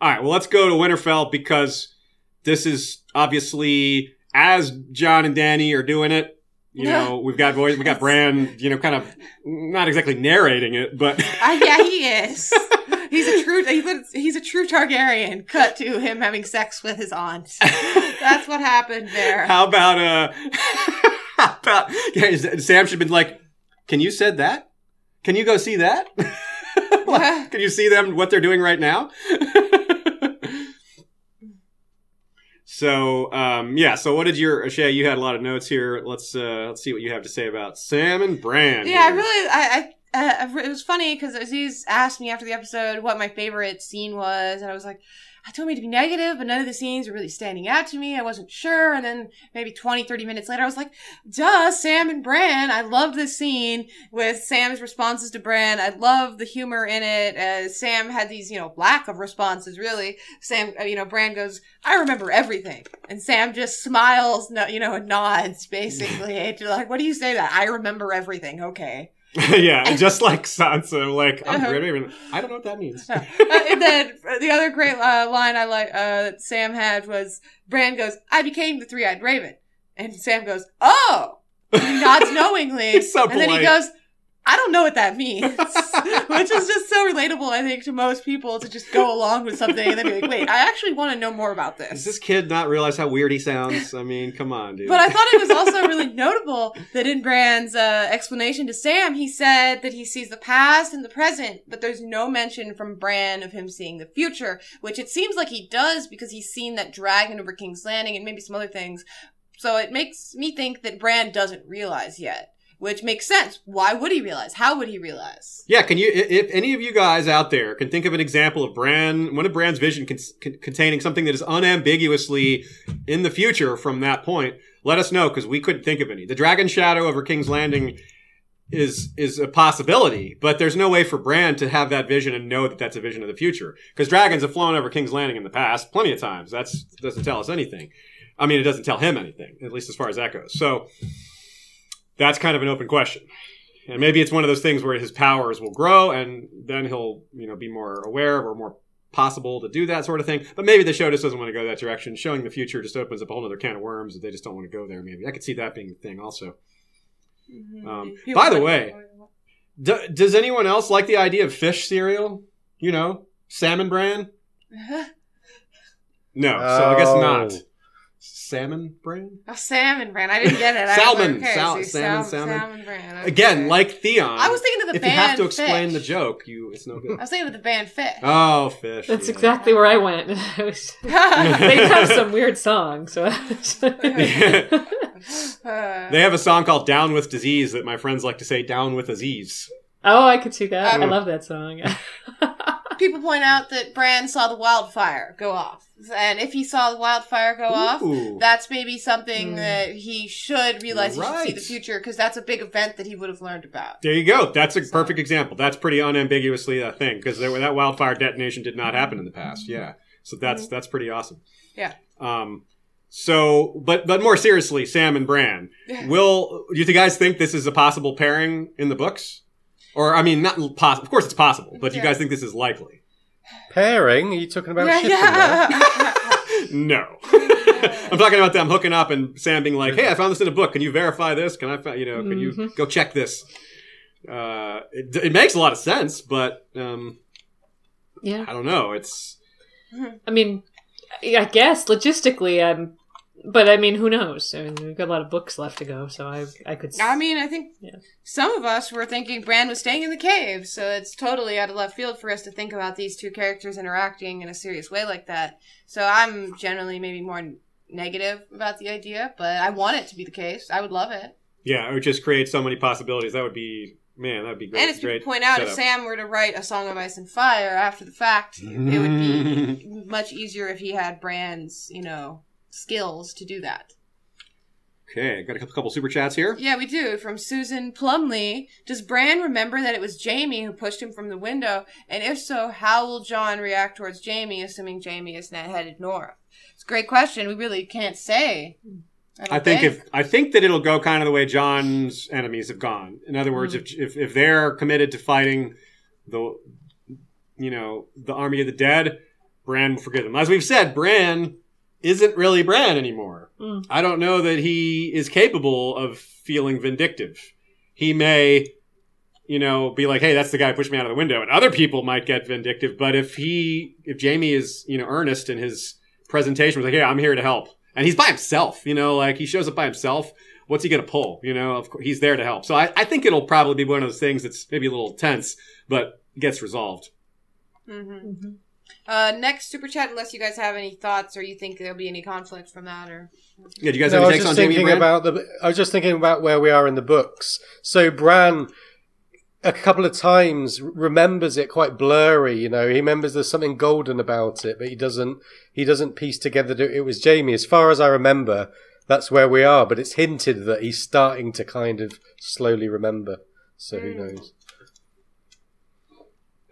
All right, well, let's go to Winterfell because this is obviously as Jon and Dany are doing it. You know, we've got voice, we got Bran. You know, kind of not exactly narrating it, but
Uh, yeah, he is. He's a true. He's a, he's a true Targaryen. Cut to him having sex with his aunt. That's what happened there.
How about uh? how about yeah, Sam should have been like, "Can you said that? Can you go see that? Like, Can you see them what they're doing right now?" So um, yeah. So what did your Shay? You had a lot of notes here. Let's uh, let's see what you have to say about Sam and Bran.
Yeah, I really, I, I, uh, it was funny because Aziz asked me after the episode what my favorite scene was, and I was like, I told me to be negative, but none of the scenes were really standing out to me. I wasn't sure, and then maybe 20, 30 minutes later, I was like, duh, Sam and Bran. I loved this scene with Sam's responses to Bran. I love the humor in it. Uh, Sam had these, you know, lack of responses, really. Sam, uh, you know, Bran goes, I remember everything. And Sam just smiles, no, you know, and nods, basically. Like, what do you say that? I remember everything. Okay.
yeah, just like Sansa. Like I'm
Uh-huh.
really- I don't know what that means.
Uh, and then the other great uh, line I like uh, that Sam had was Bran goes, "I became the three-eyed raven," and Sam goes, "Oh," he nods knowingly,
so
and then he goes, "I don't know what that means," which is just so relatable, I think, to most people to just go along with something and then be like, "Wait, I actually want to know more about this.
Does
this."
kid not realize how weird he sounds? I mean, come on, dude.
But I thought it was also really notable that in Bran's uh, explanation to Sam, he said that he sees the past and the present, but there's no mention from Bran of him seeing the future, which it seems like he does because he's seen that dragon over King's Landing and maybe some other things. So it makes me think that Bran doesn't realize yet, which makes sense. Why would he realize? How would he realize?
Yeah, can you, if any of you guys out there can think of an example of Bran, one of Bran's vision con- con- containing something that is unambiguously in the future from that point, let us know because we couldn't think of any. The Dragon Shadow over King's Landing is is a possibility, but there's no way for Bran to have that vision and know that that's a vision of the future because dragons have flown over King's Landing in the past plenty of times. That's doesn't tell us anything. I mean, it doesn't tell him anything, at least as far as that goes. So that's kind of an open question. And maybe it's one of those things where his powers will grow and then he'll, you know, be more aware or more possible to do that sort of thing. But maybe the show just doesn't want to go that direction. Showing the future just opens up a whole other can of worms that they just don't want to go there, maybe. I could see that being a thing also. Um, by the way- D- does anyone else like the idea of fish cereal? You know, salmon bran? No, so I guess
Oh.
not. Salmon brand?
Oh, salmon brand. I didn't get it. I
Salmon,
okay,
sal-
see,
salmon,
sal-
salmon.
Bran. okay.
Again, like Theon.
I was thinking of the band.
if you have to explain
Phish.
the joke, you it's no good.
I was thinking of the band Phish.
Oh, fish.
That's
yeah.
exactly where I went. They have some weird songs. So
They have a song called "Down with Disease" that my friends like to say "Down with Aziz."
oh, I could see that. I
Um,
love that song.
People point out that Bran saw the wildfire go off. And if he saw the wildfire go off, that's maybe something
Hmm.
that he should realize
You're
he should see the future because that's a big event that he would have learned about.
There you go. That's a perfect example. That's pretty unambiguously a thing because that wildfire detonation did not happen in the past. Yeah, so that's that's pretty awesome.
Yeah.
Um. So, but but more seriously, Sam and Bran. Will do you guys think this is a possible pairing in the books? Or I mean, not possible. Of course, it's possible. But do you guys think this is likely?
Pairing? Are you talking about
Yeah,
shipping
yeah.
No. I'm talking about them hooking up and Sam being like, "Hey, I found this in a book. Can you verify this? Can I, fi- you know, can you
Mhm.
go check this?" Uh, it, it makes a lot of sense, but um,
yeah.
I don't know. It's
I mean, I guess logistically, um, but I mean, who knows? I mean, we've got a lot of books left to go, so I, I could.
I mean, I think
Yeah.
some of us were thinking Bran was staying in the cave, so it's totally out of left field for us to think about these two characters interacting in a serious way like that. So I'm generally maybe more negative about the idea, but I want it to be the case. I would love it.
yeah, it would just create so many possibilities. That would be man. That would be great.
and as people
great
point out, if. Sam were to write a Song of Ice and Fire after the fact, it would be much easier if he had Bran's, you know, skills to do that.
okay, got a couple, couple super chats here.
Yeah, we do. From Susan Plumley. Does Bran remember that it was Jaime who pushed him from the window? And if so, how will Jon react towards Jaime, assuming Jaime is now headed north? It's a great question. We really can't say. don't
I think if I think that it'll go kind of the way Jon's enemies have gone. In other words, if, mm. if if they're committed to fighting the you know the army of the dead, Bran will forgive them. As we've said, Bran isn't really Bran anymore.
Mm.
I don't know that he is capable of feeling vindictive. He may you know be like, "Hey, that's the guy who pushed me out of the window," and other people might get vindictive. But if he if Jaime is you know earnest in his presentation, was like, "Yeah, I'm here to help." and he's by himself. You know, like he shows up by himself. What's he gonna pull? You know, of course he's there to help. So I, I think it'll probably be one of those things that's maybe a little tense, but gets resolved.
hmm
Mhm.
Uh, next super chat, unless you guys have any thoughts or you think there'll be any conflict from that, or
Yeah, do you guys
No,
have
I
any
was
takes on
just
Jaime
thinking
Bran?
about the. I was just thinking about where we are in the books. So Bran, a couple of times, remembers it quite blurry. You know, he remembers there's something golden about it, but he doesn't. He doesn't piece together that it was Jaime. As far as I remember, that's where we are. But it's hinted that he's starting to kind of slowly remember. So who
Mm.
knows?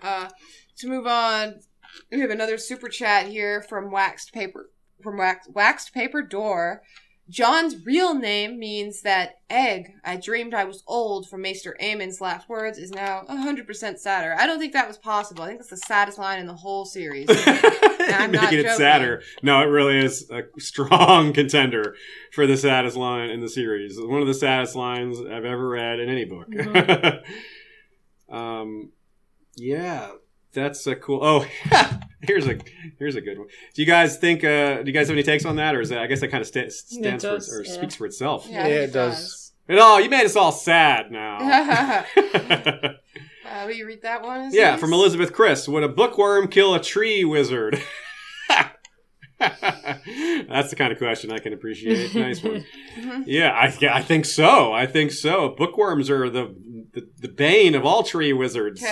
Uh, to move on, we have another super chat here from Waxed Paper from Wax, Waxed Paper Door. Jon's real name means that egg I dreamed I was old from Maester Aemon's last words is now 100% sadder. I don't think that was possible. I think that's the saddest line in the whole series. I'm not
Making it sadder. No, it really is a strong contender for the saddest line in the series. One of the saddest lines I've ever read in any book. um, yeah, that's a cool. Oh, here's a here's a good one. Do you guys think? Uh, do you guys have any takes on that, or is that? I guess that kind of sta- stands for
does,
or
yeah.
speaks for itself.
Yeah,
Yeah,
think
it does.
And oh, you made us all sad now.
Uh, will you read that one?
Yeah,
Aziz?
from Elizabeth Chris. Would a bookworm kill a tree wizard? That's the kind of question I can appreciate. Nice one.
Mhm.
Yeah, I, yeah, I think so. I think so. Bookworms are the the, the bane of all tree wizards.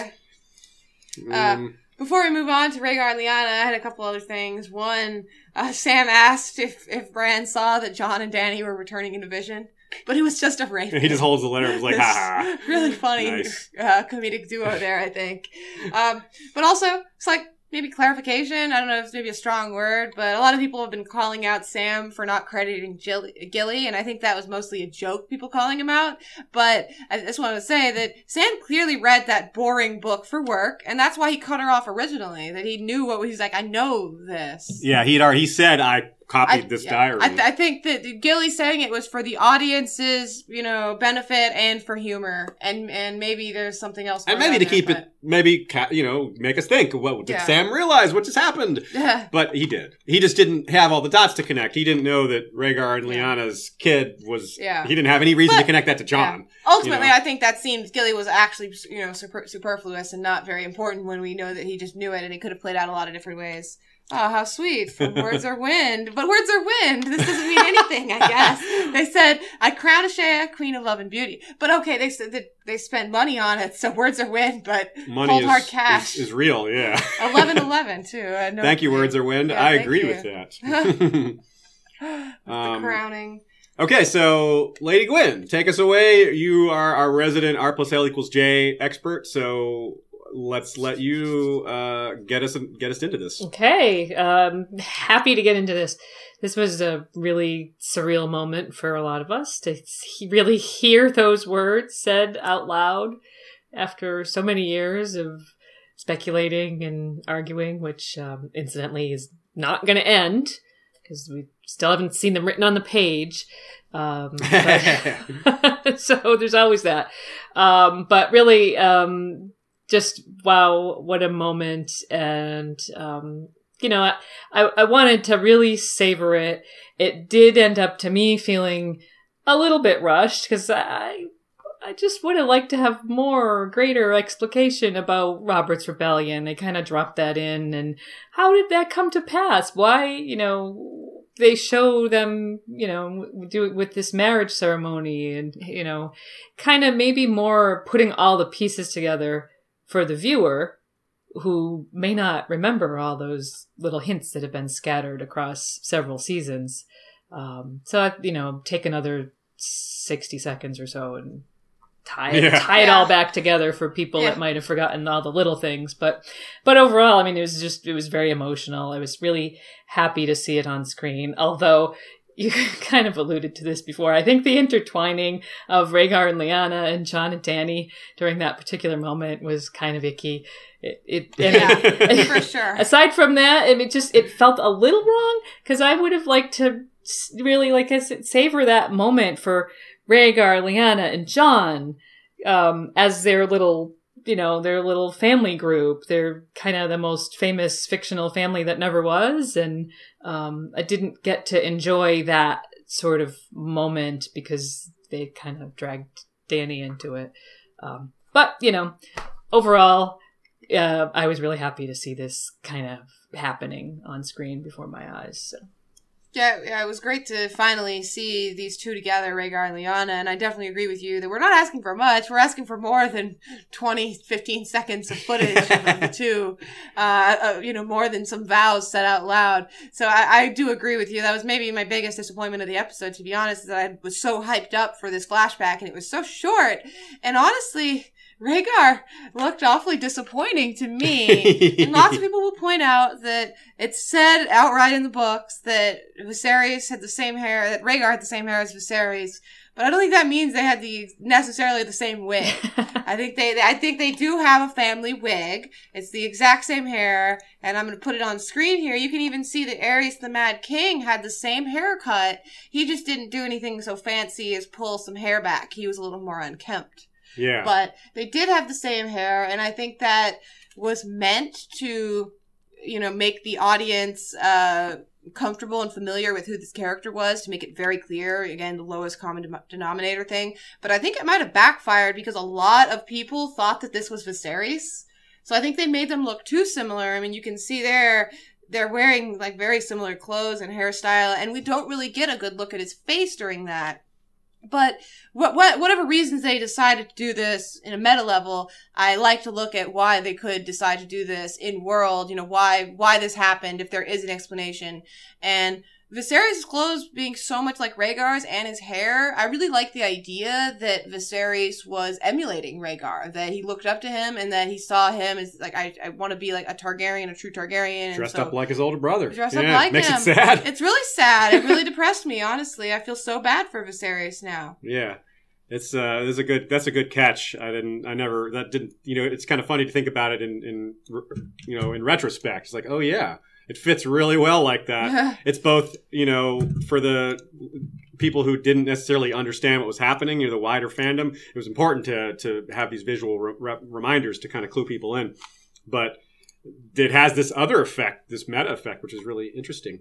Okay. Uh,
Um,
Before we move on to Rhaegar and Lyanna, I had a couple other things. One, uh, Sam asked if, if Bran saw that Jon and Dany were returning in a vision, but it was just a
he just holds the letter and was like, ha ha.
really funny
Nice.
uh, comedic duo there, I think. Um, but also, it's like maybe clarification. I don't know if it's maybe a strong word, but a lot of people have been calling out Sam for not crediting Jill- Gilly, and I think that was mostly a joke, people calling him out. But I just want to say that Sam clearly read that boring book for work, and that's why he cut her off originally. That he knew what he's like. I know this.
Yeah, he'd already he said I copied
I-
this
yeah.
diary.
I, th- I think that Gilly saying it was for the audience's, you know, benefit and for humor, and and maybe there's something else.
and maybe to keep
there,
it, maybe ca- you know, make us think. What did
Yeah.
Sam realize? What just happened?
but-
But he did. He just didn't have all the dots to connect. He didn't know that Rhaegar and
Yeah.
Lyanna's kid was.
Yeah.
He didn't have any reason to connect that to Jon.
Ultimately,
You know.
I think that seems Gilly was actually, you know, super, superfluous and not very important when we know that he just knew it and it could have played out a lot of different ways. Oh, how sweet. From words are wind. But words are wind. This doesn't mean anything, I guess. They said, I crown Ashea, queen of love and beauty. But okay, they said that they spend money on it, so words are wind, but
Money
cold
is,
hard cash.
is is real. Yeah.
11 11 too. I know.
Thank you, words are wind.
Yeah,
I agree
you.
with that.
the
Um,
crowning.
okay, so Lady Gwyn, take us away. You are our resident R plus L equals J expert, so let's let you uh, get us get us into this.
Okay, um, happy to get into this. This was a really surreal moment for a lot of us to really hear those words said out loud after so many years of speculating and arguing, which um, incidentally is not going to end because we still haven't seen them written on the page. Um, but- so there's always that. Um, but really, um, just wow, what a moment. And, um, you know, I, I, wanted to really savor it. It did end up to me feeling a little bit rushed because I, I just would have liked to have more, greater explication about Robert's rebellion. They kind of dropped that in, and how did that come to pass? Why, you know, they show them, you know, do it with this marriage ceremony, and you know, kind of maybe more putting all the pieces together for the viewer who may not remember all those little hints that have been scattered across several seasons. Um, so, I, you know, take another 60 seconds or so and tie it,
Yeah.
tie it
Yeah.
all back together for people
Yeah.
that might have forgotten all the little things. But, but overall, I mean, it was just, it was very emotional. I was really happy to see it on screen. Although you kind of alluded to this before. I think the intertwining of Rhaegar and Lyanna and Jon and Dany during that particular moment was kind of icky. It, it, and
Yeah, for sure.
aside from that, it, it just it felt a little wrong because I would have liked to really like I said, savor that moment for Rhaegar, Lyanna, and Jon um, as their little you know their little family group. They're kind of the most famous fictional family that never was, and um, I didn't get to enjoy that sort of moment because they kind of dragged Dany into it. Um, but you know, overall, uh, I was really happy to see this kind of happening on screen before my eyes. So.
Yeah, yeah, it was great to finally see these two together, Rhaegar and Lyanna, and I definitely agree with you that we're not asking for much. We're asking for more than 20, 15 seconds of footage of the two, uh, uh, you know, more than some vows said out loud. So I, I do agree with you. That was maybe my biggest disappointment of the episode, to be honest, is that I was so hyped up for this flashback and it was so short. And honestly, Rhaegar looked awfully disappointing to me. and lots of people will point out that it's said outright in the books that Viserys had the same hair, that Rhaegar had the same hair as Viserys. But I don't think that means they had the necessarily the same wig. I think they, I think they do have a family wig. It's the exact same hair, and I'm going to put it on screen here. You can even see that Aerys the Mad King had the same haircut. He just didn't do anything so fancy as pull some hair back. He was a little more unkempt.
Yeah.
But they did have the same hair, and I think that was meant to, you know, make the audience uh, comfortable and familiar with who this character was to make it very clear. Again, the lowest common de- denominator thing. But I think it might have backfired because a lot of people thought that this was Viserys. So I think they made them look too similar. I mean, you can see there they're wearing like very similar clothes and hairstyle, and we don't really get a good look at his face during that. But what, what, whatever reasons they decided to do this in a meta level, I like to look at why they could decide to do this in world. You know why why this happened if there is an explanation. And Viserys' clothes being so much like Rhaegar's and his hair, I really like the idea that Viserys was emulating Rhaegar, that he looked up to him and that he saw him as like I, I want to be like a Targaryen, a true Targaryen. and
Dressed
so-
up like his older brother.
Dressed
yeah,
up like
makes
him.
it sad.
It's really sad. It really depressed me, honestly. I feel so bad for Viserys now.
Yeah. It's uh there's a good that's a good catch. I didn't I never that didn't you know it's kind of funny to think about it in in you know in retrospect. It's like, "Oh yeah, it fits really well like that." It's both, you know, for the people who didn't necessarily understand what was happening, you know, the wider fandom, it was important to to have these visual re- re- reminders to kind of clue people in. But it has this other effect, this meta effect, which is really interesting.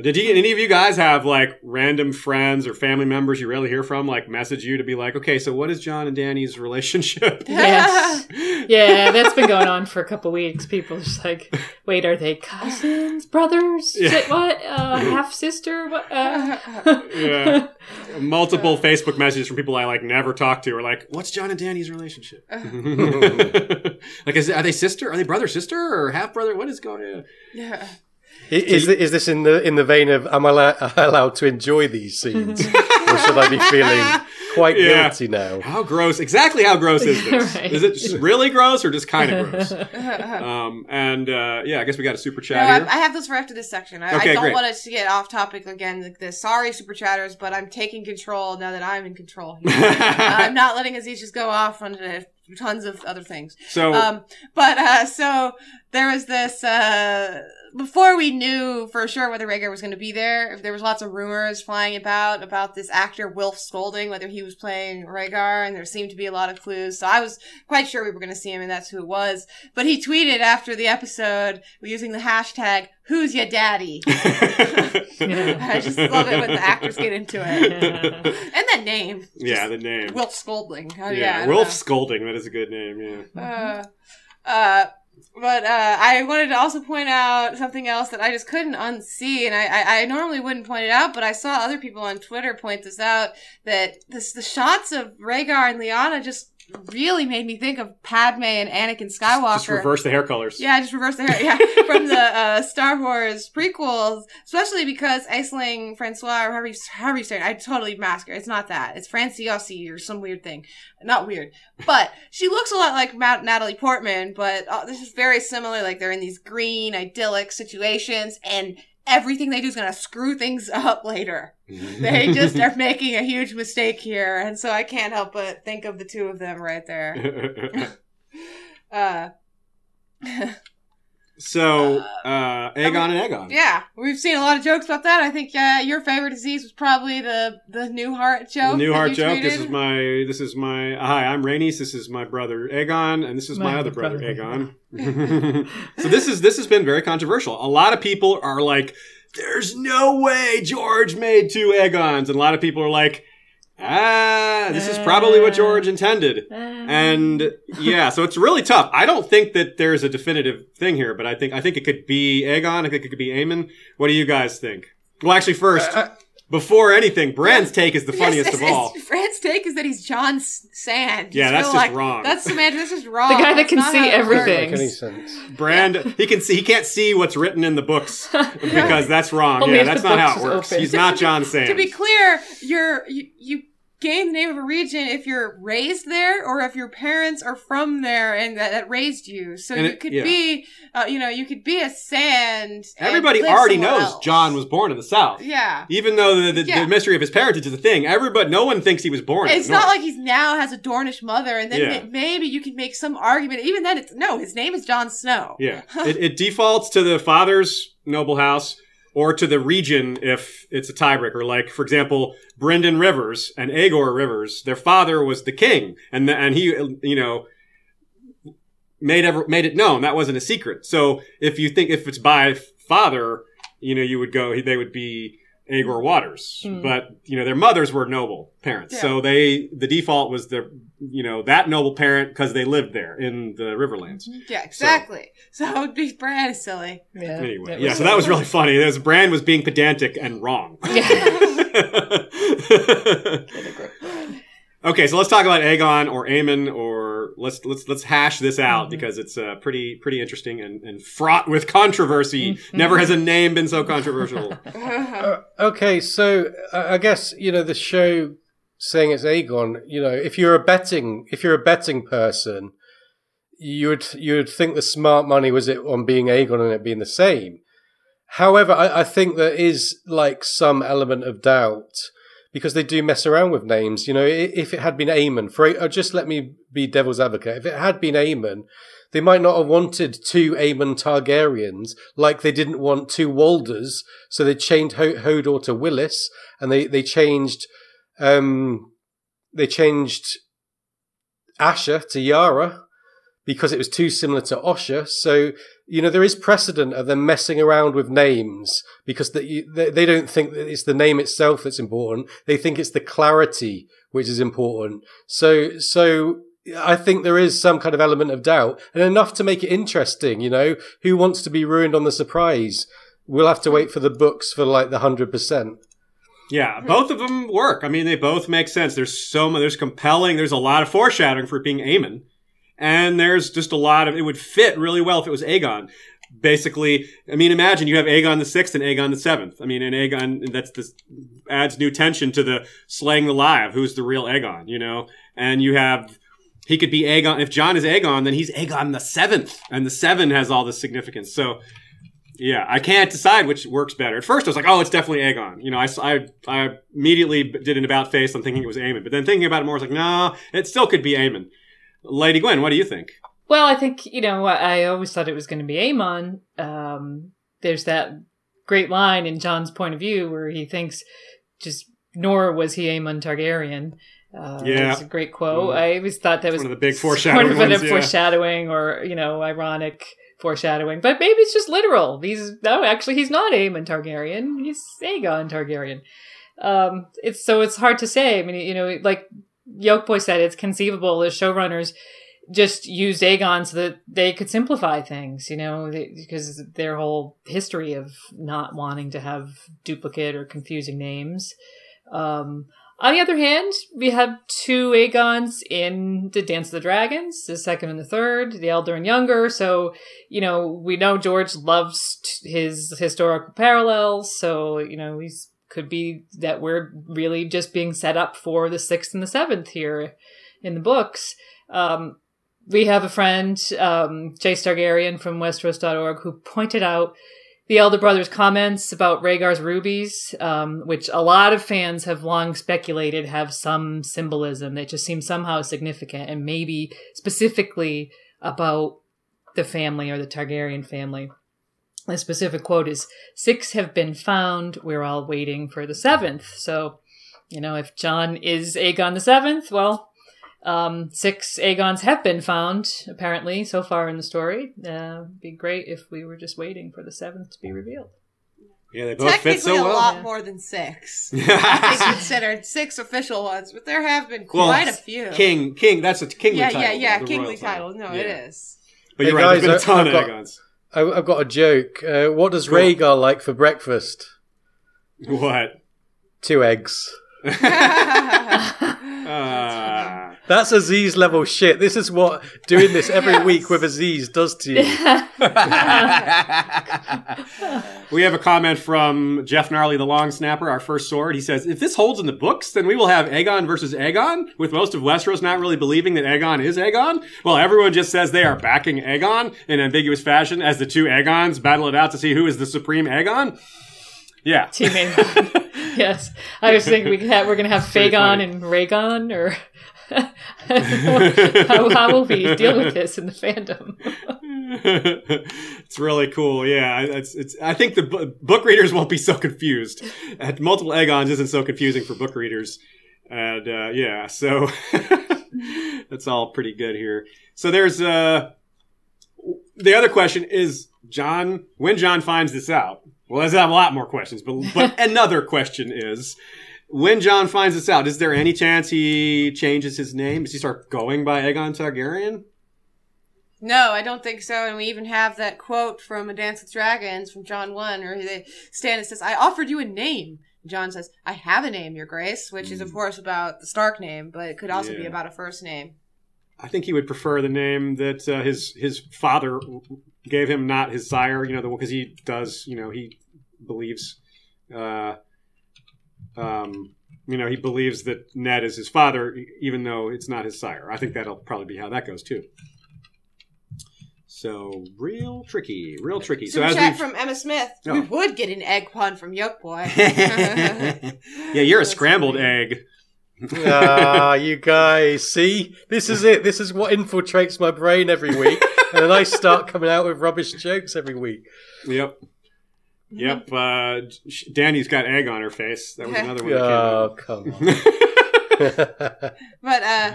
Did you, any of you guys have like random friends or family members you rarely hear from, like message you to be like, okay, so what is Jon and Dany's relationship?
Yes. Yeah, that's been going on for a couple weeks. People just like, wait, are they cousins, brothers,
Yeah.
Si- what, uh, half sister? What? Uh?
yeah. Multiple Facebook messages from people I like never talk to are like, what's Jon and Dany's relationship? like, is, are they sister? Are they brother sister or half brother? What is going on?
yeah.
I- Is, thi- is this in the in the vein of am I allow- allowed to enjoy these scenes, or should I be feeling quite
Yeah.
guilty now?
How gross? Exactly how gross is this?
Right.
Is it really gross or just kind of gross? Um, and uh, yeah, I guess we got a super
No,
chat
I,
here.
I have this for after this section. I,
Okay,
I don't
great.
want us to get off topic again. Like this. Sorry, super chatters, but I'm taking control now that I'm in control. Here. I'm not letting Aziz just go off on uh, tons of other things.
so
Um, but uh, so there was this uh, before we knew for sure whether Rhaegar was going to be there. There was lots of rumors flying about about this actor Wilf Scolding, whether he was playing Rhaegar, and there seemed to be a lot of clues. So I was quite sure we were going to see him, and that's who it was. But he tweeted after the episode using the hashtag "Who's your daddy." I just love it when the actors get into it, and that name.
yeah, the name.
Wilf Scolding. Oh,
yeah,
yeah, I don't
Wolf
know.
Scolding. That is a good name. Yeah.
Uh, uh, but uh, I wanted to also point out something else that I just couldn't unsee, and I, I, I normally wouldn't point it out, but I saw other people on Twitter point this out that this the shots of Rhaegar and Lyanna just really made me think of Padme and Anakin Skywalker.
Just reverse the hair colors.
Yeah, just reverse the hair. Yeah, from the uh, Star Wars prequels, especially because Aisling Francois, or however you, however you say it, I totally mask her. It's not that. It's Franciosi or some weird thing. Not weird, but she looks a lot like Natalie Portman. But uh, this is very similar. Like they're in these green, idyllic situations, and everything they do is going to screw things up later. They just are making a huge mistake here, and so I can't help but think of the two of them right there. Uh,
so, uh, Aegon and Aegon.
Yeah, we've seen a lot of jokes about that. I think uh, your favorite disease was probably the the new heart joke.
The new heart
you
joke. This is my. This is my. Hi, I'm Rhaenys. This is my brother Aegon, and this is my,
My
other brother,
brother
Aegon. so this is this has been very controversial. A lot of people are like, "There's no way George made two Aegons," and a lot of people are like, Ah, this is probably what George intended.
Uh,
And yeah, so it's really tough. I don't think that there's a definitive thing here, but I think I think it could be Aegon. I think it could be Aemon. What do you guys think? Well, actually, first,
Uh,
before anything, Bran's take is the funniest
Yes,
of all.
Fred's take is that he's Jon S- Sand.
Yeah, that's just
like,
wrong.
That's Samantha. That's just wrong.
The guy that can see
how it works.
everything.
Any sense?
Bran, he can see he can't see what's written in the books because that's wrong. Yeah, that's not how it works.
open.
He's not Jon Sand.
To be clear, you're you, you gain the name of a region if you're raised there or if your parents are from there and that, that raised you. So
And
you
it-
could
yeah.
be, uh, you know, you could be a sand. and
Everybody already knows
else.
Jon was born in the South.
Yeah.
Even though the, the,
Yeah.
the mystery of his parentage is a thing, everybody, no one thinks he was born. in
It's not like he's now has a Dornish mother, and then
Yeah.
ma- maybe you can make some argument. Even then, it's no. His name is Jon Snow.
Yeah, it, it defaults to the father's noble house or to the region if it's a tiebreaker. Like, for example, Brynden Rivers and Aegor Rivers, their father was the king, and the, and he, you know, made ever made it known that wasn't a secret. So if you think if it's by father, you know, you would go, they would be. Aegor Waters,
Hmm.
but you know their mothers were noble parents, so they the default was the you know that noble parent because they lived there in the Riverlands.
Yeah, exactly. So, it would be Brad is silly.
yeah,
Anyway,
it
yeah,
was-
so that was really funny. This Bran was being pedantic and wrong. okay, so let's talk about Aegon or Aemon, or let's let's let's hash this out
Mhm.
because it's uh, pretty pretty interesting and, and fraught with controversy.
Mhm.
Never has a name been so controversial.
Uh, okay, so uh, I guess you know the show saying it's Aegon. You know, if you're a betting if you're a betting person, you would you would think the smart money was it on being Aegon and it being the same. However, I, I think there is like some element of doubt because they do mess around with names. You know, if it had been Aemon, for uh, just let me be devil's advocate. If it had been Aemon, they might not have wanted two Aemon Targaryens like they didn't want two Walders. So they changed Ho- Hodor to Wylis, and they they changed um they changed Asha to Yara because it was too similar to Osha. So you know there is precedent of them messing around with names because they they, they don't think that it's the name itself that's important. They think it's the clarity which is important. So so. I think there is some kind of element of doubt and enough to make it interesting, you know. Who wants to be ruined on the surprise? We'll have to wait for the books for like the 100%.
Yeah, both of them work. I mean, they both make sense. There's so much. There's compelling. There's a lot of foreshadowing for being Aemon, and there's just a lot of. It would fit really well if it was Aegon. Basically, I mean, imagine you have Aegon the sixth and Aegon the seventh. I mean, and Aegon that's this adds new tension to the slaying the live. Who's the real Aegon? You know, and you have he could be Aegon. If Jon is Aegon, then he's Aegon the seventh, and the seven has all this significance. So, yeah, I can't decide which works better. At first, I was like, oh, it's definitely Aegon. You know, I, I, I immediately did an about face on thinking it was Aemon, but then thinking about it more, I was like, no, it still could be Aemon. Lady Gwen, what do you think?
Well, I think you know. I always thought it was going to be Aemon. Um, there's that great line in Jon's point of view where he thinks, just nor was he Aemon Targaryen. Uh,
Yeah.
it's a great quote.
Mm.
I always thought that was
one of the big
sort
foreshadowing
of
ones, yeah.
foreshadowing, or you know, ironic foreshadowing. But maybe it's just literal. He's no, actually, he's not Aemon Targaryen. He's Aegon Targaryen. Um, it's so it's hard to say. I mean, you know, like Yoke Boy said, it's conceivable the showrunners just used Aegon so that they could simplify things, you know, they, because their whole history of not wanting to have duplicate or confusing names. Um, on the other hand, we have two Aegons in the Dance of the Dragons, the second and the third, the elder and younger. So, you know, we know George loves t- his historical parallels. So, you know, he could be that we're really just being set up for the sixth and the seventh here in the books. Um, we have a friend, um, Chase Targaryen from Westeros.org, who pointed out the elder brother's comments about Rhaegar's rubies, um, which a lot of fans have long speculated have some symbolism that just seems somehow significant, and maybe specifically about the family or the Targaryen family. The specific quote is Six have been found. We're all waiting for the seventh. So, you know, if John is Aegon the seventh, well, um, six Aegons have been found, apparently, so far in the story. Uh, it'd be great if we were just waiting for the seventh to be revealed.
Yeah, they both
Technically,
fit so well.
a lot
Yeah.
more than six. I think considered six official ones, but there have been
Well,
quite a few.
King, King, that's a kingly
yeah,
title.
yeah, yeah,
the
kingly
royal
title. No, it
Yeah.
is.
But
Hey,
you're right, there's
guys,
been a ton
I've
of
got-
Aegons.
I, I've got a joke. Uh, what does
Cool.
Rhaegar like for breakfast?
What?
Two eggs.
Uh,
That's Aziz level shit. This is what doing this every
Yes.
week with Aziz does to you.
we have a comment from Jeff Gnarly, the long snapper, our first sword. He says, If this holds in the books, then we will have Aegon versus Aegon, with most of Westeros not really believing that Aegon is Aegon. Well, everyone just says they are backing Aegon in ambiguous fashion as the two Aegons battle it out to see who is the supreme Aegon. Yeah.
Team Aegon. yes, I was thinking we could have, we're going to have
Pretty
Fagon and Rhaegon, or how, how will we deal with this in the fandom?
it's really cool. Yeah, it's it's. I think the bu- book readers won't be so confused. Uh, multiple Aegons isn't so confusing for book readers, and uh, yeah, so that's all pretty good here. So there's uh, the other question is Jon when Jon finds this out. Well, there's a lot more questions, but but another question is. When Jon finds this out, is there any chance he changes his name? Does he start going by Aegon Targaryen?
No, I don't think so. And we even have that quote from A Dance with Dragons from Jon 1 where they stand and says, I offered you a name. Jon says, I have a name, Your Grace, which is, of course, about the Stark name, but it could also be
Mm.
About a first name.
I think he would prefer the name that uh, his his father gave him, not his sire. You know, because he does. You know, he believes. Uh, um, you know, he believes that Ned is his father, even though it's not his sire. I think that'll probably be how that goes too. So real tricky, real tricky. So
Super
as
chat from Emma Smith.
Oh.
We would get an egg pun from Yoke Boy.
yeah, you're a scrambled egg.
ah, you guys, see? This is it. This is what infiltrates my brain every week. And then I start coming out with rubbish jokes every week.
Yep. Yep. Uh, Dany's got egg on her face. That was another one. that
Oh,
came
come on.
But, uh,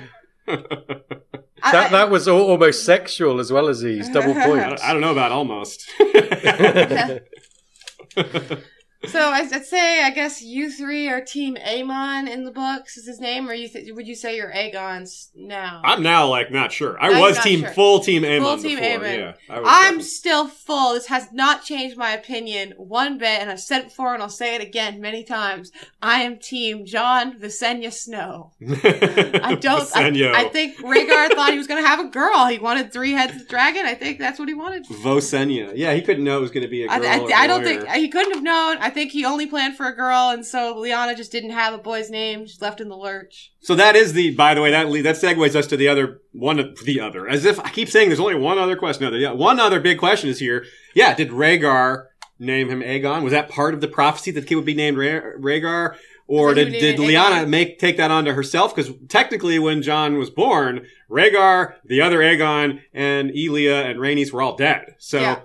I-
that, that was almost sexual as well as these double
I
points.
don't, I don't know about almost.
So I'd say, I guess you three are Team Aemon in the books. Is his name, or you th- would you say you're Aegon's now?
I'm now like not sure. I was team
sure.
full team Aemon
Full team
before.
Aemon.
Yeah, I definitely-
still full. This has not changed my opinion one bit, and I've said it before, and I'll say it again many times. I am Team Jon Visenya Snow. I don't. I, I think Rhaegar thought he was going to have a girl. He wanted three heads of dragon. I think that's what he wanted.
Visenya. Yeah, he couldn't know it was going to be a girl.
I,
or
I don't think he couldn't have known. I think he only planned for a girl, and so Lyanna just didn't have a boy's name. Just left in the lurch.
So that is the. By the way, that that segues us to the other one. of The other, as if I keep saying, there's only one other question. No, yeah, one other big question is here. Yeah, did Rhaegar name him Aegon? Was that part of the prophecy that the kid would be named Rha- Rhaegar? Or
he
did, did Lyanna make take that onto herself? Because technically, when Jon was born, Rhaegar, the other Aegon, and Elia and Rhaenys were all dead. So
Yeah.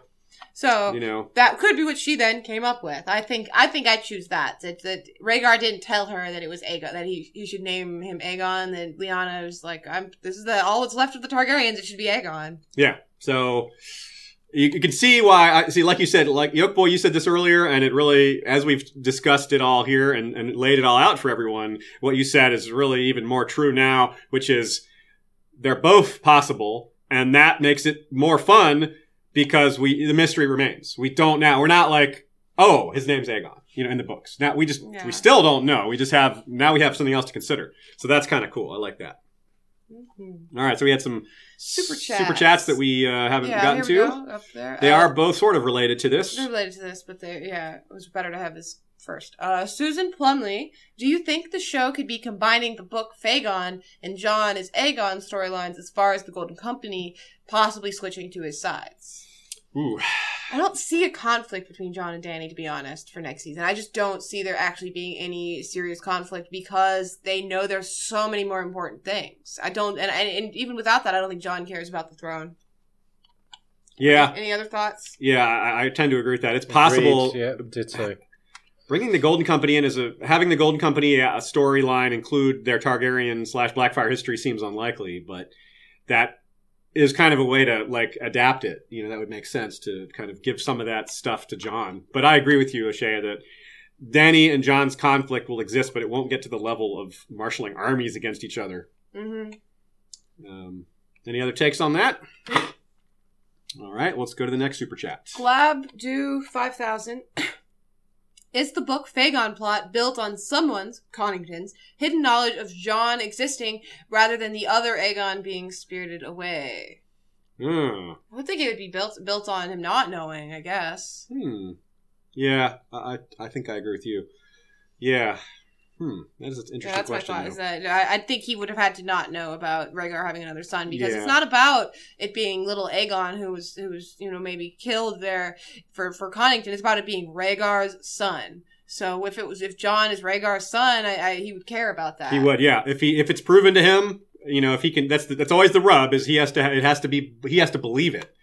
So
you know,
that could be what she then came up with. I think. I think I choose that. That that Rhaegar didn't tell her that it was Aegon. That he he should name him Aegon. That Lyanna was like, I'm. This is the all that's left of the Targaryens. It should be Aegon.
Yeah. So you, you can see why I see, like you said, like Yoke Boy, you said this earlier, and it really, as we've discussed it all here and, and laid it all out for everyone, what you said is really even more true now, which is they're both possible, and that makes it more fun because we the mystery remains. We don't now. We're not like, oh, his name's Aegon, you know, in the books. Now we just
Yeah.
we still don't know. We just have now we have something else to consider. So that's kind of cool. I like that.
Mhm.
All right, so we had some
Super
super
chats.
chats that we uh, haven't
Yeah,
gotten to.
go.
They
Uh,
are both sort of related to this.
They're related to this, but they yeah, it was better to have this first. Uh, Susan Plumley, do you think the show could be combining the book Fagon and Jon as Aegon storylines as far as the Golden Company, possibly switching to his sides?
Ooh.
I don't see a conflict between Jon and Dany, to be honest, for next season. I just don't see there actually being any serious conflict because they know there's so many more important things. I don't, and, and, and even without that, I don't think Jon cares about the throne.
Yeah,
Any other thoughts?
yeah, I, I tend to agree with that. It's possible
Agreed. Yeah, did so.
Bringing the Golden Company in as a having the Golden Company a storyline include their Targaryen slash Blackfire history seems unlikely, but that is kind of a way to like adapt it. You know, that would make sense to kind of give some of that stuff to Jon. But I agree with you, O'Shea, that Dany and Jon's conflict will exist, but it won't get to the level of marshaling armies against each other.
hmm
Um, any other takes on that? All right, let's go to the next super chat.
Glab do 5000. Is the book Fagon plot built on someone's, Connington's, hidden knowledge of Jon existing rather than the other Aegon being spirited away?
Hmm.
I would think it would be built built on him not knowing, I guess.
Hmm. Yeah, I I I think I agree with you. Yeah. Hmm. That is an interesting
Yeah, that's my
question.
thought.
though.
Is that I, I think he would have had to not know about Rhaegar having another son because
Yeah.
it's not about it being little Aegon who was who was you know maybe killed there for for Connington. It's about it being Rhaegar's son. So if it was if Jon is Rhaegar's son, I, I he would care about that.
He would, yeah. If he if it's proven to him, you know, if he can, that's the, that's always the rub. Is he has to it has to be he has to believe it,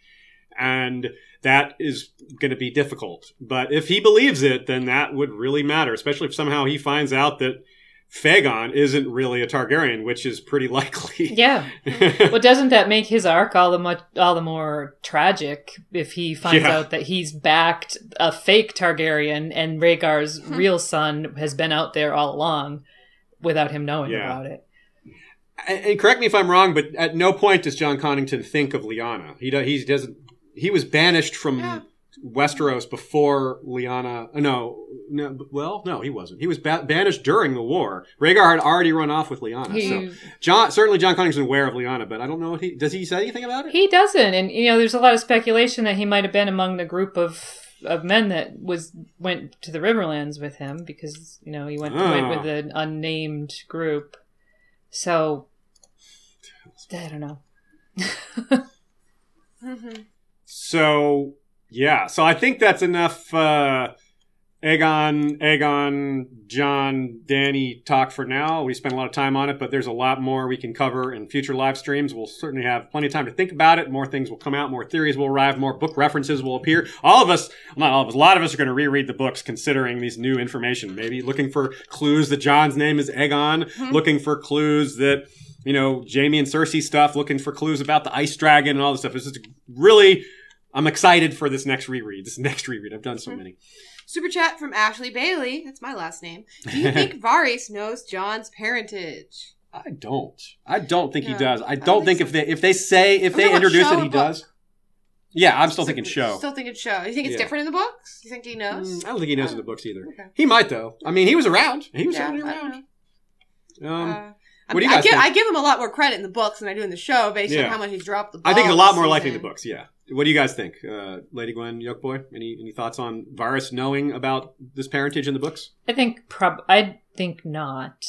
and that is going to be difficult. But if he believes it, then that would really matter, especially if somehow he finds out that Fagon isn't really a Targaryen, which is pretty likely.
Yeah. Well, doesn't that make his arc all the much all the more tragic if he finds
Yeah.
out that he's backed a fake Targaryen and Rhaegar's hmm. real son has been out there all along without him knowing
Yeah.
about it?
and, and correct me if I'm wrong, but at no point does Jon Connington think of Lyanna. He do, he doesn't. He was banished from
Yeah.
Westeros before Lyanna. uh, No, no. Well, no, he wasn't. He was ba- banished during the war. Rhaegar had already run off with Lyanna.
He
so Jon certainly Jon Connington's aware of Lyanna, but I don't know what he does. He say anything about it?
he doesn't, and you know, there's a lot of speculation that he might have been among the group of of men that was went to the Riverlands with him because you know he went
Ah.
went with an unnamed group. So I don't know.
Mhm.
So yeah, so I think that's enough. Uh, Aegon, Aegon, Jon, Dany talk for now. We spent a lot of time on it, but there's a lot more we can cover in future live streams. We'll certainly have plenty of time to think about it. More things will come out, more theories will arrive, more book references will appear. All of us, not all of us, a lot of us are going to reread the books considering these new information. Maybe looking for clues that Jon's name is Aegon, looking for clues that you know, Jaime and Cersei stuff, looking for clues about the ice dragon and all this stuff. It's just really, I'm excited for this next reread. This next reread. I've done so many.
Super chat from Ashley Bailey. That's my last name. Do you think Varys knows Jon's parentage?
I don't. I don't think
Yeah,
he does. I
I
don't
don't
think
think
if they if they say if
I'm
they introduce it, he does. Yeah, I'm still thinking show.
Still thinking show. You think it's
Yeah.
different in the books? You think he knows?
Mm, I don't think he knows in the books either.
Okay.
He might though. I mean, he was around. He was
Yeah, I don't
around. Um,
Uh,
what do you
I
guys
give,
think?
I give him a lot more credit in the books than I do in the show, based
Yeah.
on how much he's dropped the ball.
I think it's a lot more likely in the books. Yeah. What do you guys think, uh, Lady Gwen, Yoke Boy? Any any thoughts on Varys knowing about this parentage in the books?
I think prob I think not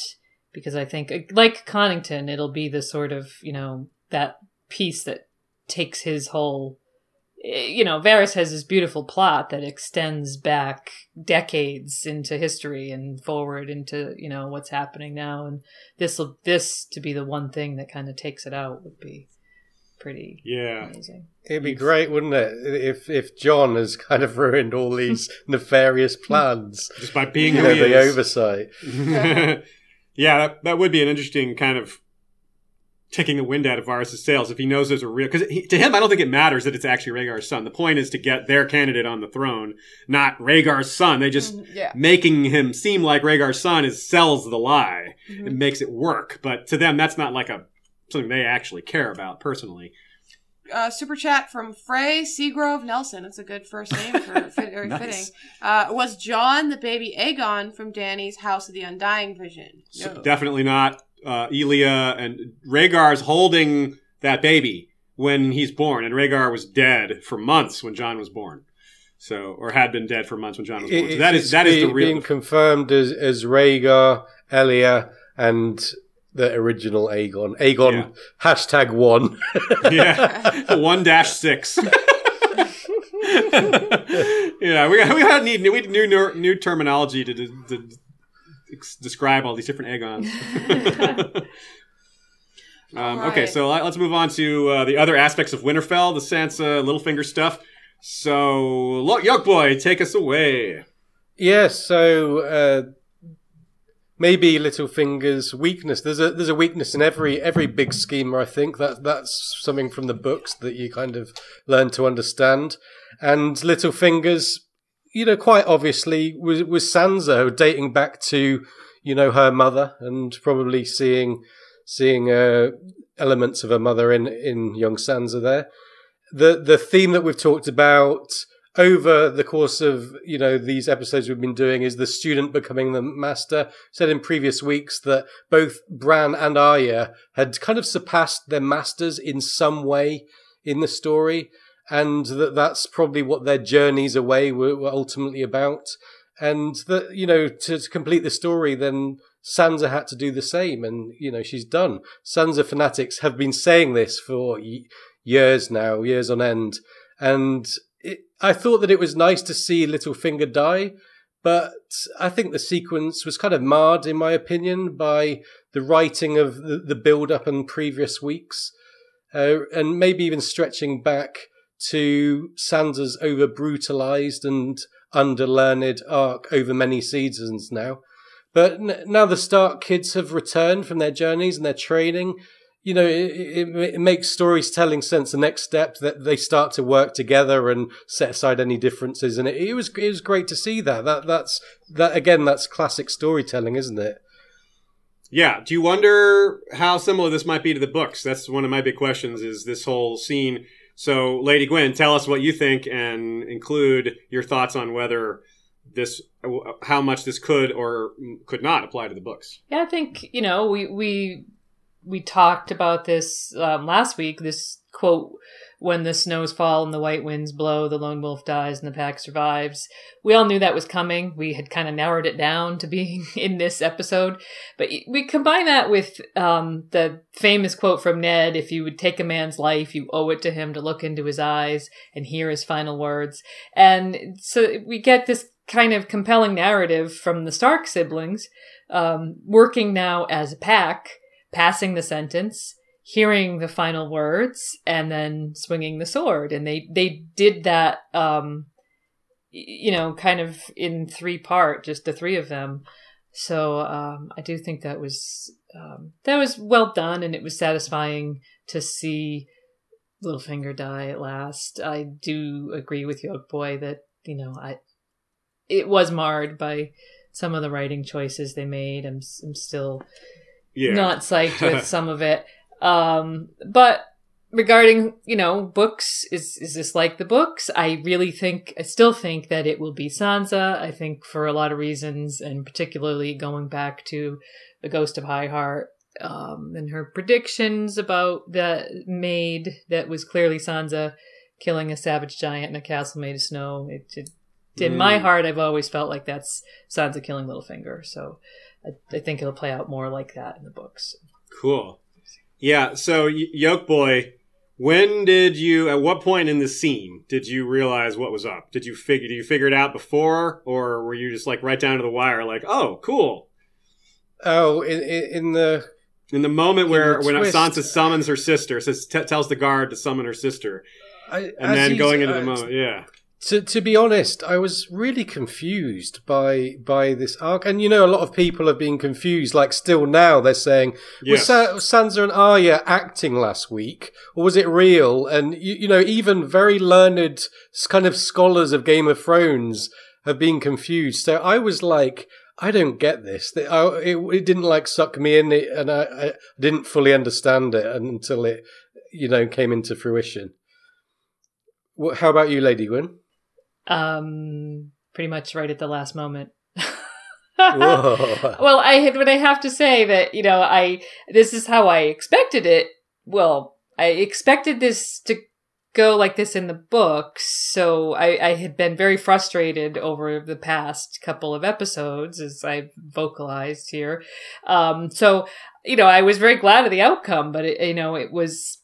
because I think like Connington, it'll be the sort of you know that piece that takes his whole. eh, You know, Varys has this beautiful plot that extends back decades into history and forward into you know what's happening now, and this will this to be the one thing that kind of takes it out would be pretty
Yeah.
amazing.
It'd be great, wouldn't it, if if Jon has kind of ruined all these nefarious plans?
Just by being
you
who
know,
he
the
is.
oversight.
yeah, that, that would be an interesting kind of taking the wind out of Varys' sails if he knows there's a real. Because to him, I don't think it matters that it's actually Rhaegar's son. The point is to get their candidate on the throne, not Rhaegar's son. They just
Mhm, Yeah.
making him seem like Rhaegar's son is sells the lie.
Mhm.
It makes it work, but to them, that's not like a something they actually care about personally.
Uh, super chat from Frey Seagrove Nelson. That's a good first name for fit, very
Nice.
fitting. Uh, was Jon the baby Aegon from Dany's House of the Undying vision?
So definitely not uh, Elia and Rhaegar's holding that baby when he's born, and Rhaegar was dead for months when Jon was born. So, or had been dead for months when Jon was born. So
It-
that is
it's
that is the
being-
real.
being confirmed as as Rhaegar, Elia, and the original Aegon. Aegon
Yeah.
hashtag one.
yeah, one dash six. yeah, we got, we got need we need new new, new terminology to, to, to describe all these different Aegons. um, Okay, so let- let's move on to uh, the other aspects of Winterfell, the Sansa Littlefinger stuff. So, look, Yoke Boy, take us away.
Yes, so uh, maybe Littlefinger's weakness. There's a there's a weakness in every every big schemer. I think that that's something from the books that you kind of learn to understand. And Littlefinger's, you know, quite obviously was was Sansa dating back to you know her mother and probably seeing seeing uh, elements of her mother in in young Sansa there. The the theme that we've talked about over the course of you know these episodes we've been doing is the student becoming the master. Said in previous weeks that both Bran and Arya had kind of surpassed their masters in some way in the story, and that that's probably what their journeys away were, were ultimately about. And that you know to, to complete the story, then Sansa had to do the same, and you know she's done. Sansa fanatics have been saying this for years now, years on end, and it, I thought that it was nice to see Littlefinger die, but I think the sequence was kind of marred, in my opinion, by the writing of the, the build up in previous weeks, uh, and maybe even stretching back to Sansa's over brutalized and underlearned arc over many seasons now. But now the Stark kids have returned from their journeys and their training. You know, it, it, it makes storytelling sense. The next step that they start to work together and set aside any differences, and it, it was it was great to see that. That that's that again. That's classic storytelling, isn't it?
Yeah. Do you wonder how similar this might be to the books? That's one of my big questions. Is this whole scene? So, Lady Gwyn, tell us what you think, and include your thoughts on whether this, how much this could or could not apply to the books.
Yeah, I think you know we we we talked about this um, last week. This quote: "When the snows fall and the white winds blow, the lone wolf dies and the pack survives." We all knew that was coming. We had kind of narrowed it down to being in this episode, but we combine that with um, the famous quote from Ned: "If you would take a man's life, you owe it to him to look into his eyes and hear his final words." And so we get this kind of compelling narrative from the Stark siblings, um, working now as a pack, passing the sentence, hearing the final words, and then swinging the sword. And they they did that, um, you know, kind of in three part, just the three of them. So um, I do think that was um, that was well done, and it was satisfying to see Littlefinger die at last. I do agree with Yoke Boy that you know I it was marred by some of the writing choices they made. I'm, I'm still
Yeah.
not psyched with some of it. Um, but regarding, you know, books, is, is this like the books? I really think, I still think that it will be Sansa. I think for a lot of reasons, and particularly going back to the Ghost of High Heart, um, and her predictions about the maid that was clearly Sansa killing a savage giant in a castle made of snow. It, it in my
Mm.
heart, I've always felt like that's Sansa killing Littlefinger. So I, I think it'll play out more like that in the books.
Cool. Yeah. So, y- Yoke Boy, when did you? At what point in the scene did you realize what was up? Did you figure? Did you figure it out before, or were you just like right down to the wire? Like, oh, cool.
Oh, in, in, in the
In the moment
In
where
the
when
twist.
Sansa summons her sister, says t- tells the guard to summon her sister,
I,
and then going into the
uh,
moment, yeah.
To to be honest, I was really confused by by this arc, and you know, a lot of people have been confused. Like still now, they're saying
Yes.
was Sa- Sansa and Arya acting last week, or was it real? And you, you know, even very learned kind of scholars of Game of Thrones have been confused. So I was like, I don't get this. It, it didn't like suck me in, it, and I, I didn't fully understand it until it, you know, came into fruition. How about you, Lady Gwyn?
Um, pretty much right at the last moment. Well, I had, but I have to say that you know, I this is how I expected it. Well, I expected this to go like this in the book, so I, I had been very frustrated over the past couple of episodes, as I've vocalized here. Um, so you know, I was very glad of the outcome, but it, you know, it was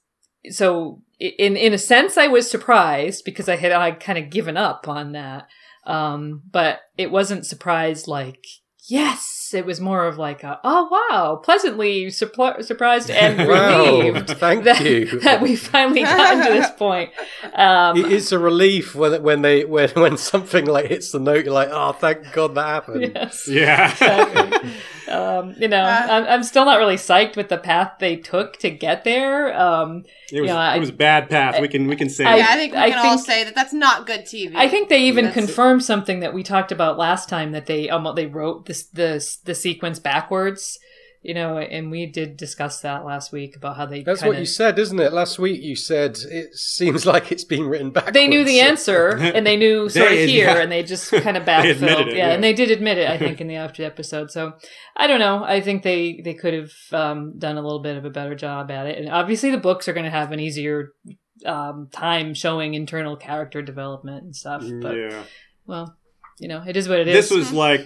so in in a sense I was surprised because I had I kind of given up on that. Um, but it wasn't surprised like yes, it was more of like a, oh wow, pleasantly surpri- surprised and
Wow,
relieved
thank
that,
you.
that we finally gotten to this point. Um,
it's a relief when when they when when something like hits the note. You're like, oh, thank God that happened.
yes.
Yeah.
Exactly. um, you know,
Uh.
I'm, I'm still not really psyched with the path they took to get there. Um,
It was
Yeah, I-
it was a bad path. We can we can say
I-
yeah. I think we
I
can all
think-
say that that's not good TV.
I think they even
That's-
confirmed something that we talked about last time that they um, they wrote this the the sequence backwards. You know, and we did discuss that last week about how they
That's
kinda,
what you said, isn't it? Last week you said it seems like it's being written back.
They knew the answer and they knew sort
They-
of here
yeah.
and they just kind of backfilled.
admitted it,
yeah,
yeah.
and they did admit it, I think, in the after episode. So I don't know. I think they they could have um, done a little bit of a better job at it. And obviously, the books are going to have an easier um, time showing internal character development and stuff. But
yeah.
well, you know, it is what it is.
This was like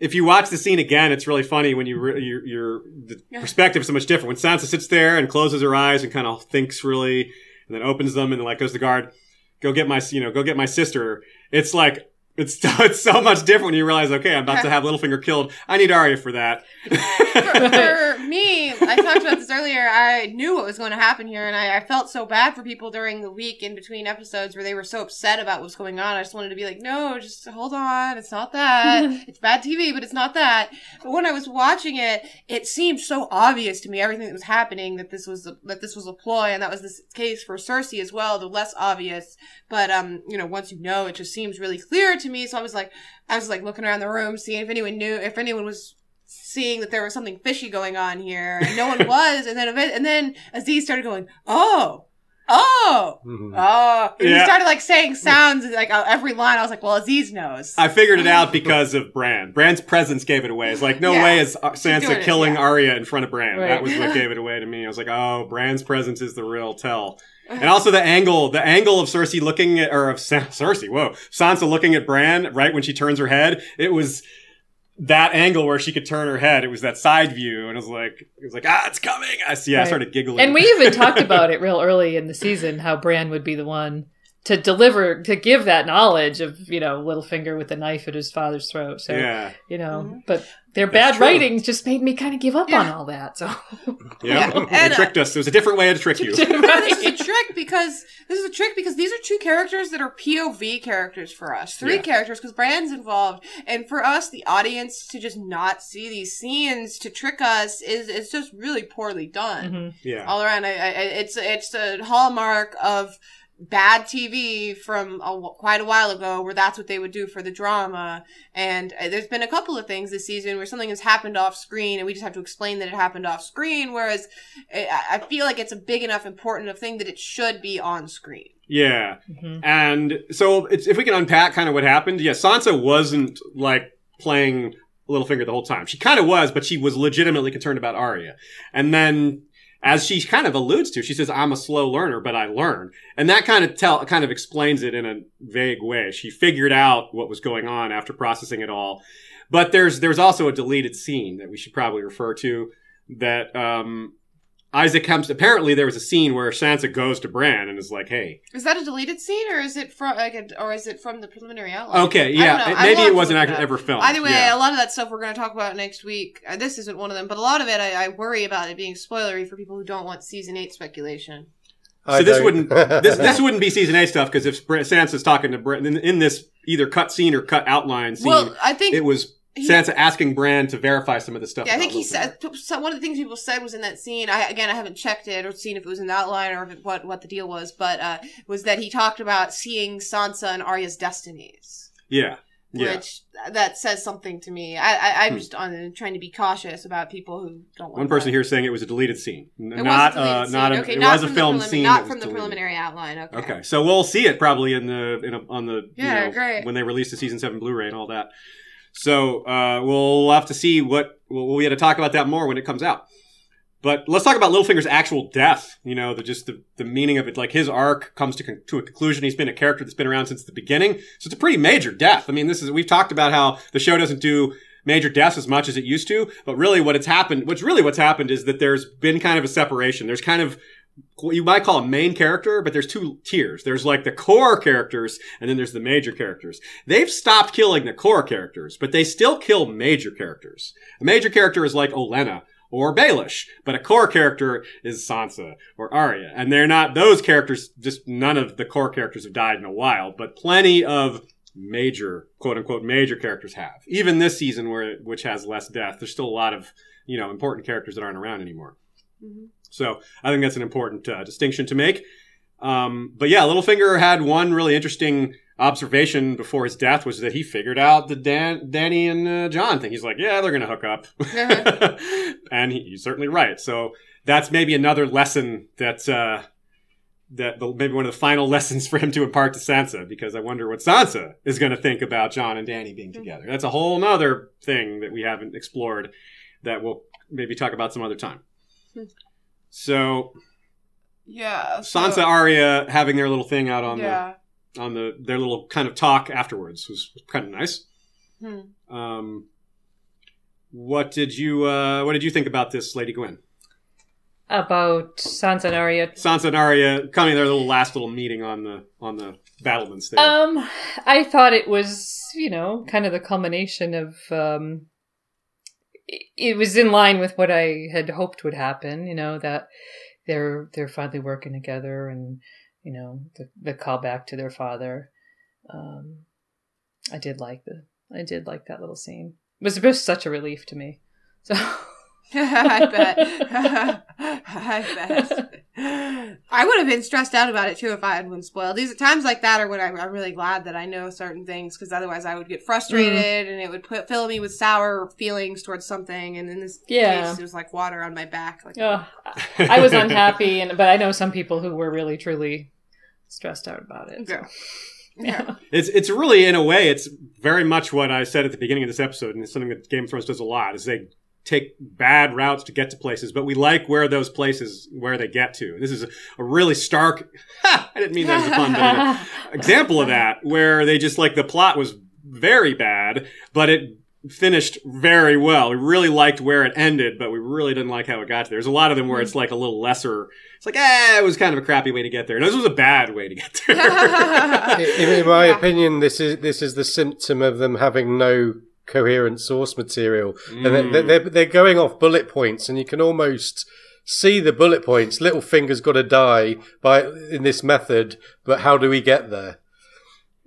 if you watch the scene again, it's really funny when you re- your your the perspective is so much different. When Sansa sits there and closes her eyes and kind of thinks really, and then opens them and like goes to the guard, go get my you know go get my sister. It's like. It's, it's so much different when you realize, okay, I'm about to have Littlefinger killed. I need Arya for that.
for, for me, I talked about this earlier. I knew what was going to happen here, and I, I felt so bad for people during the week in between episodes where they were so upset about what was going on. I just wanted to be like, no, just hold on. It's not that. it's bad TV, but it's not that. But when I was watching it, it seemed so obvious to me everything that was happening that this was a, that this was a ploy, and that was the case for Cersei as well. The less obvious, but um, you know, once you know, it just seems really clear to me. So I was like, I was like looking around the room, seeing if anyone knew, if anyone was seeing that there was something fishy going on here, and no one was. And then event- and then Aziz started going, oh, oh,
Mhm.
oh, and he started like saying sounds like uh, every line. I was like, well, Aziz knows.
I figured it out because of Bran. Bran's presence gave it away. It's like, no
Yeah.
way is uh,
doing
Sansa
it,
killing
yeah.
Arya in front of Bran.
Right.
That was what gave it away to me. I was like, oh, Bran's presence is the real tell. And also the angle, the angle of Cersei looking at, or of Sa- Cersei, whoa, Sansa looking at Bran right when she turns her head. It was that angle where she could turn her head. It was that side view, and it was like, it was like, ah, it's coming. I see. I
Right.
started giggling.
and we even talked about it real early in the season how Bran would be the one to deliver to give that knowledge of you know Littlefinger with the knife at his father's throat. So
yeah,
you know,
Mhm.
but their
That's
bad
true.
writings just made me kind of give up on all that. So
yeah.
Yeah.
They
And,
tricked us. It was a different way to trick you.
this is a trick because this is a trick because these are two characters that are POV characters for us. Three
Yeah.
characters because Bran's involved, and for us, the audience, to just not see these scenes to trick us is is just really poorly done.
Mhm.
yeah.
All around, I, I, it's it's a hallmark of bad TV from a, quite a while ago, where that's what they would do for the drama. And uh, there's been a couple of things this season where something has happened off screen, and we just have to explain that it happened off screen. Whereas I, I feel like it's a big enough, important of thing that it should be on screen.
Yeah.
Mhm.
And so it's, if we can unpack kind of what happened, yeah, Sansa wasn't like playing Littlefinger the whole time. She kind of was, but she was legitimately concerned about Arya. And then as she kind of alludes to, she says, I'm a slow learner, but I learn. And that kind of tell, kind of explains it in a vague way. She figured out what was going on after processing it all. But there's, there's also a deleted scene that we should probably refer to that, um, Isaac comes, apparently there was a scene where Sansa goes to Bran and is like, hey,
Is that a deleted scene, or is it from like, a, or is it from the preliminary outline?
Okay, yeah. it- Maybe it wasn't actually ever filmed.
Either way,
yeah.
a lot of that stuff we're going to talk about next week. Uh, this isn't one of them, but a lot of it I, I worry about it being spoilery for people who don't want season eight speculation.
I
So this
don't.
wouldn't this this wouldn't be season eight stuff because if Br- Sansa's talking to Bran in, in this either cut scene or cut outline scene,
well, I think
it was
he-
Sansa asking Bran to verify some of the stuff.
Yeah, I think he said one of the things people said was in that scene. I again, I haven't checked it or seen if it was in the outline or if it, what what the deal was, but uh, was that he talked about seeing Sansa and Arya's destinies,
Yeah, yeah.
which that says something to me. I, I I'm
Hmm.
just on trying to be cautious about people who don't. Want
One person
that.
here saying it was a deleted scene,
It
not
was a
uh,
scene.
not a,
okay,
it
not
was a film scene,
not from the
deleted.
preliminary outline. Okay.
Okay, so we'll see it probably in the in a, on the
Yeah,
you know,
great.
when they release the season seven Blu-ray and all that. So uh, we'll have to see what we'll, we had to talk about that more when it comes out. But let's talk about Littlefinger's actual death. You know, the just the, the meaning of it. Like his arc comes to con- to a conclusion. He's been a character that's been around since the beginning, so it's a pretty major death. I mean, this is we've talked about how the show doesn't do major deaths as much as it used to, but really what it's happened, what's really what's happened is that there's been kind of a separation. There's kind of you might call a main character, but there's two tiers. There's like the core characters, and then there's the major characters. They've stopped killing the core characters, but they still kill major characters. A major character is like Olenna or Baelish, but a core character is Sansa or Arya. And they're not those characters, just none of the core characters have died in a while, but plenty of major quote unquote major characters have. Even this season, where which has less death, there's still a lot of you know important characters that aren't around anymore.
Mhm.
So I think that's an important uh, distinction to make. Um, but yeah, Littlefinger had one really interesting observation before his death was that he figured out the Dan- Dany and uh, Jon thing. He's like, yeah, they're going to hook up. and he, he's certainly right. So that's maybe another lesson that, uh, that the, maybe one of the final lessons for him to impart to Sansa, because I wonder what Sansa is going to think about Jon and Dany being together. That's a whole nother thing that we haven't explored that we'll maybe talk about some other time. So
Yeah. so-
Sansa Arya having their little thing out on
Yeah.
the on the their little kind of talk afterwards was, was kind of nice.
Hmm.
Um, what did you uh, what did you think about this, Lady Gwen?
About Sansa and Arya.
Sansa and Arya coming their little last little meeting on the on the battlements there.
Um, I thought it was, you know, kind of the culmination of. Um, it- was in line with what I had hoped would happen. You know that they're they're finally working together, and you know the the callback to their father. Um, I did like the I did like that little scene. It was just such a relief to me. So
I bet. I bet. I would have been stressed out about it too if I had been spoiled. These times like that are when I'm, I'm really glad that I know certain things because otherwise I would get frustrated and it would put fill me with sour feelings towards something. And in this
Yeah.
case, it was like water on my back. Like,
Ugh, I was unhappy, and but I know some people who were really truly stressed out about it. so.
Yeah. yeah.
It's it's really in a way it's very much what I said at the beginning of this episode, and it's something that Game of Thrones does a lot. Is they take bad routes to get to places, but we like where those places where they get to. This is a, a really stark. Ha, I didn't mean that as a pun, but example of that where they just like the plot was very bad, but it finished very well. We really liked where it ended, but we really didn't like how it got there. There's a lot of them where it's like a little lesser. It's like, eh, it was kind of a crappy way to get there. And this was a bad way to get there.
in, in my
Yeah.
opinion, this is this is the symptom of them having no coherent source material, and they- mm. they're, they're going off bullet points, and you can almost see the bullet points. Littlefinger's got to die by in this method, but how do we get there?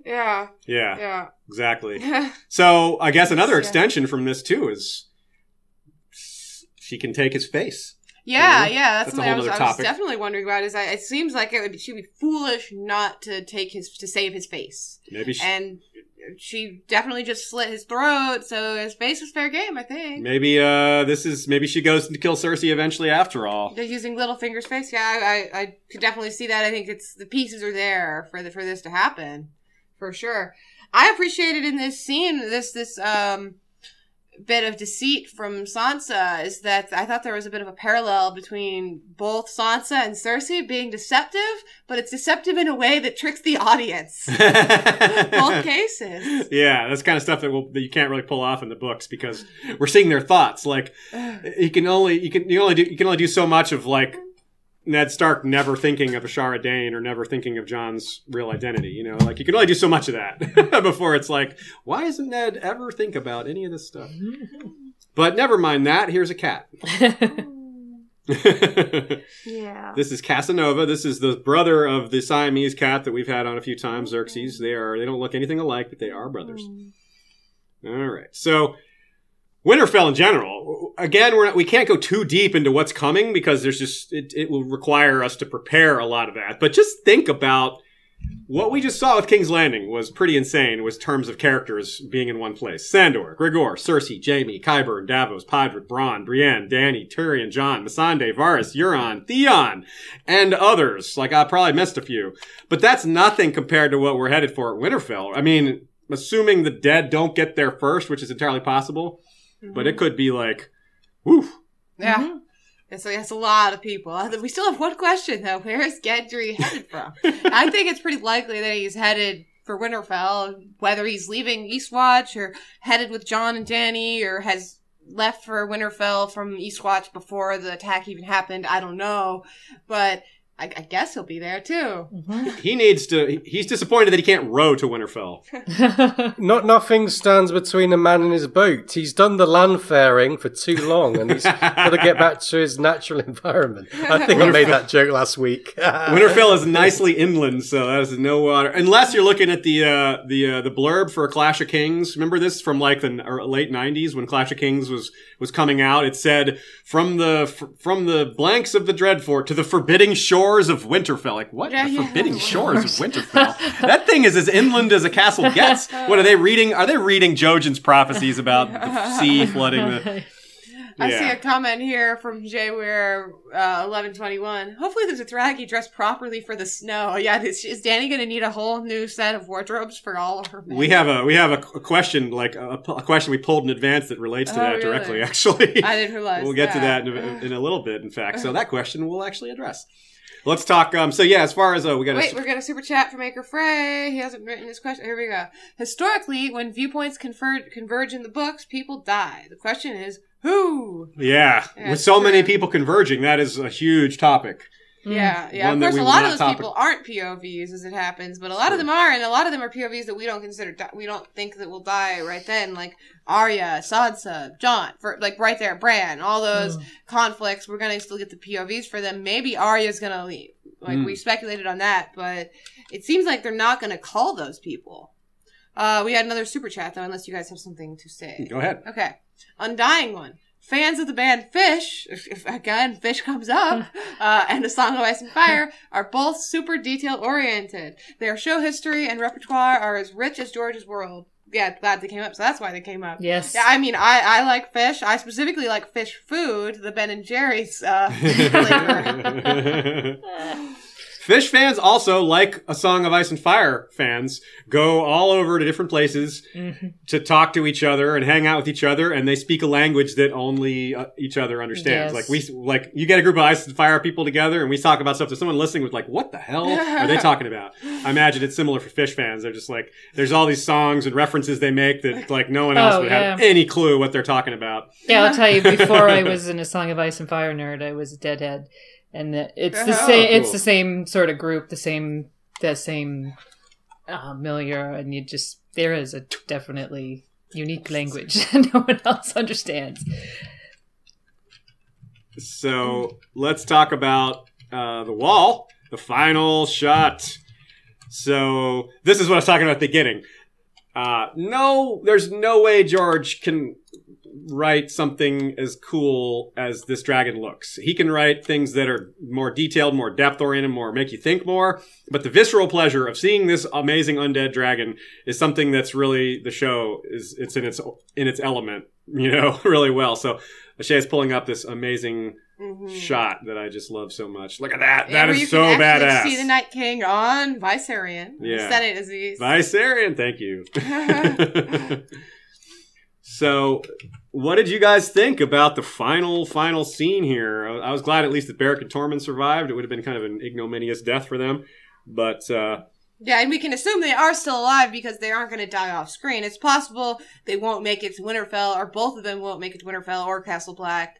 yeah.
yeah,
Yeah.
exactly. So I guess another
Yeah.
extension from this too is she can take his face.
Yeah, yeah, that's,
That's a
something I
whole
was,
other
I was
topic.
definitely wondering about. Is I, it seems like it would she'd be foolish not to take his to save his face,
Maybe she,
and she definitely just slit his throat, so his face was fair game. I think
maybe uh, this is maybe she goes to kill Cersei eventually after all.
they're using Littlefinger's face. Yeah, I, I, I could definitely see that. I think it's the pieces are there for the for this to happen, for sure. I appreciated in this scene this this um bit of deceit from Sansa is that I thought there was a bit of a parallel between both Sansa and Cersei being deceptive, but it's deceptive in a way that tricks the audience. both cases.
Yeah, that's kind of stuff that, will, that you can't really pull off in the books because we're seeing their thoughts. Like you can only you can you only do you can only do so much of like Ned Stark never thinking of Ashara Dayne or never thinking of Jon's real identity. You know, like you can only do so much of that before it's like, why doesn't Ned ever think about any of this stuff? But never mind that. Here's a cat.
Yeah.
This is Casanova. This is the brother of the Siamese cat that we've had on a few times, Xerxes. They are they don't look anything alike, but they are brothers. Mm. All right. So Winterfell in general, again, we're not, we can't go too deep into what's coming because there's just it, it will require us to prepare a lot of that. But just think about what we just saw with King's Landing was pretty insane. Was terms of characters being in one place: Sandor, Gregor, Cersei, Jaime, Qyburn, Davos, Podrick, Bronn, Brienne, Dany, Tyrion, Jon, Missandei, Varys, Euron, Theon, and others. Like I probably missed a few, but that's nothing compared to what we're headed for at Winterfell. I mean, assuming the dead don't get there first, which is entirely possible, but it mm-hmm. could be like, woof.
Yeah. Mm-hmm. And so that's a lot of people. We still have one question though. Where is Gendry headed from? I think it's pretty likely that he's headed for Winterfell, whether he's leaving Eastwatch or headed with Jon and Dany or has left for Winterfell from Eastwatch before the attack even happened. I don't know. But I, I guess he'll be there too.
Mhm.
He needs to. He's disappointed that he can't row to Winterfell.
Not nothing stands between a man and his boat. He's done the land faring for too long, and he's got to get back to his natural environment. I think I made that joke last week.
Winterfell is nicely inland, so that is no water. Unless you're looking at the uh, the uh, the blurb for Clash of Kings. Remember this from like the late '90s when Clash of Kings was was coming out. It said from the f- from the blanks of the Dreadfort to the forbidding shores of Winterfell. Like what?
Yeah,
the
yeah.
forbidding shores of Winterfell. that thing is as inland as a castle gets. What are they reading? Are they reading Jojen's prophecies about the sea flooding the?
I see a comment here from Jay Weir, uh, eleven twenty one. Hopefully, there's a Dothraki dressed properly for the snow. Yeah, is, is Dany going to need a whole new set of wardrobes for all of her? Men?
We have a we have a, a question like a, a question we pulled in advance that relates to
Oh,
that
really?
directly. Actually,
I didn't realize.
we'll get to that in a, in a little bit. In fact, so that question we'll actually address. Let's talk. Um. So yeah, as far as uh, we got.
Wait, we're gonna super chat from Maker Frey. He hasn't written his question. Here we go. Historically, when viewpoints confer- converge in the books, people die. The question is who?
yeah,
Yeah,
with so many people converging, that is a huge topic.
Yeah, yeah.
One
Of course, a lot of those
topic-
people aren't POVs as it happens, but a lot of them are, and a lot of them are POVs that we don't consider. Di- we don't think that will die right then, like Arya, Sansa, Jon, for like right there, Bran, all those
Mm.
conflicts. We're gonna still get the POVs for them. Maybe Arya's gonna leave. Like
Mm.
we speculated on that, but it seems like they're not gonna call those people. Uh, we had another super chat though, unless you guys have something to say.
Go ahead.
Okay. Undying one. Fans of the band Phish, if, if again Phish comes up, uh, and A Song of Ice and Fire are both super detail oriented. Their show history and repertoire are as rich as George's World. Yeah, glad they came up. So that's why they came up.
Yes.
Yeah, I mean, I, I like fish. I specifically like Phish Food, the Ben and Jerry's uh, flavor.
Phish fans also, like a Song of Ice and Fire fans, go all over to different places
Mhm.
to talk to each other and hang out with each other, and they speak a language that only uh, each other understands.
Yes.
Like we, like you get a group of Ice and Fire people together, and we talk about stuff. So someone listening was like, "What the hell are they talking about?" I imagine it's similar for Phish fans. They're just like, there's all these songs and references they make that like no one else
Oh,
would have any clue what they're talking about.
Yeah, I'll tell you. Before I was in a Song of Ice and Fire nerd, I was a Deadhead, and it's the
Oh,
same. It's
cool.
the same sort of group, the same, the same uh, milieu, and you just there is a definitely unique language that no one else understands.
So let's talk about uh, the wall, the final shot. So this is what I was talking about at the beginning. Uh, no, there's no way George can write something as cool as this dragon looks. He can write things that are more detailed, more depth oriented, more make you think more. But the visceral pleasure of seeing this amazing undead dragon is something that's really the show is it's in its in its element, you know, really well. So Shay is pulling up this amazing
Mhm.
shot that I just love so much. Look at that.
Yeah,
That is so badass.
See the Night King on Viserion.
Yeah.
Said it, Aziz.
Viserion, thank you. so, what did you guys think about the final, final scene here? I I was glad at least that Beric and Tormund survived. It would have been kind of an ignominious death for them. But, uh,
Yeah, and we can assume they are still alive because they aren't going to die off screen. It's possible they won't make it to Winterfell, or both of them won't make it to Winterfell or Castle Black.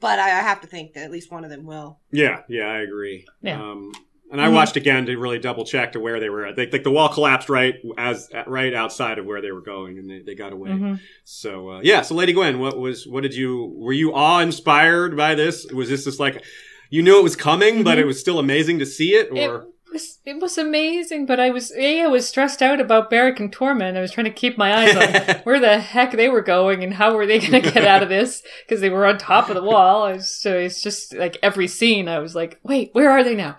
But I, I have to think that at least one of them will.
yeah, yeah, I agree.
Yeah.
Um, and I
Mhm.
watched again to really double check to where they were at. They, like the wall collapsed right as right outside of where they were going, and they, they got away.
Mhm.
So uh, yeah, so Lady Gwen, what was what did you were you awe inspired by this? Was this just like you knew it was coming, but
Mhm.
it was still amazing to see it?
It
Or
was it was amazing, but I was a I was stressed out about Beric and Tormund. I was trying to keep my eyes on where the heck they were going and how were they going to get out of this because they were on top of the wall. I was, so it's just like every scene, I was like, wait, where are they now?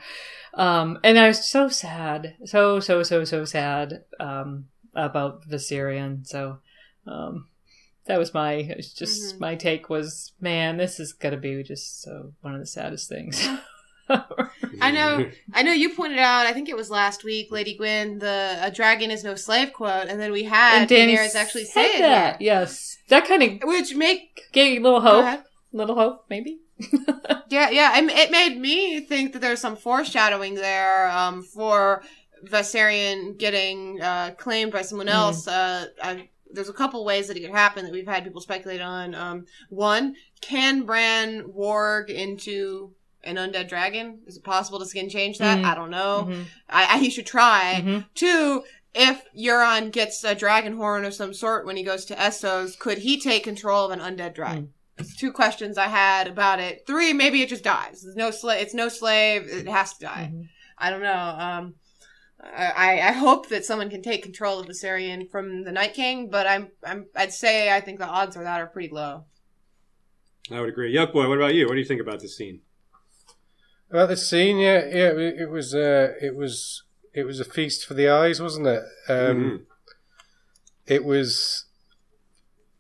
Um, and I was so sad, so so so so sad um, about Viserion. So um, that was my was just
Mhm.
my take was, man, this is gonna be just so one of the saddest things.
I know, I know. You pointed out, I think it was last week, Lady Gwyn, the "a dragon is no slave" quote, and then we had
and
Daenerys actually
said
say
that.
here.
Yes, that kind of
which make
gave you a little hope, little hope, maybe.
Yeah, yeah. It made me think that there's some foreshadowing there um, for Viserion getting uh, claimed by someone
Mhm.
else. Uh, I, there's a couple ways that it could happen that we've had people speculate on. Um, one, can Bran warg into an undead dragon? Is it possible to skin change that?
Mhm.
I don't know.
Mhm.
I, I he should try.
Mhm.
Two, if Euron gets a dragon horn of some sort when he goes to Essos, could he take control of an undead dragon? It's two questions I had about it. Three, maybe it just dies. It's no slave. It's no slave. It has to die.
Mhm.
I don't know. Um, I, I hope that someone can take control of Viserion from the Night King, but I'm, I'm I'd say I think the odds of that are pretty low.
I would agree. Yoke Boy, what about you? What do you think about this scene?
About the scene, yeah, yeah, it, it was, uh, it was, it was a feast for the eyes, wasn't it? Um,
Mhm.
It was,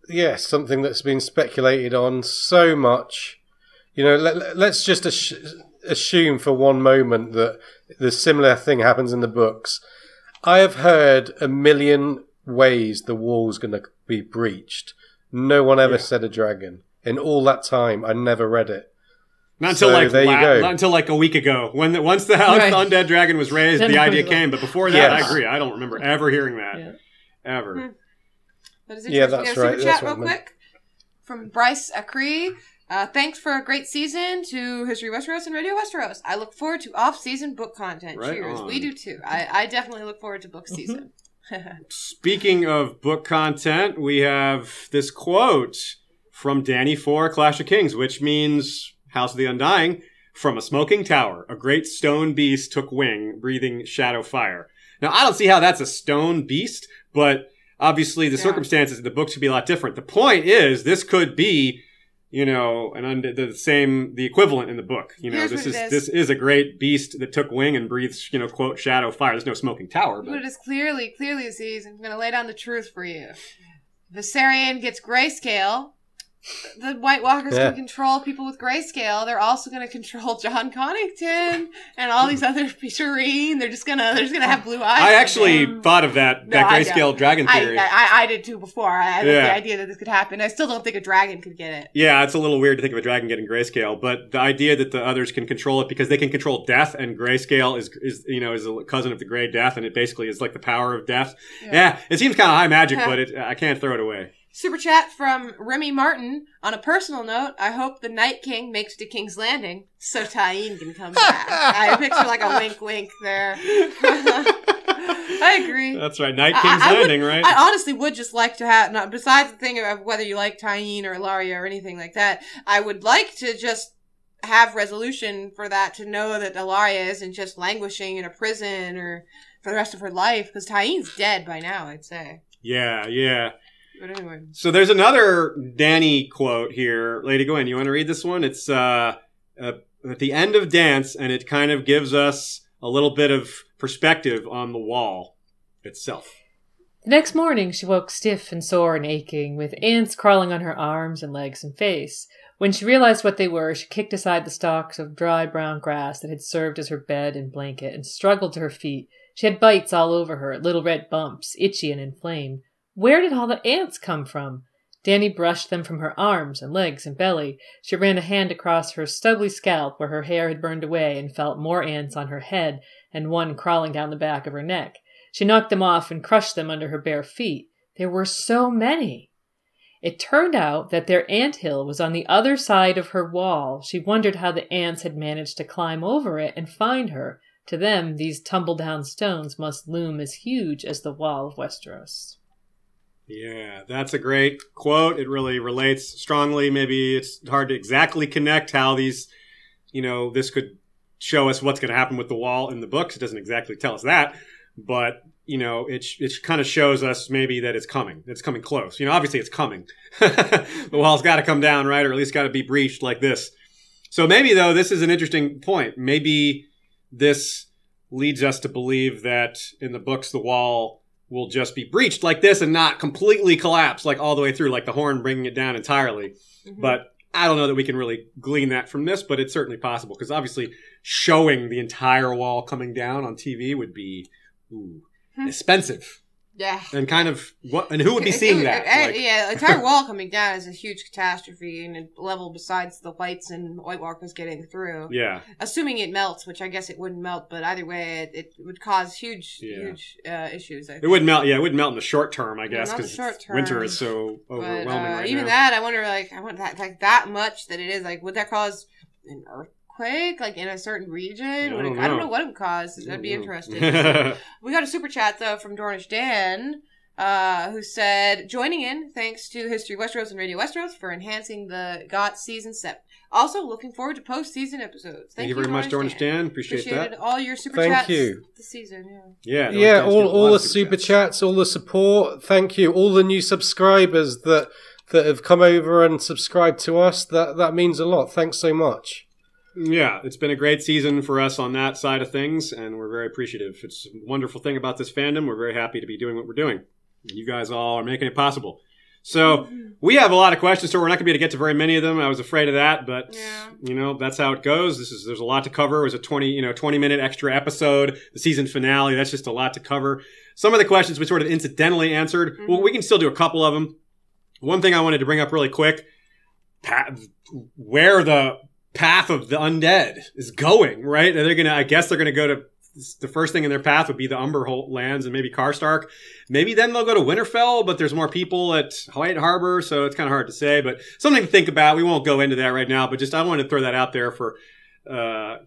yeah, something that's been speculated on so much. You know, let, let's just ass- assume for one moment that the similar thing happens in the books. I have heard a million ways the wall's going to be breached. No one ever
Yeah.
said a dragon. In all that time, I never read it.
Not until
So,
like
there you
la-
go.
not until like a week ago when the, once the house
Right.
the undead dragon was raised, the idea came. But before that,
Yes.
I agree. I don't remember ever hearing that
Yeah.
ever.
Hmm. That is
Yeah, that's
We have a
right.
Super
That's
chat
what
real
I meant.
quick from Bryce Acree. Uh, thanks for a great season to History Westeros and Radio Westeros. I look forward to off-season book content.
Right
Cheers.
on.
We do too. I, I definitely look forward to book
Mm-hmm.
season.
Speaking of book content, we have this quote from Dany for Clash of Kings, which means House of the Undying. From a smoking tower, a great stone beast took wing, breathing shadow fire. Now, I don't see how that's a stone beast, but obviously the
Yeah.
circumstances in the book should be a lot different. The point is, this could be, you know, an und- the same, the equivalent in the book. You know,
Here's
this is,
is.
this is a great beast that took wing and breathes, you know, quote shadow fire. There's no smoking tower,
But
but
it is clearly, clearly, Aziz, I'm going to lay down the truth for you. Viserion gets grayscale. The White Walkers
Yeah.
can control people with grayscale. They're also going to control Jon Connington and all these other Shireen. They're just gonna, they're just gonna have blue eyes.
I actually
Um,
thought of that
No,
that grayscale dragon theory.
I, I did too before. I, I like
Yeah.
the idea that this could happen. I still don't think a dragon could get it.
yeah, it's a little weird to think of a dragon getting grayscale, but the idea that the others can control it because they can control death, and grayscale is is you know is a cousin of the gray death, and it basically is like the power of death. Yeah, it seems kind of high magic, but it, I can't throw it away.
Super chat from Remy Martin. On a personal note, I hope the Night King makes to King's Landing so Tyene can come back. I picture like a wink, wink there. I agree.
That's right, Night King's
I would-
Landing, right?
I honestly would just like to have, not besides the thing of whether you like Tyene or Ellaria or anything like that, I would like to just have resolution for that to know that Ellaria isn't just languishing in a prison or for the rest of her life because Tyene's dead by now, I'd say.
yeah, yeah.
But anyway.
So there's another Dany quote here. Lady Gwen, you want to read this one? It's uh, uh, at the end of Dance, and it kind of gives us a little bit of perspective on the wall itself.
The next morning, she woke stiff and sore and aching, with ants crawling on her arms and legs and face. When she realized what they were, she kicked aside the stalks of dry brown grass that had served as her bed and blanket and struggled to her feet. She had bites all over her, little red bumps, itchy and inflamed. Where did all the ants come from? Dany brushed them from her arms and legs and belly. She ran a hand across her stubbly scalp where her hair had burned away and felt more ants on her head and one crawling down the back of her neck. She knocked them off and crushed them under her bare feet. There were so many. It turned out that their ant hill was on the other side of her wall. She wondered how the ants had managed to climb over it and find her. To them, these tumble down stones must loom as huge as the wall of Westeros.
Yeah, that's a great quote. It really relates strongly. Maybe it's hard to exactly connect how these, you know, this could show us what's going to happen with the wall in the books. It doesn't exactly tell us that, but you know, it it kind of shows us maybe that it's coming. It's coming close. You know, obviously it's coming. the wall's got to come down, right, or at least got to be breached like this. So maybe though, this is an interesting point. Maybe this leads us to believe that in the books the wall will just be breached like this and not completely collapse like all the way through like the horn bringing it down entirely
Mhm.
but i don't know that we can really glean that from this but it's certainly possible because obviously showing the entire wall coming down on tv would be ooh,
Hmm.
expensive
yeah.
and kind of what and who would be seeing that Like,
yeah, the entire wall coming down is a huge catastrophe and a level besides the whites and White Walkers getting through.
yeah
Assuming it melts, which I guess it wouldn't melt, but either way, it, it would cause huge,
Yeah.
huge uh, issues. I
it would melt yeah it would melt in the short term i guess because
term.
winter is so
But
overwhelming
uh,
right
even
now
that, I wonder, like, I wonder that, like that much that it is, like, would that cause an earthquake, like in a certain region?
I
Would it-
don't
I don't
know.
know what it would cause. That'd be
Mhm.
interesting. we got a super chat though from Dornish Dan, uh, who said, "Joining in, thanks to History Westeros and Radio Westeros for enhancing the GOT season seven. Also, looking forward to post-season episodes.
Thank you very much, Dornish Dan. Appreciate
Appreciated
that.
all your super
Thank
chats
you.
this season.
Yeah,
Yeah.
Dornish
yeah, all, all the
of
super chats, all the support. Thank you, all the new subscribers that that have come over and subscribed to us. That that means a lot. Thanks so much.
Yeah, it's been a great season for us on that side of things, and we're very appreciative. It's a wonderful thing about this fandom. We're very happy to be doing what we're doing. You guys all are making it possible. So we have a lot of questions, so we're not going to be able to get to very many of them. I was afraid of that, but
Yeah.
you know that's how it goes. This is there's a lot to cover. It was a twenty you know twenty minute extra episode, the season finale. That's just a lot to cover. Some of the questions we sort of incidentally answered. Well,
Mhm.
we can still do a couple of them. One thing I wanted to bring up really quick: where the path of the undead is going. Right? They're gonna. I guess they're gonna go to. The first thing in their path would be the Umberholt lands and maybe Karstark. Maybe then they'll go to Winterfell, but there's more people at White Harbor, so it's kind of hard to say. But something to think about. We won't go into that right now, but just I wanted to throw that out there for uh,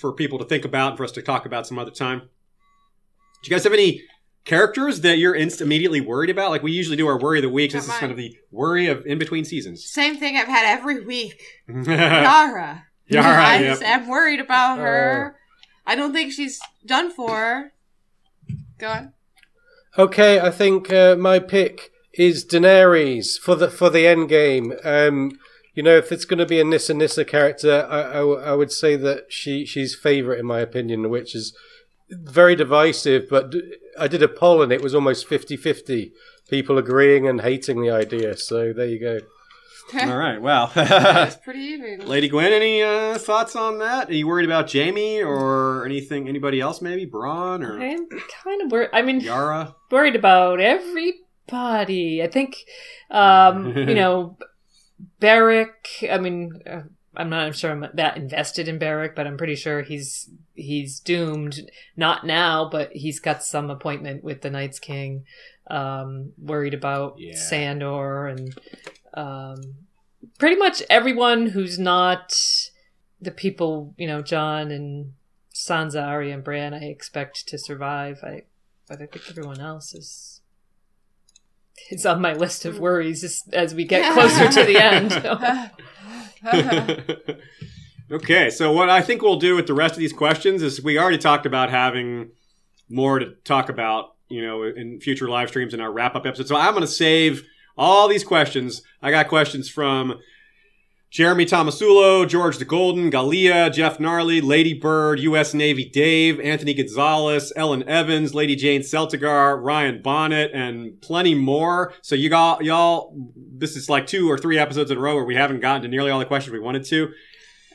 for people to think about and for us to talk about some other time. Do you guys have any characters that you're inst- immediately worried about? Like we usually do our worry of the week. This is kind of the worry of in between seasons.
Same thing I've had every week.
Yara,
Yara.
Yara,
I
yep.
just am worried about her. I don't think she's done for. Go on.
Okay, I think uh, my pick is Daenerys for the for the end game. Um, you know, if it's going to be a Nissa Nissa character, I, I, w- I would say that she she's favorite in my opinion, which is very divisive. But d- I did a poll and it was almost 50-50. People agreeing and hating the idea. So there you go.
All right. Well,
That's pretty even.
Lady Gwen, any uh, thoughts on that? Are you worried about Jaime or anything? Anybody else? Maybe Bronn or
I'm kind of worried. I mean,
Yara?
worried about everybody. I think, um, you know, Beric. I mean, uh, I'm not I'm sure I'm that invested in Beric, but I'm pretty sure he's he's doomed. Not now, but he's got some appointment with the Night's King. Um, worried about
Yeah.
Sandor and um, pretty much everyone who's not the people. You know, Jon and Sansa, Arya, and Bran. I expect to survive. I but I think everyone else is is on my list of worries just as we get closer to the end.
okay, so what I think we'll do with the rest of these questions is we already talked about having more to talk about, you know, in future live streams in our wrap up episode. So I'm going to save all these questions. I got questions from Jeremy Tomasulo, George the Golden, Galia, Jeff Gnarly, Lady Bird, U.S. Navy Dave, Anthony Gonzalez, Ellen Evans, Lady Jane Celtigar, Ryan Bonnet, and plenty more. So you got y'all. This is like two or three episodes in a row where we haven't gotten to nearly all the questions we wanted to.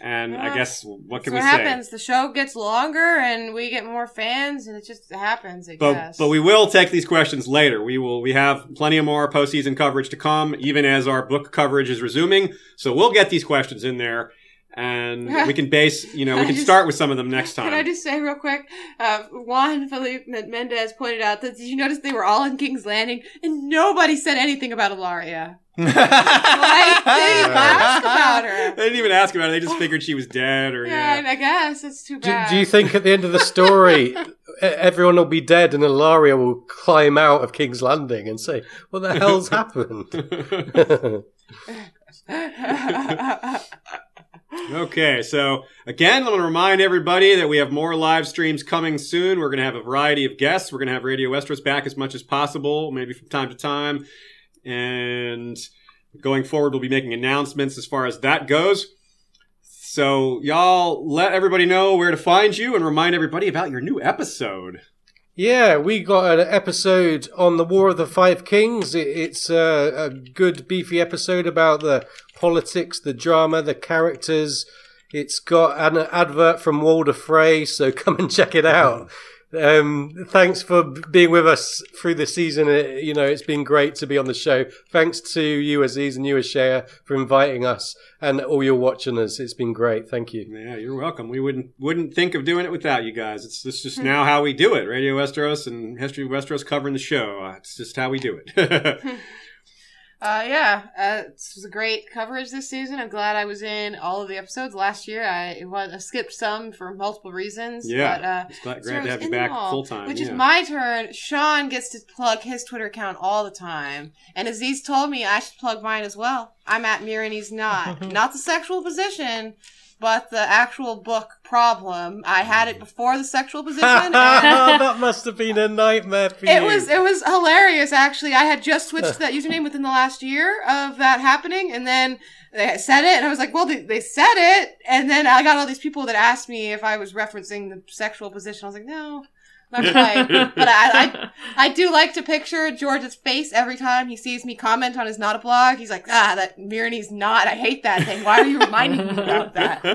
And I guess what can
what
we say?
What happens. The show gets longer and we get more fans, and it just happens. I
But
guess.
but we will take these questions later. We will we have plenty of more postseason coverage to come, even as our book coverage is resuming. So we'll get these questions in there, and we can base you know we can
just-
start with some of them next time.
Can I just say real quick? Uh, Juan Felipe Mendez pointed out that did you notice they were all in King's Landing and nobody said anything about Ellaria? Like, they didn't ask about her.
They didn't even ask about it. They just figured she was dead, or
Yeah,
yeah.
I guess it's too
Do,
bad.
do you think at the end of the story, e- everyone will be dead and Ellaria will climb out of King's Landing and say, "What the hell's happened?"
Okay, so again, I'm going to remind everybody that we have more live streams coming soon. We're going to have a variety of guests. We're going to have Radio Westeros back as much as possible, maybe from time to time. And going forward, we'll be making announcements as far as that goes. So, y'all let everybody know where to find you and remind everybody about your new episode.
Yeah, we got an episode on the War of the Five Kings. It's a, a good, beefy episode about the politics, the drama, the characters. It's got an advert from Walder Frey, so come and check it out. Um, thanks for being with us through the season. It, you know, it's been great to be on the show. Thanks to you, Aziz, and you, Ashaya, for inviting us and all your watching us. It's been great. Thank you.
Yeah, you're welcome. We wouldn't wouldn't think of doing it without you guys. It's this just now how we do it. Radio Westeros and History of Westeros covering the show. It's just how we do it.
Uh, yeah, uh, this was a great coverage this season. I'm glad I was in all of the episodes last year. I, it was, I skipped some for multiple reasons.
Yeah.
but, uh,
It's glad,
so
to have you back full time.
Which
yeah.
is my turn. Sean gets to plug his Twitter account all the time, and Aziz told me I should plug mine as well. I'm at Meereenese Knot. not the sexual position, but the actual book problem. I had it hmm. before the sexual position. and oh,
that must have been a nightmare for
It
you.
was it was hilarious actually. I had just switched to that username within the last year of that happening, and then they said it, and I was like, "Well, they, they said it," and then I got all these people that asked me if I was referencing the sexual position. I was like, "No, not quite." but I, I I do like to picture George's face every time he sees me comment on his not a blog. He's like, "Ah, that Meereenese Knot. I hate that thing. Why are you reminding me about that?"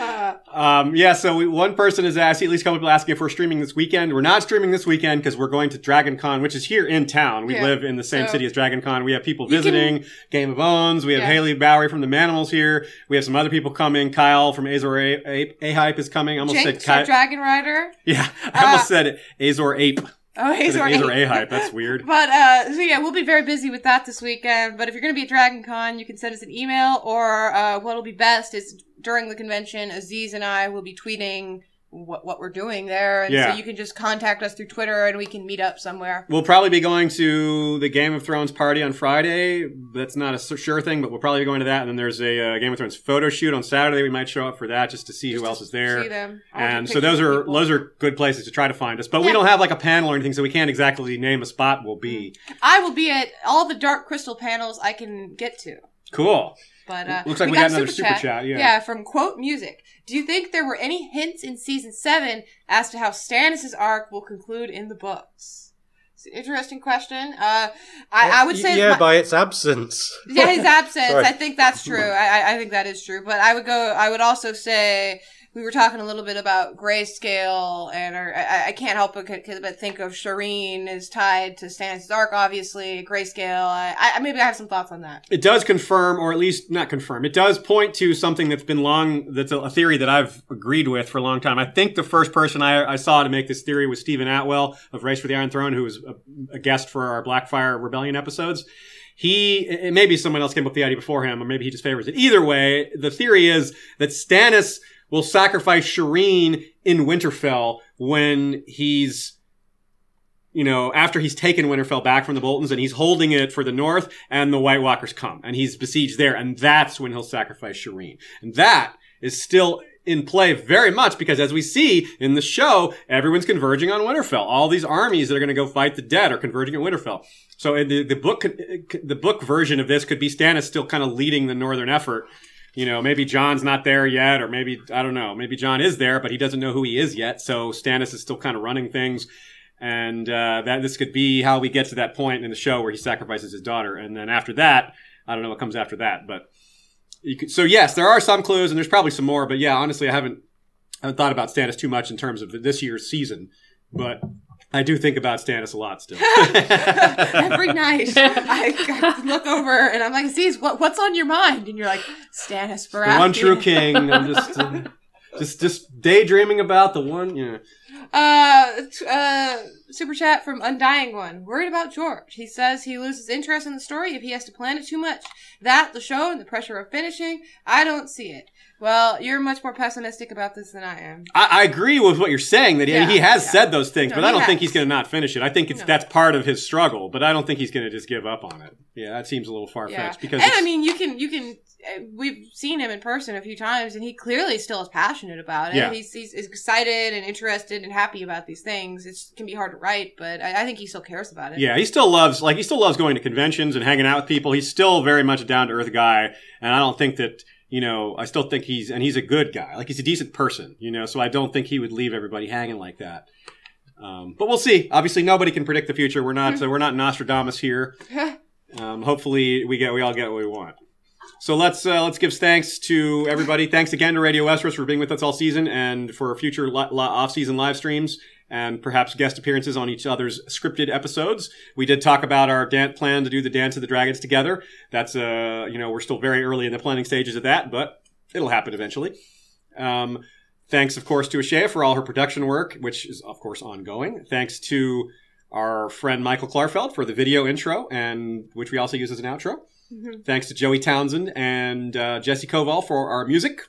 Uh,
Um, yeah, so we, one person has asked, at least a couple people asking if we're streaming this weekend. We're not streaming this weekend because we're going to Dragon Con, which is here in town. We
Yeah.
live in the same
So-
city as Dragon Con. We have people
You can-
visiting, Game of Owns. We have
Yeah.
Haley Bowery from the Manimals here. We have some other people coming. Kyle from Azor A- Ape, A-Hype is coming. I almost
Jinx,
said Kyle.
Dragon Rider.
yeah, I almost
Uh,
said Azor Ape.
Oh,
Azor. Azor. That's weird.
But uh, so yeah, we'll be very busy with that this weekend. But if you're going to be at Dragon Con, you can send us an email, or uh, what'll be best is during the convention, Aziz and I will be tweeting what what we're doing there, and
Yeah.
so you can just contact us through Twitter, and we can meet up somewhere.
We'll probably be going to the Game of Thrones party on Friday. That's not a sure thing, but we'll probably be going to that. And then there's a uh, Game of Thrones photo shoot on Saturday. We might show up for that just to see who else is there. And so those are
people.
those are good places to try to find us. But we don't have like a panel or anything, so we can't exactly name a spot we'll be.
I will be at all the Dark Crystal panels I can get to.
Cool.
But uh,
Looks like we got another super chat, Yeah. yeah.
from Quote Music. Do you think there were any hints in season seven as to how Stannis' arc will conclude in the books? It's an interesting question. Uh, I, I would say
yeah,
my-
by its absence.
yeah, his absence. I think that's true. I, I- I think that is true. But I would go. I would also say we were talking a little bit about grayscale, and I, I can't help but, but think of Shireen is tied to Stannis' arc, obviously. Grayscale. I, I maybe I have some thoughts on that.
It does confirm, or at least not confirm, it does point to something that's been long, that's a, a theory that I've agreed with for a long time. I think the first person I, I saw to make this theory was Steven Attewell of Race for the Iron Throne, who was a, a guest for our Blackfire Rebellion episodes. He, maybe someone else came up with the idea before him, or maybe he just favors it. Either way, the theory is that Stannis will sacrifice Shireen in Winterfell when he's you know, after he's taken Winterfell back from the Boltons and he's holding it for the North and the White Walkers come and he's besieged there and that's when he'll sacrifice Shireen. And that is still in play very much because as we see in the show, everyone's converging on Winterfell. All these armies that are going to go fight the dead are converging at Winterfell. So the, the book, the book version of this could be Stannis still kind of leading the Northern effort. You know, maybe Jon's not there yet, or maybe, I don't know, maybe Jon is there, but he doesn't know who he is yet. So Stannis is still kind of running things and uh, that this could be how we get to that point in the show where he sacrifices his daughter, and then after that, I don't know what comes after that, but could, so yes, there are some clues, and there's probably some more, but yeah, honestly, I haven't I haven't thought about Stannis too much in terms of this year's season, but I do think about Stannis a lot still.
Every night, I, I look over and I'm like, "Aziz, what, what's on your mind?" And you're like, "Stannis
the
Baratheon."
one true king. I'm just. Uh, just, just daydreaming about the one. Yeah,
Uh, t- uh, super chat from Undying One. Worried about George. He says he loses interest in the story if he has to plan it too much. That, the show, and the pressure of finishing, I don't see it. Well, you're much more pessimistic about this than I am.
I, I agree with what you're saying that he,
Yeah,
he has
yeah.
said those things,
No,
but I don't think he's going to not finish it. I think it's
No.
that's part of his struggle, but I don't think he's going to just give up on it. Yeah, that seems a little far
Yeah,
fetched because
and I mean, you can, you can. Uh, We've seen him in person a few times, and he clearly still is passionate about it.
Yeah.
He's, he's excited and interested and happy about these things. It can be hard to write, but I, I think he still cares about it.
Yeah, he still loves like he still loves going to conventions and hanging out with people. He's still very much a down to earth guy, and I don't think that you know. I still think he's and he's a good guy. Like he's a decent person, you know. So I don't think he would leave everybody hanging like that. Um, but we'll see. Obviously, nobody can predict the future. We're not. so we're not Nostradamus here. Um, hopefully, we get we all get what we want. So let's uh, let's give thanks to everybody. Thanks again to Radio Westeros for being with us all season and for future li- li- off-season live streams and perhaps guest appearances on each other's scripted episodes. We did talk about our dan- plan to do the Dance of the Dragons together. That's uh you know we're still very early in the planning stages of that, but it'll happen eventually. Um, thanks of course to Ashea for all her production work, which is of course ongoing. Thanks to our friend Michael Klarfeld for the video intro, and which we also use as an outro.
Mhm.
Thanks to Joey Townsend and uh, Jesse Koval for our music.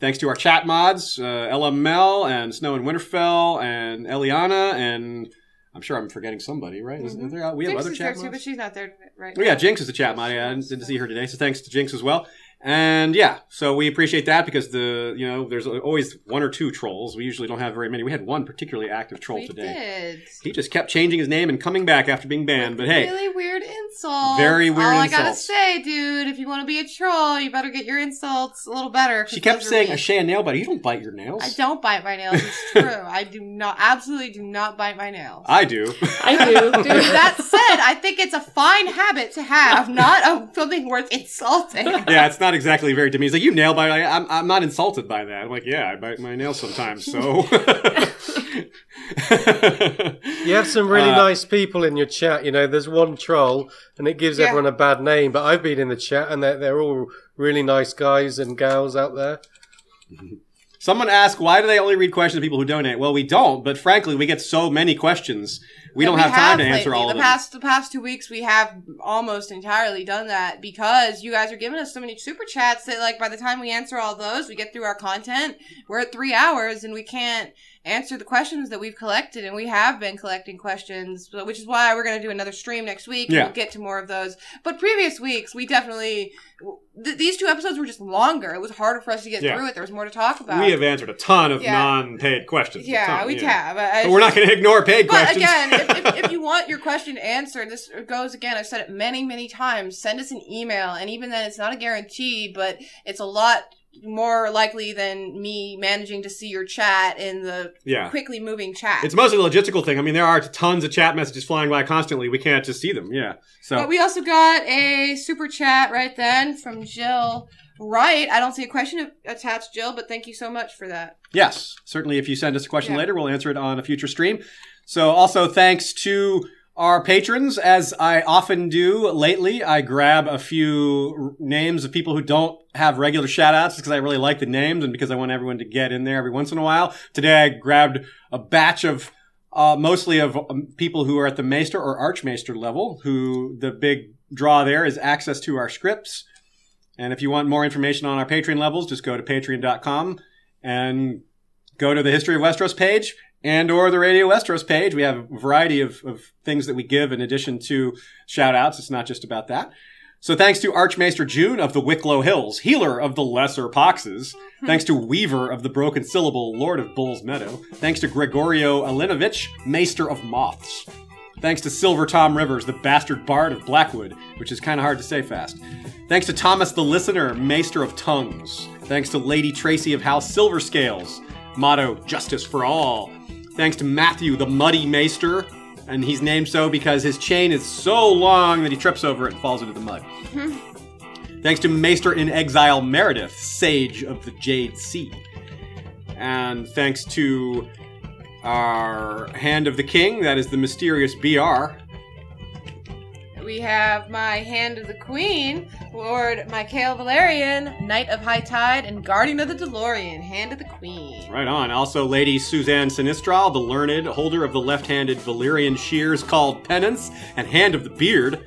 Thanks to our chat mods, uh, LML and Snow and Winterfell and Eliana, and I'm sure I'm forgetting somebody, right?
Mhm.
is there- we have
Jinx
other chat
too, but she's not there right
Oh, yeah. Jinx is the chat mod. I didn't see her today, so thanks to Jinx as well. And yeah, so we appreciate that because the you know there's always one or two trolls. We usually don't have very many. We had one particularly active troll
we
today.
did.
He just kept changing his name and coming back after being banned. But hey,
really weird insults.
Very weird
All I gotta say, dude, if you want to be a troll, you better get your insults a little better.
she kept saying
weak.
a Shay nail bite. You don't bite your nails.
I don't bite my nails. It's true. I do not, absolutely do not bite my nails.
I do.
I do.
Dude, that said, I think it's a fine habit to have, not a, something worth insulting.
yeah, it's not exactly very demeaning. He's like, you nail by. I, I'm, I'm not insulted by that. I'm like, yeah, I bite my nails sometimes. So.
You have some really
Uh,
nice people in your chat. You know, there's one troll, and it gives
Yeah.
everyone a bad name. But I've been in the chat, and they're, they're all really nice guys and gals out there.
Someone asked, why do they only read questions of people who donate? Well, we don't, but frankly, we get so many questions. We don't
And
have time to
lately.
answer all
the
of them.
past the past two weeks we have almost entirely done that because you guys are giving us so many super chats that like by the time we answer all those we get through our content we're at three hours and we can't answer the questions that we've collected and we have been collecting questions which is why we're going to do another stream next week and
Yeah.
we'll get to more of those but previous weeks we definitely th- these two episodes were just longer it was harder for us to get
Yeah.
through it there was more to talk about
We have answered a ton of
Yeah.
non-paid questions.
Yeah
ton,
we have I-
But we're not going to ignore paid
but
questions.
again, if, if, if you want your question answered, this goes again. I've said it many, many times. Send us an email, and even then, it's not a guarantee, but it's a lot more likely than me managing to see your chat in the
yeah.
quickly moving chat.
It's mostly a logistical thing. I mean, there are tons of chat messages flying by constantly. We can't just see them. Yeah. So
But we also got a super chat right then from Jill Wright. I don't see a question attached, Jill, but thank you so much for that.
Yes, certainly. If you send us a question
Yeah.
later, we'll answer it on a future stream. So, also thanks to our patrons, as I often do lately, I grab a few names of people who don't have regular shout outs because I really like the names and because I want everyone to get in there every once in a while. Today, I grabbed a batch of uh, mostly of um, people who are at the Maester or Archmaester level, who the big draw there is access to our scripts. And if you want more information on our Patreon levels, just go to patreon.com and go to the History of Westeros page and or the Radio Westeros page. We have a variety of, of things that we give in addition to shout outs. It's not just about that. So thanks to Archmaester June of the Wicklow Hills, healer of the Lesser Poxes. Mm-hmm. Thanks to Weaver of the Broken Syllable, Lord of Bull's Meadow. Thanks to Gregorio Alinovich, Maester of Moths. Thanks to Silver Tom Rivers, the bastard bard of Blackwood, which is kind of hard to say fast. Thanks to Thomas the Listener, Maester of Tongues. Thanks to Lady Tracy of House Silver Scales, motto Justice for All. Thanks to Matthew the Muddy Maester, and he's named so because his chain is so long that he trips over it and falls into the mud. Thanks to Maester in Exile Meredith, Sage of the Jade Sea. And thanks to our Hand of the King, that is the mysterious BR.
We have my Hand of the Queen, Lord Michael Valerian, Knight of High Tide, and Guardian of the DeLorean, Hand of the Queen.
Right on. Also, Lady Suzanne Sinistral, the learned, holder of the left-handed Valerian shears called Penance and Hand of the Beard.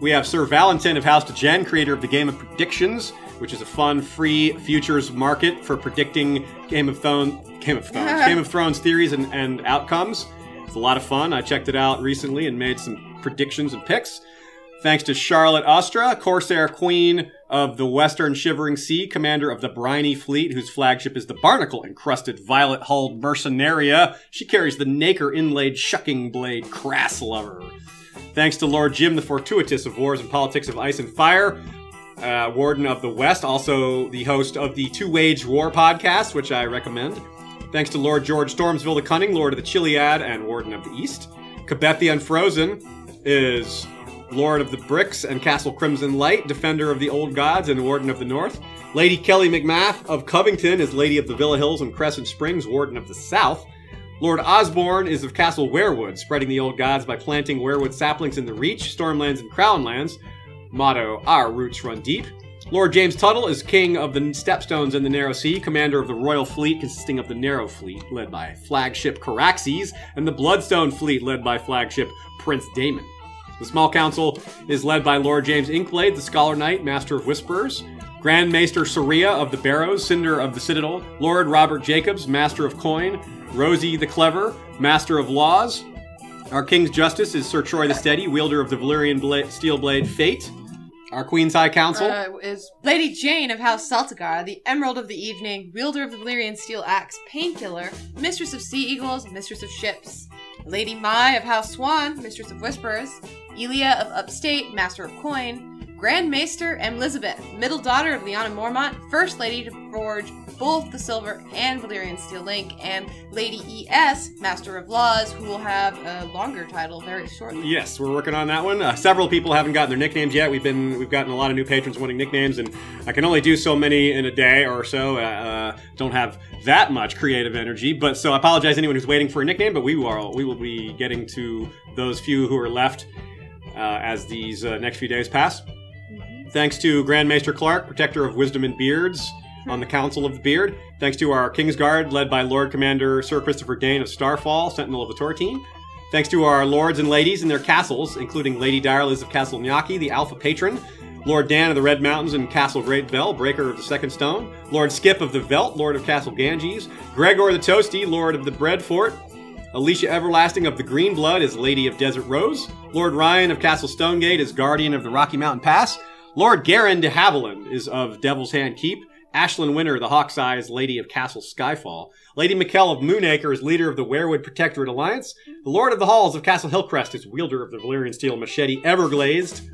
We have Sir Valentin of House to Jen, creator of the Game of Predictions, which is a fun, free futures market for predicting Game of Thrones, Game of Thrones, Game of Thrones theories and, and outcomes. It's a lot of fun. I checked it out recently and made some predictions and picks. Thanks to Charlotte Ostra, Corsair Queen of the Western Shivering Sea, commander of the Briny Fleet, whose flagship is the barnacle encrusted violet hulled Mercenaria. She carries the nacre inlaid shucking blade Crass Lover. Thanks to Lord Jim the Fortuitous of Wars and Politics of Ice and Fire, uh, Warden of the West, also the host of the Two Wage War podcast, which I recommend. Thanks to Lord George Stormsville the Cunning, Lord of the Chiliad and Warden of the East. Kabeth the Unfrozen is Lord of the Bricks and Castle Crimson Light, Defender of the Old Gods and Warden of the North. Lady Kelly McMath of Covington is Lady of the Villa Hills and Crescent Springs, Warden of the South. Lord Osborne is of Castle Weirwood, spreading the old gods by planting weirwood saplings in the Reach, Stormlands, and Crownlands. Motto, Our Roots Run Deep. Lord James Tuttle is king of the Stepstones and the Narrow Sea, commander of the Royal Fleet, consisting of the Narrow Fleet, led by flagship Caraxes, and the Bloodstone Fleet, led by flagship Prince Daemon. The Small Council is led by Lord James Inkblade, the Scholar Knight, Master of Whisperers, Grand Maester Soria of the Barrows, Cinder of the Citadel, Lord Robert Jacobs, Master of Coin, Rosie the Clever, Master of Laws. Our King's Justice is Sir Troy the Steady, wielder of the Valyrian bla- steel blade Fate. Our Queen's High Council.
Uh, is Lady Jane of House Celtigar, the Emerald of the Evening, wielder of the Valyrian Steel Axe, Painkiller, Mistress of Sea Eagles, Mistress of Ships. Lady Mai of House Swan, Mistress of Whisperers. Elia of Upstate, Master of Coin. Grand Maester Elizabeth, middle daughter of Lyanna Mormont, First Lady to forge both the Silver and Valyrian Steel Link, and Lady E.S., Master of Laws, who will have a longer title very shortly.
Yes, we're working on that one. Uh, several people haven't gotten their nicknames yet. We've been we've gotten a lot of new patrons wanting nicknames, and I can only do so many in a day or so. Uh, uh, don't have that much creative energy, but so I apologize anyone who's waiting for a nickname. But we will we will be getting to those few who are left as these uh, next few days pass. Thanks to Grand Maester Clark, protector of wisdom and beards, on the Council of the Beard. Thanks to our Kingsguard, led by Lord Commander Sir Christopher Dayne of Starfall, Sentinel of the Tortine. Thanks to our lords and ladies in their castles, including Lady Direliz of Castle Nyaki, the Alpha Patron, Lord Dan of the Red Mountains and Castle Great Bell, Breaker of the Second Stone, Lord Skip of the Velt, Lord of Castle Ganges, Gregor the Toasty, Lord of the Bread Fort, Alicia Everlasting of the Green Blood is Lady of Desert Rose, Lord Ryan of Castle Stonegate is Guardian of the Rocky Mountain Pass, Lord Garen de Haviland is of Devil's Hand Keep, Ashlyn Winter, the Hawk's Eye, is Lady of Castle Skyfall. Lady Mikkel of Moonacre is leader of the Weirwood Protectorate Alliance. The Lord of the Halls of Castle Hillcrest is wielder of the Valyrian Steel Machete Everglazed.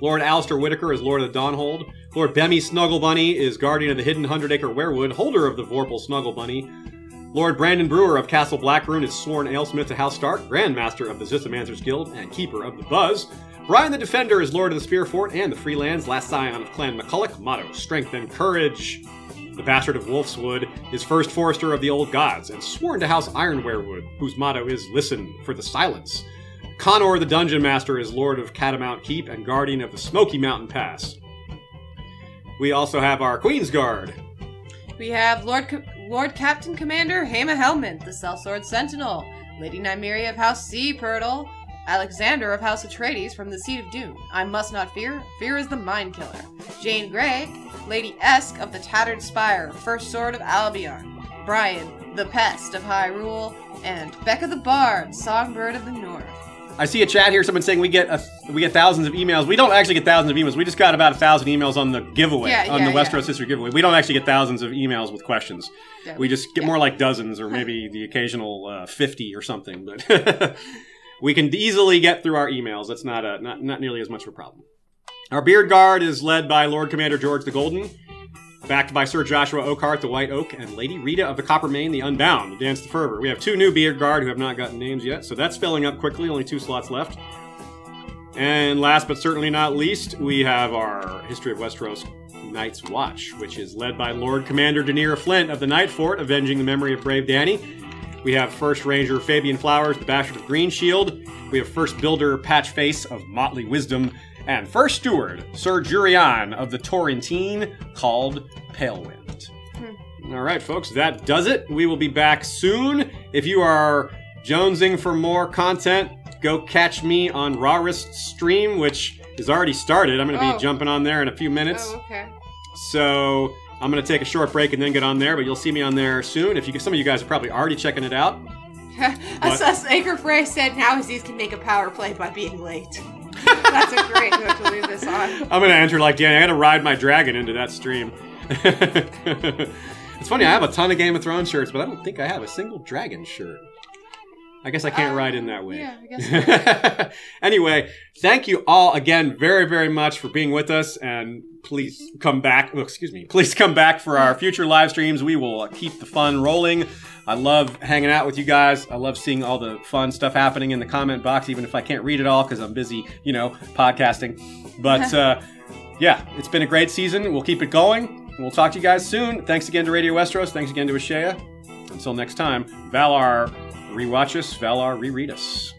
Lord Alistair Whitaker is Lord of the Dawnhold. Lord Bemmy Snuggle Bunny is Guardian of the Hidden Hundred Acre Weirwood, holder of the Vorpal Snuggle Bunny. Lord Brandon Brewer of Castle Blackroon is sworn alesmith to House Stark, Grandmaster of the Zithomancers Guild, and Keeper of the Buzz. Brian the Defender is Lord of the Spearfort and the Freelands, last scion of Clan McCulloch, motto Strength and Courage. The Bastard of Wolfswood is First Forester of the Old Gods and sworn to House Ironwerewood, whose motto is Listen for the Silence. Connor the Dungeon Master is Lord of Catamount Keep and Guardian of the Smoky Mountain Pass. We also have our Queen's Guard.
We have Lord Lord Captain Commander Hema Helmand, the Sellsword Sentinel, Lady Nymeria of House Sea Purtle, Alexander of House Atreides from the Seat of Doom. I must not fear. Fear is the mind killer. Jane Grey, Lady Esk of the Tattered Spire, First Sword of Albion. Brian, the Pest of Hyrule, and Becca the Bard, Songbird of the North.
I see a chat here. Someone saying we get a, we get thousands of emails. We don't actually get thousands of emails. We just got about a thousand emails on the giveaway
Yeah,
on
yeah,
the Westeros
yeah.
History giveaway. We don't actually get thousands of emails with questions. We just get more like dozens or maybe the occasional uh, fifty or something. But we can easily get through our emails. That's not a not not nearly as much of a problem. Our beard guard is led by Lord Commander George the Golden, backed by Sir Joshua Oakhart, the White Oak, and Lady Rita of the Copper Mane, the Unbound, Dance the Fervor. We have two new beard guard who have not gotten names yet, so that's filling up quickly. Only two slots left. And last but certainly not least, we have our History of Westeros Night's Watch, which is led by Lord Commander Daenerys Flint of the Night Fort, avenging the memory of brave Danny. We have First Ranger Fabian Flowers, the Bastard of Green Shield. We have First Builder Patchface of Motley Wisdom. And First Steward, Sir Jurian of the Torrentine, called Palewind. Hmm. All right, folks, that does it. We will be back soon. If you are jonesing for more content, go catch me on Rawrist stream, which is already started. I'm going to be
Oh.
jumping on there in a few minutes.
Oh, okay.
So I'm going to take a short break and then get on there, but you'll see me on there soon. If you, some of you guys are probably already checking it out.
As, Anchor Frey said, now Aziz can make a power play by being late. That's a great note to leave this on.
I'm to enter like Dany. I got to ride my dragon into that stream. it's funny. I have a ton of Game of Thrones shirts, but I don't think I have a single dragon shirt. I guess I can't
Uh,
ride in that way.
yeah, I guess
anyway, thank you all again very, very much for being with us, and please come back. Well, excuse me. Please come back for our future live streams. We will keep the fun rolling. I love hanging out with you guys. I love seeing all the fun stuff happening in the comment box, even if I can't read it all because I'm busy, you know, podcasting. But uh, yeah, it's been a great season. We'll keep it going. We'll talk to you guys soon. Thanks again to Radio Westeros. Thanks again to Ashea. Until next time, Valar rewatch us, Valar reread us.